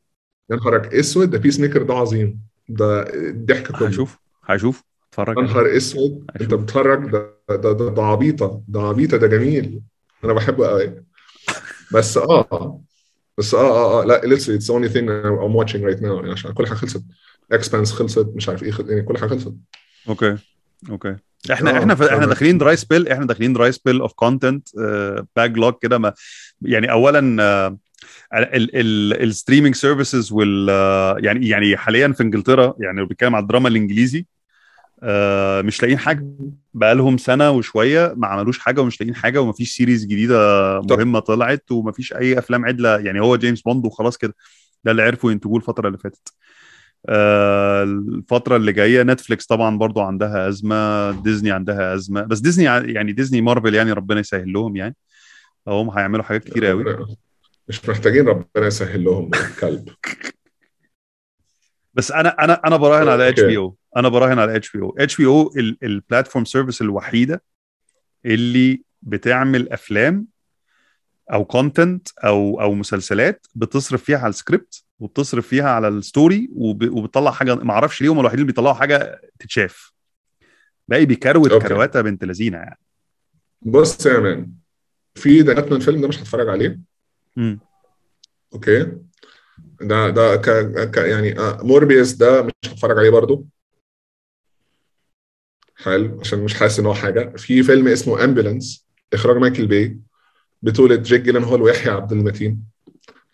يا نهارك أسود ده Peacemaker ده عظيم. ده الضحك كله. هشوف هشوف. اتفرج يا. نهار أسود. أنت. بتتفرج؟ ده ده ده, ده عبيطة. ده عبيطة ده جميل. أنا بحبه قوي بس آه بس آه آه آه. لا لسه it's the only thing I'm watching right now عشان كل حاجة خلصت. Expanse خلصت مش عارف إيه خل... يعني كل حاجة خلصت. okay. okay. إحنا آه، إحنا إحنا. داخلين dry spell إحنا داخلين dry spell of content backlog كده ما يعني اولا آه، ال streaming services وال آه، يعني يعني حاليا في إنجلترا يعني لو بيتكلم على الدراما الإنجليزي آه، مش لاقيين حاجة بقى لهم سنة وشوية ما عملوش حاجة ومش لاقيين حاجة ومفيش series جديدة مهمة طلعت ومفيش أي أفلام عدلة يعني هو جيمس بوند وخلاص كده ده اللي عرفوا ينتجوه الفترة اللي فاتت الفترة اللي جاية. Netflix طبعا برضو عندها أزمة. ديزني عندها أزمة. بس ديزني يعني Disney Marvel يعني ربنا يسهل لهم يعني. هم هيعملوا حاجات كتير قوي. مش محتاجين ربنا يسهل لهم كلب بس أنا أنا أنا براهن على HBO أنا براهن على اتش بي أو اتش بي أو ال platform service الوحيدة اللي بتعمل أفلام أو content أو أو مسلسلات بتصرف فيها على السكريبت وبتصرف فيها على ال story وب- وبتطلع حاجة ما أعرفش ليه هم الوحيدين اللي بيطلعوا حاجة تتشاف. باقي بيكروت okay. كروته بنت لذينة يعني. بص يا man في ده من الفيلم ده مش هتفرج عليه. مم. okay. ده ده ك, ك يعني آه Morbius ده مش هتفرج عليه برضو. حلو عشان مش حاسس إن هو حاجة. في فيلم اسمه Ambulance إخراج Michael Bay. بطولة Jake Gyllenhaal ويحيى عبد المتين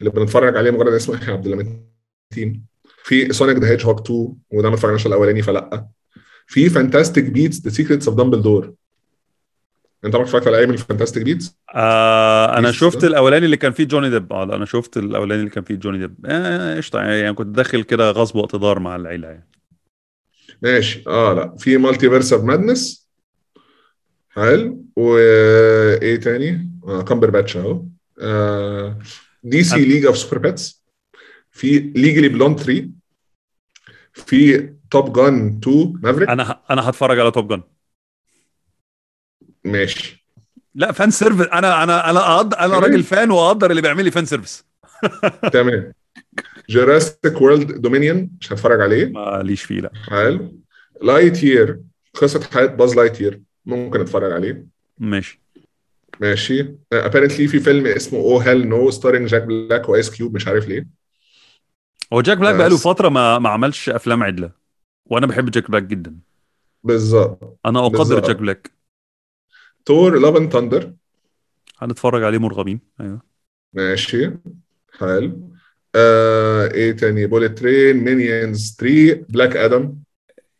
اللي بنتفرج عليه مجرد اسمه يحيى عبد المتين. في Sonic the Hedgehog 2 وده ما اتفرجناش الأولاني فلأ. في Fantastic Beasts the Secrets of Dumbledore انت عمرك اتفرجت على أي من ال Fantastic Beasts؟ آه أنا بيس شفت؟ الأولاني اللي كان فيه جوني ديب آه أنا شفت الأولاني اللي كان فيه جوني ديب آه، قشطة يعني كنت داخل كده غصب واقتدار مع العيلة يعني. ماشي. آه لا. في Multiverse of Madness حلو وايه تاني؟ آه كامبر باتش أهو. آه DC League of Super-Pets في Legally Blonde 3 في Top Gun 2 Maverick أنا أنا هتفرج على Top Gun ماشي. لا fan service أنا أنا أنا أقدر أنا. راجل fan وأقدر اللي بيعمل لي fan service تمام. Jurassic World Dominion مش هتفرج عليه. ماليش فيه لا. حلو. Lightyear قصة حياة Buzz Lightyear ممكن أتفرج عليه. ماشي. ماشي. apparently في فيلم اسمه Oh Hell No starring Jack Black و Ice Cube مش عارف ليه. هو Jack Black بقاله. فترة ما ما عملش أفلام عدلة وأنا بحب Jack Black جدا. بالظبط. أنا أقدر. جاك بلاك Thor Love and Thunder هنتفرج عليه مرغمين أيوه. ماشي. حلو. آه إيه تاني؟ Bullet Train Minions 3 Black Adam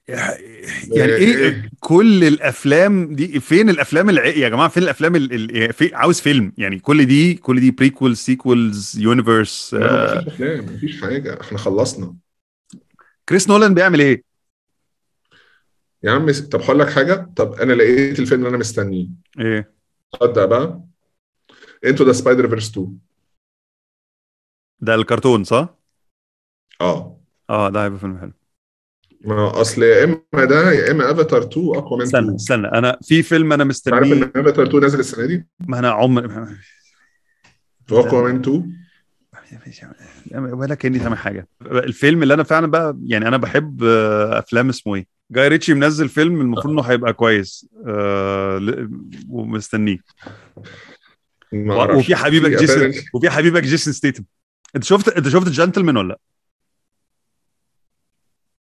يعني إيه كل الأفلام دي فين الأفلام الع... يا جماعة فين الأفلام ال... ال... في... عاوز فيلم. يعني كل دي كل دي prequel sequels universe مفيش أفلام مفيش حاجة. إحنا خلصنا. كريس نولان بيعمل إيه؟ يا عم طب هقول لك حاجة. طب أنا لقيت الفيلم اللي أنا مستنيه. إيه؟ صدق بقى. Into the Spider-Verse 2 ده الكرتون صح؟ آه. آه ده هيبقى فيلم حلو. ما أصل يا إما ده يا إما افاتار 2 أقوى من 2 استنى استنى. أنا في فيلم أنا انت عارف إن مستنيه افاتار 2 نازل السنة دي؟ ما أنا عمر واقوى من 2 ولا كأني سامع حاجة. الفيلم اللي أنا فعلا بقى يعني أنا بحب آه، أفلام اسمه إيه؟ جاي ريتشي منزل فيلم المفروض إنه هيبقى كويس. ل- ومستنيه. وفي حبيبك جيسون وفي حبيبك جيسون ستيتم. أنت شفت أنت شفت جنتلمان ولا لأ؟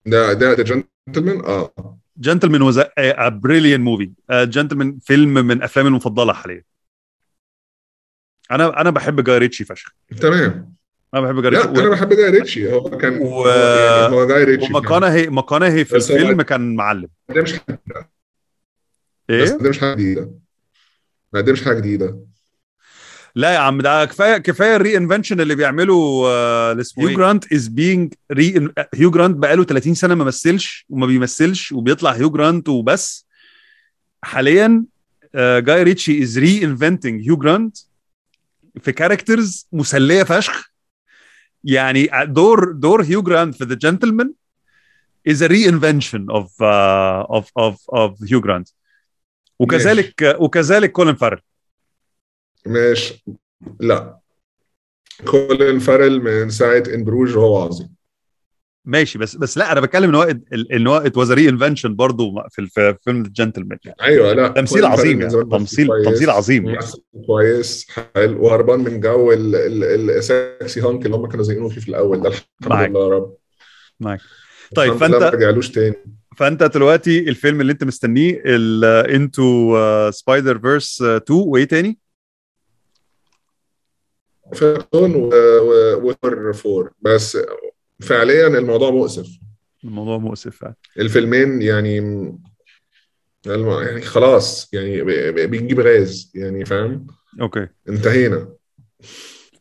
ده ده ده جنتلمان آه. Gentlemen was a brilliant movie Gentlemen فيلم من أفلامي المفضلة حاليا. أنا أنا بحب جاي ريتشي فشخ. تمام. أنا بحب جاي لا ريتشي. أنا بحب جاي ريتشي. هو كان و- هو يعني هو جاي ريتشي ومكانهي مكانهي في الفيلم كان معلم. ده مش حاجة. إيه؟ ده مش حاجة جديدة. ده مش حاجة جديدة. لا يا عم ده كفايه كفاية ال reinvention اللي بيعمله آه، اللي اسمه Hugh Grant is being re Hugh Grant بقاله 30 سنة ما مثلش وما بيمثلش وبيطلع Hugh Grant وبس. حاليا Guy Ritchie is reinventing Hugh Grant في characters مسلية فشخ. يعني دور دور Hugh Grant في The Gentlemen is a reinvention of uh, of of of Hugh Grant وكذلك وكذلك كولين فارل مش لا. كولين فارل من ساعة In Bruges وهو عظيم. ماشي بس بس لا أنا بتكلم إن هو إن هو it was reinvention برضه في في فيلم جنتلمان أيوه لا. تمثيل عظيم يعني. تمثيل كويس. تمثيل عظيم يعني. كويس حلو. وهربان من جو ال- ال- ال sexy hunk اللي هم كانوا زينوه فيه في الأول ده. الحمد. لله يا رب. معاك. طيب لله ما فانت رجعلوش تاني. فأنت دلوقتي الفيلم اللي أنت مستنيه انتو سبايدر فيرس 2 وإيه تاني؟ فيرتون وثور فور. بس فعليا الموضوع مؤسف. الموضوع مؤسف فعلا. الفيلمين يعني الم- يعني خلاص يعني بنجيب غاز يعني فاهم؟ أوكي. انتهينا.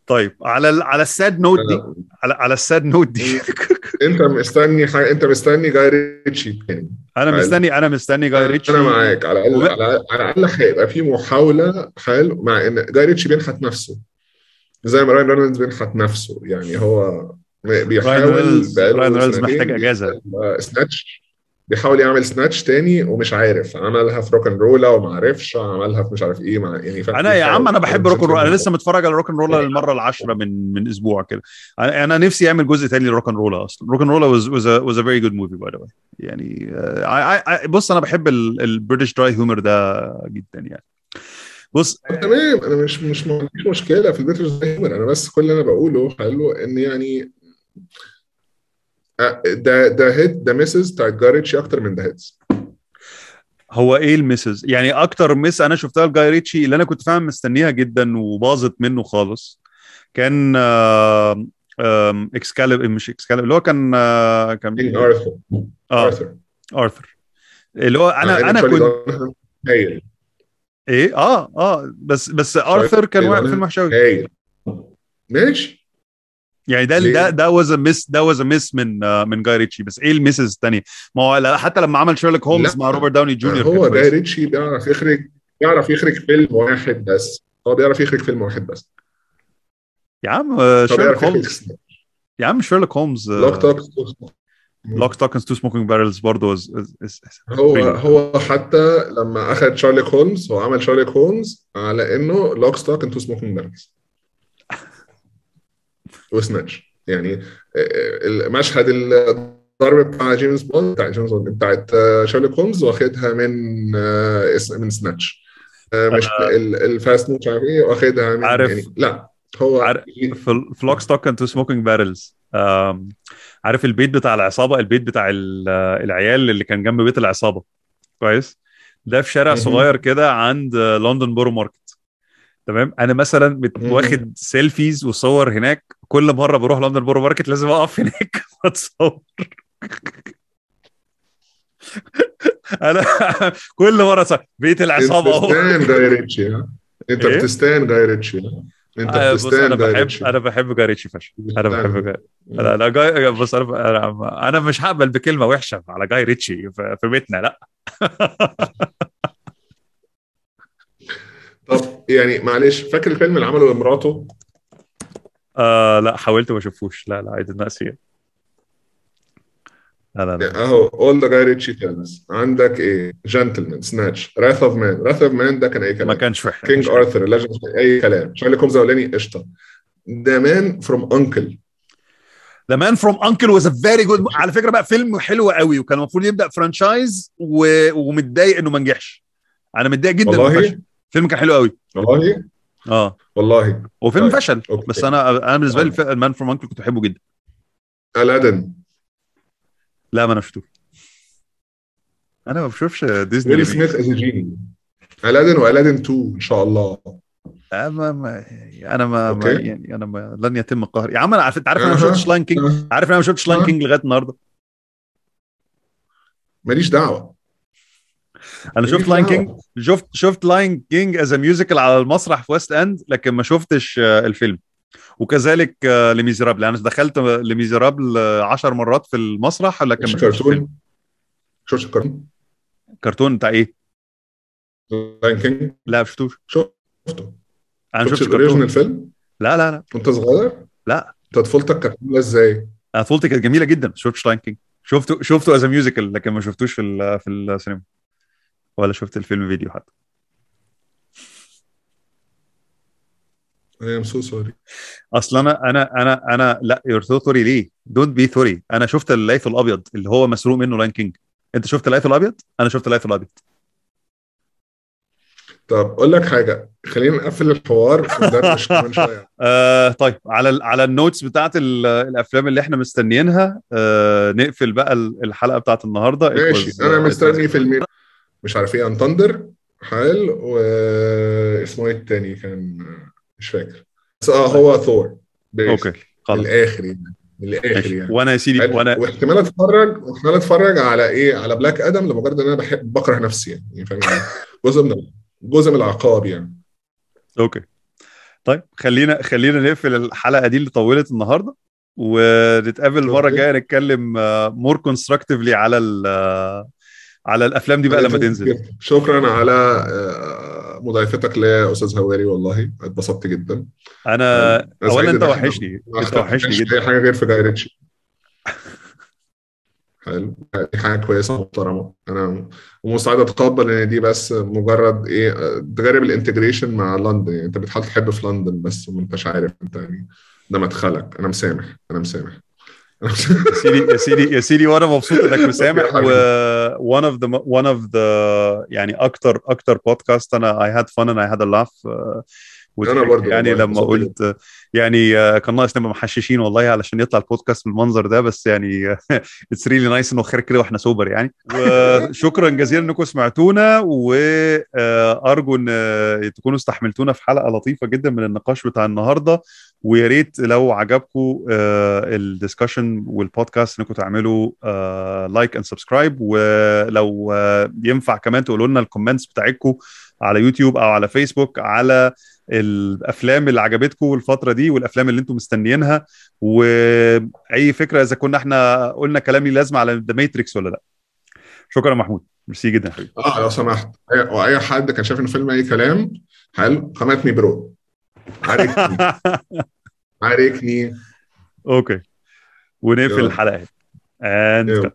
طيب على ال على ال sad note دي على على ال sad note دي. انت مستني حاجة انت مستني جاي ريتشي تاني. أنا. مستني أنا مستني جاي ريتشي. أنا معاك. على الاقل على الأقل هيبقى في محاولة حلو مع إن جاي ريتشي بينحت نفسه. زي ما Ryan Reynolds بينحت نفسه. يعني هو بيحاول Ryan Reynolds محتاج. يعمل Snatch بيحاول يعمل Snatch تاني ومش عارف. عملها في RocknRolla وما عرفش. عملها في مش عارف إيه مع يعني أنا يا عم أنا بحب RocknRolla أنا. لسه متفرج على RocknRolla للمره العاشرة من من أسبوع كده. أنا نفسي يعمل جزء تاني ل RocknRolla أصلا. RocknRolla was was a was a very good movie by the way. يعني آه، بص أنا بحب ال British dry humour ده جدا يعني. بص تمام أنا مش مش ما عنديش مشكلة في البيترز دايما أنا. بس كل اللي أنا بقوله حلو إن يعني آه، the the hit the misses بتاعت جاي ريتشي أكتر من the hits هو إيه ال misses يعني أكتر miss أنا شفتها لجاي ريتشي اللي أنا كنت فاهم مستنيها جدا وباظت منه خالص كان Excalibur مش Excalibur اللي هو كان آه، كان ارثر ارثر ارثر اللي هو أنا إن أنا كنت هايل إيه آه آه بس بس آرثر كان واقع فيلم وحش قوي ماشي. يعني ده؟ ده ده was miss ده was miss من آه، من جاي ريتشي بس إيه ال misses الثانية ما هو حتى لما عمل شيرلوك هولمز. مع روبرت داوني جونيور هو جاي. ريتشي بيعرف يخرج بيعرف يخرج فيلم واحد بس. هو بيعرف يخرج فيلم واحد بس. يا عم آه، شيرلوك يخرج هولمز يا عم شيرلوك هولمز Lock Stock Lock Stock and Two Smoking Barrels برضه is- is- is- هو. هو حتى لما أخذ شيرلوك هولمز هو عمل شيرلوك هولمز على انه Lock Stock and Two Smoking Barrels و Snatch يعني آه، المشهد الضرب بتاع جيمس بوند بتاع جيمس بوند بتاعت آه، شيرلوك هولمز واخدها من آه، من Snatch آه، مش ال- ال fast مش عارف إيه واخدها من عارف- يعني لا هو عارف- في في Lock Stock and Two Smoking Barrels عارف البيت بتاع العصابة؟ البيت بتاع ال- العيال اللي كان جنب بيت العصابة. كويس؟ ده في شارع. صغير كده عند لندن بورو ماركت. تمام؟ أنا مثلا. واخد selfies وصور هناك. كل مرة بروح لندن بورو ماركت لازم أقف هناك وأتصور. أنا كل مرة صار بيت العصابة انت أهو. بتستان جاي ريتشي انت إيه؟ بتستان جاي ريتشي انت آه، بص أنا بحب أنا بحب جاي ريتشي فشخ. أنا. بحب لا لا جاي بص أنا أنا مش هقبل بكلمة وحشة على جاي ريتشي في بيتنا لا. طب يعني معلش فاكر الفيلم اللي عمله لمراته؟ آه لا حاولت ما اشوفوش لا لا عيد الناس لا لا لا اهو all the جاي ريتشي films عندك إيه Gentlemen Snatch Wrath of Man Wrath of Man ده كان اي ما كلام كانش وحش King Arthur Legend أي كلام. شيرلوك هولمز اولاني قشطة. The Man from U.N.C.L.E. The Man from U.N.C.L.E. was a very good على فكرة بقى فيلم حلو قوي وكان المفروض يبدأ franchise و... ومتضايق إنه ما نجحش. أنا متضايق جدا والله؟ الفيلم كان حلو قوي. والله؟ آه. والله. هو فيلم طيب. فشل. أوكي. بس أنا أنا بالنسبة لي. ال Man from U.N.C.L.E. كنت بحبه جدا. الادن لا ما أنا شفتوش أنا ما بشوفش ديزني ويل. سميث از genie Aladdin و Aladdin 2 إن شاء الله آه، ما ما أنا ما, ما. يعني أنا ما لن يتم قهري يا عم أنا عارف انت عارف أنا ما. شفتش Lion King. عارف أنا ما شفتش Lion. King لغاية النهارده ماليش دعوة أنا شفت Lion. King شفت شفت Lion King as musical على المسرح في West End لكن ما شفتش آه، الفيلم وكذلك آه، لميزيرابل أنا دخلت لميزيرابل 10 مرات في المسرح لكن ما مش شفتش الفيلم. كرتون؟ شوش الكرتون؟ كرتون بتاع إيه؟ Lion King لا ما شفتوش. شفته. أنا ما شفتش شفتش ال original كرتون. فيلم لا لا لا. وأنت صغير؟ لا. أنت طفولتك كانت عاملة إزاي؟ أنا طفولتي كانت جميلة جدا. بس شفتش Lion King شفته شفته as musical لكن ما شفتوش في في السينما. ولا شفت الفيلم فيديو حتى. I am so sorry أصل أنا أنا أنا أنا لا you're so sorry ليه؟ don't be sorry أنا شفت الليث الأبيض اللي هو مسروق منه Lion King أنت شفت الليث الأبيض؟ أنا شفت الليث الأبيض. طب أقول لك حاجة. خلينا نقفل الحوار وندردش كمان شوية. آه طيب. على على ال notes بتاعت ال- الأفلام اللي إحنا مستنيينها آه نقفل بقى ال- الحلقة بتاعت النهارده. ماشي. أنا was- مستني فيلمين مش عارف إيه انتندر حال واسمه إيه التاني كان؟ مش فاكر. بس آه هو ثور أوكي من خلاص الآخر يعني. الآخر. يعني. وأنا يا سيدي وأنا واحتمال أتفرج واحتمال أتفرج على إيه؟ على بلاك آدم لمجرد إن أنا بحب بكره نفسي يعني. يعني فاهم يعني؟ جزء من جزء من العقاب يعني. أوكي. طيب خلينا خلينا نقفل الحلقة دي اللي طولت النهارده ونتقابل المره. الجايه نتكلم more constructively على آه، على الأفلام دي بقى لما تنزل. شكرا على آه، مضايفتك ليا يا أستاذ هواري والله اتبسطت جدا. أنا اولا أنت وحشني أنت وحشني جدا. اي حاجة غير في جاي ريتشي حلو. دي حاجة كويسة ومحترمة. أنا ومستعد أتقبل إن دي بس مجرد إيه تجرب ال integration مع لندن. يعني أنت بتحاول تحب في لندن بس وما أنتش عارف أنت يعني ده مدخلك. أنا مسامح. أنا مسامح. سيدي يا سيدي يا سيدي وأنا مبسوط إنك مسامح و one of the one of the يعني أكتر أكتر بودكاست أنا fun and I had a laugh. uh, أنا برضه يعني لما قلت يعني uh, كان ناقص نبقى محششين والله علشان يطلع البودكاست بالمنظر ده بس يعني it's really nice إنه خير كده وإحنا sober يعني. وشكرا جزيلا إنكم سمعتونا وارجو إن آه، تكونوا استحملتونا في حلقة لطيفة جدا من النقاش بتاع النهارده. ويا ريت لو عجبكم ال discussion والبودكاست انكم تعملوا like and subscribe. ولو آه، ينفع كمان تقولوا لنا ال comments بتاعتكم على يوتيوب أو على فيسبوك على الأفلام اللي عجبتكم الفترة دي والأفلام اللي أنتم مستنيينها. وأي فكرة إذا كنا إحنا قلنا كلام ليه لازمة على The Matrix ولا لأ. شكرا محمود. ميرسي جدا حبيبي. آه لو سمحت. وأي حد كان شايف ان الفيلم أي كلام حلو. خمتني برو. عاركني عاركني أوكي. ونقفل. الحلقة and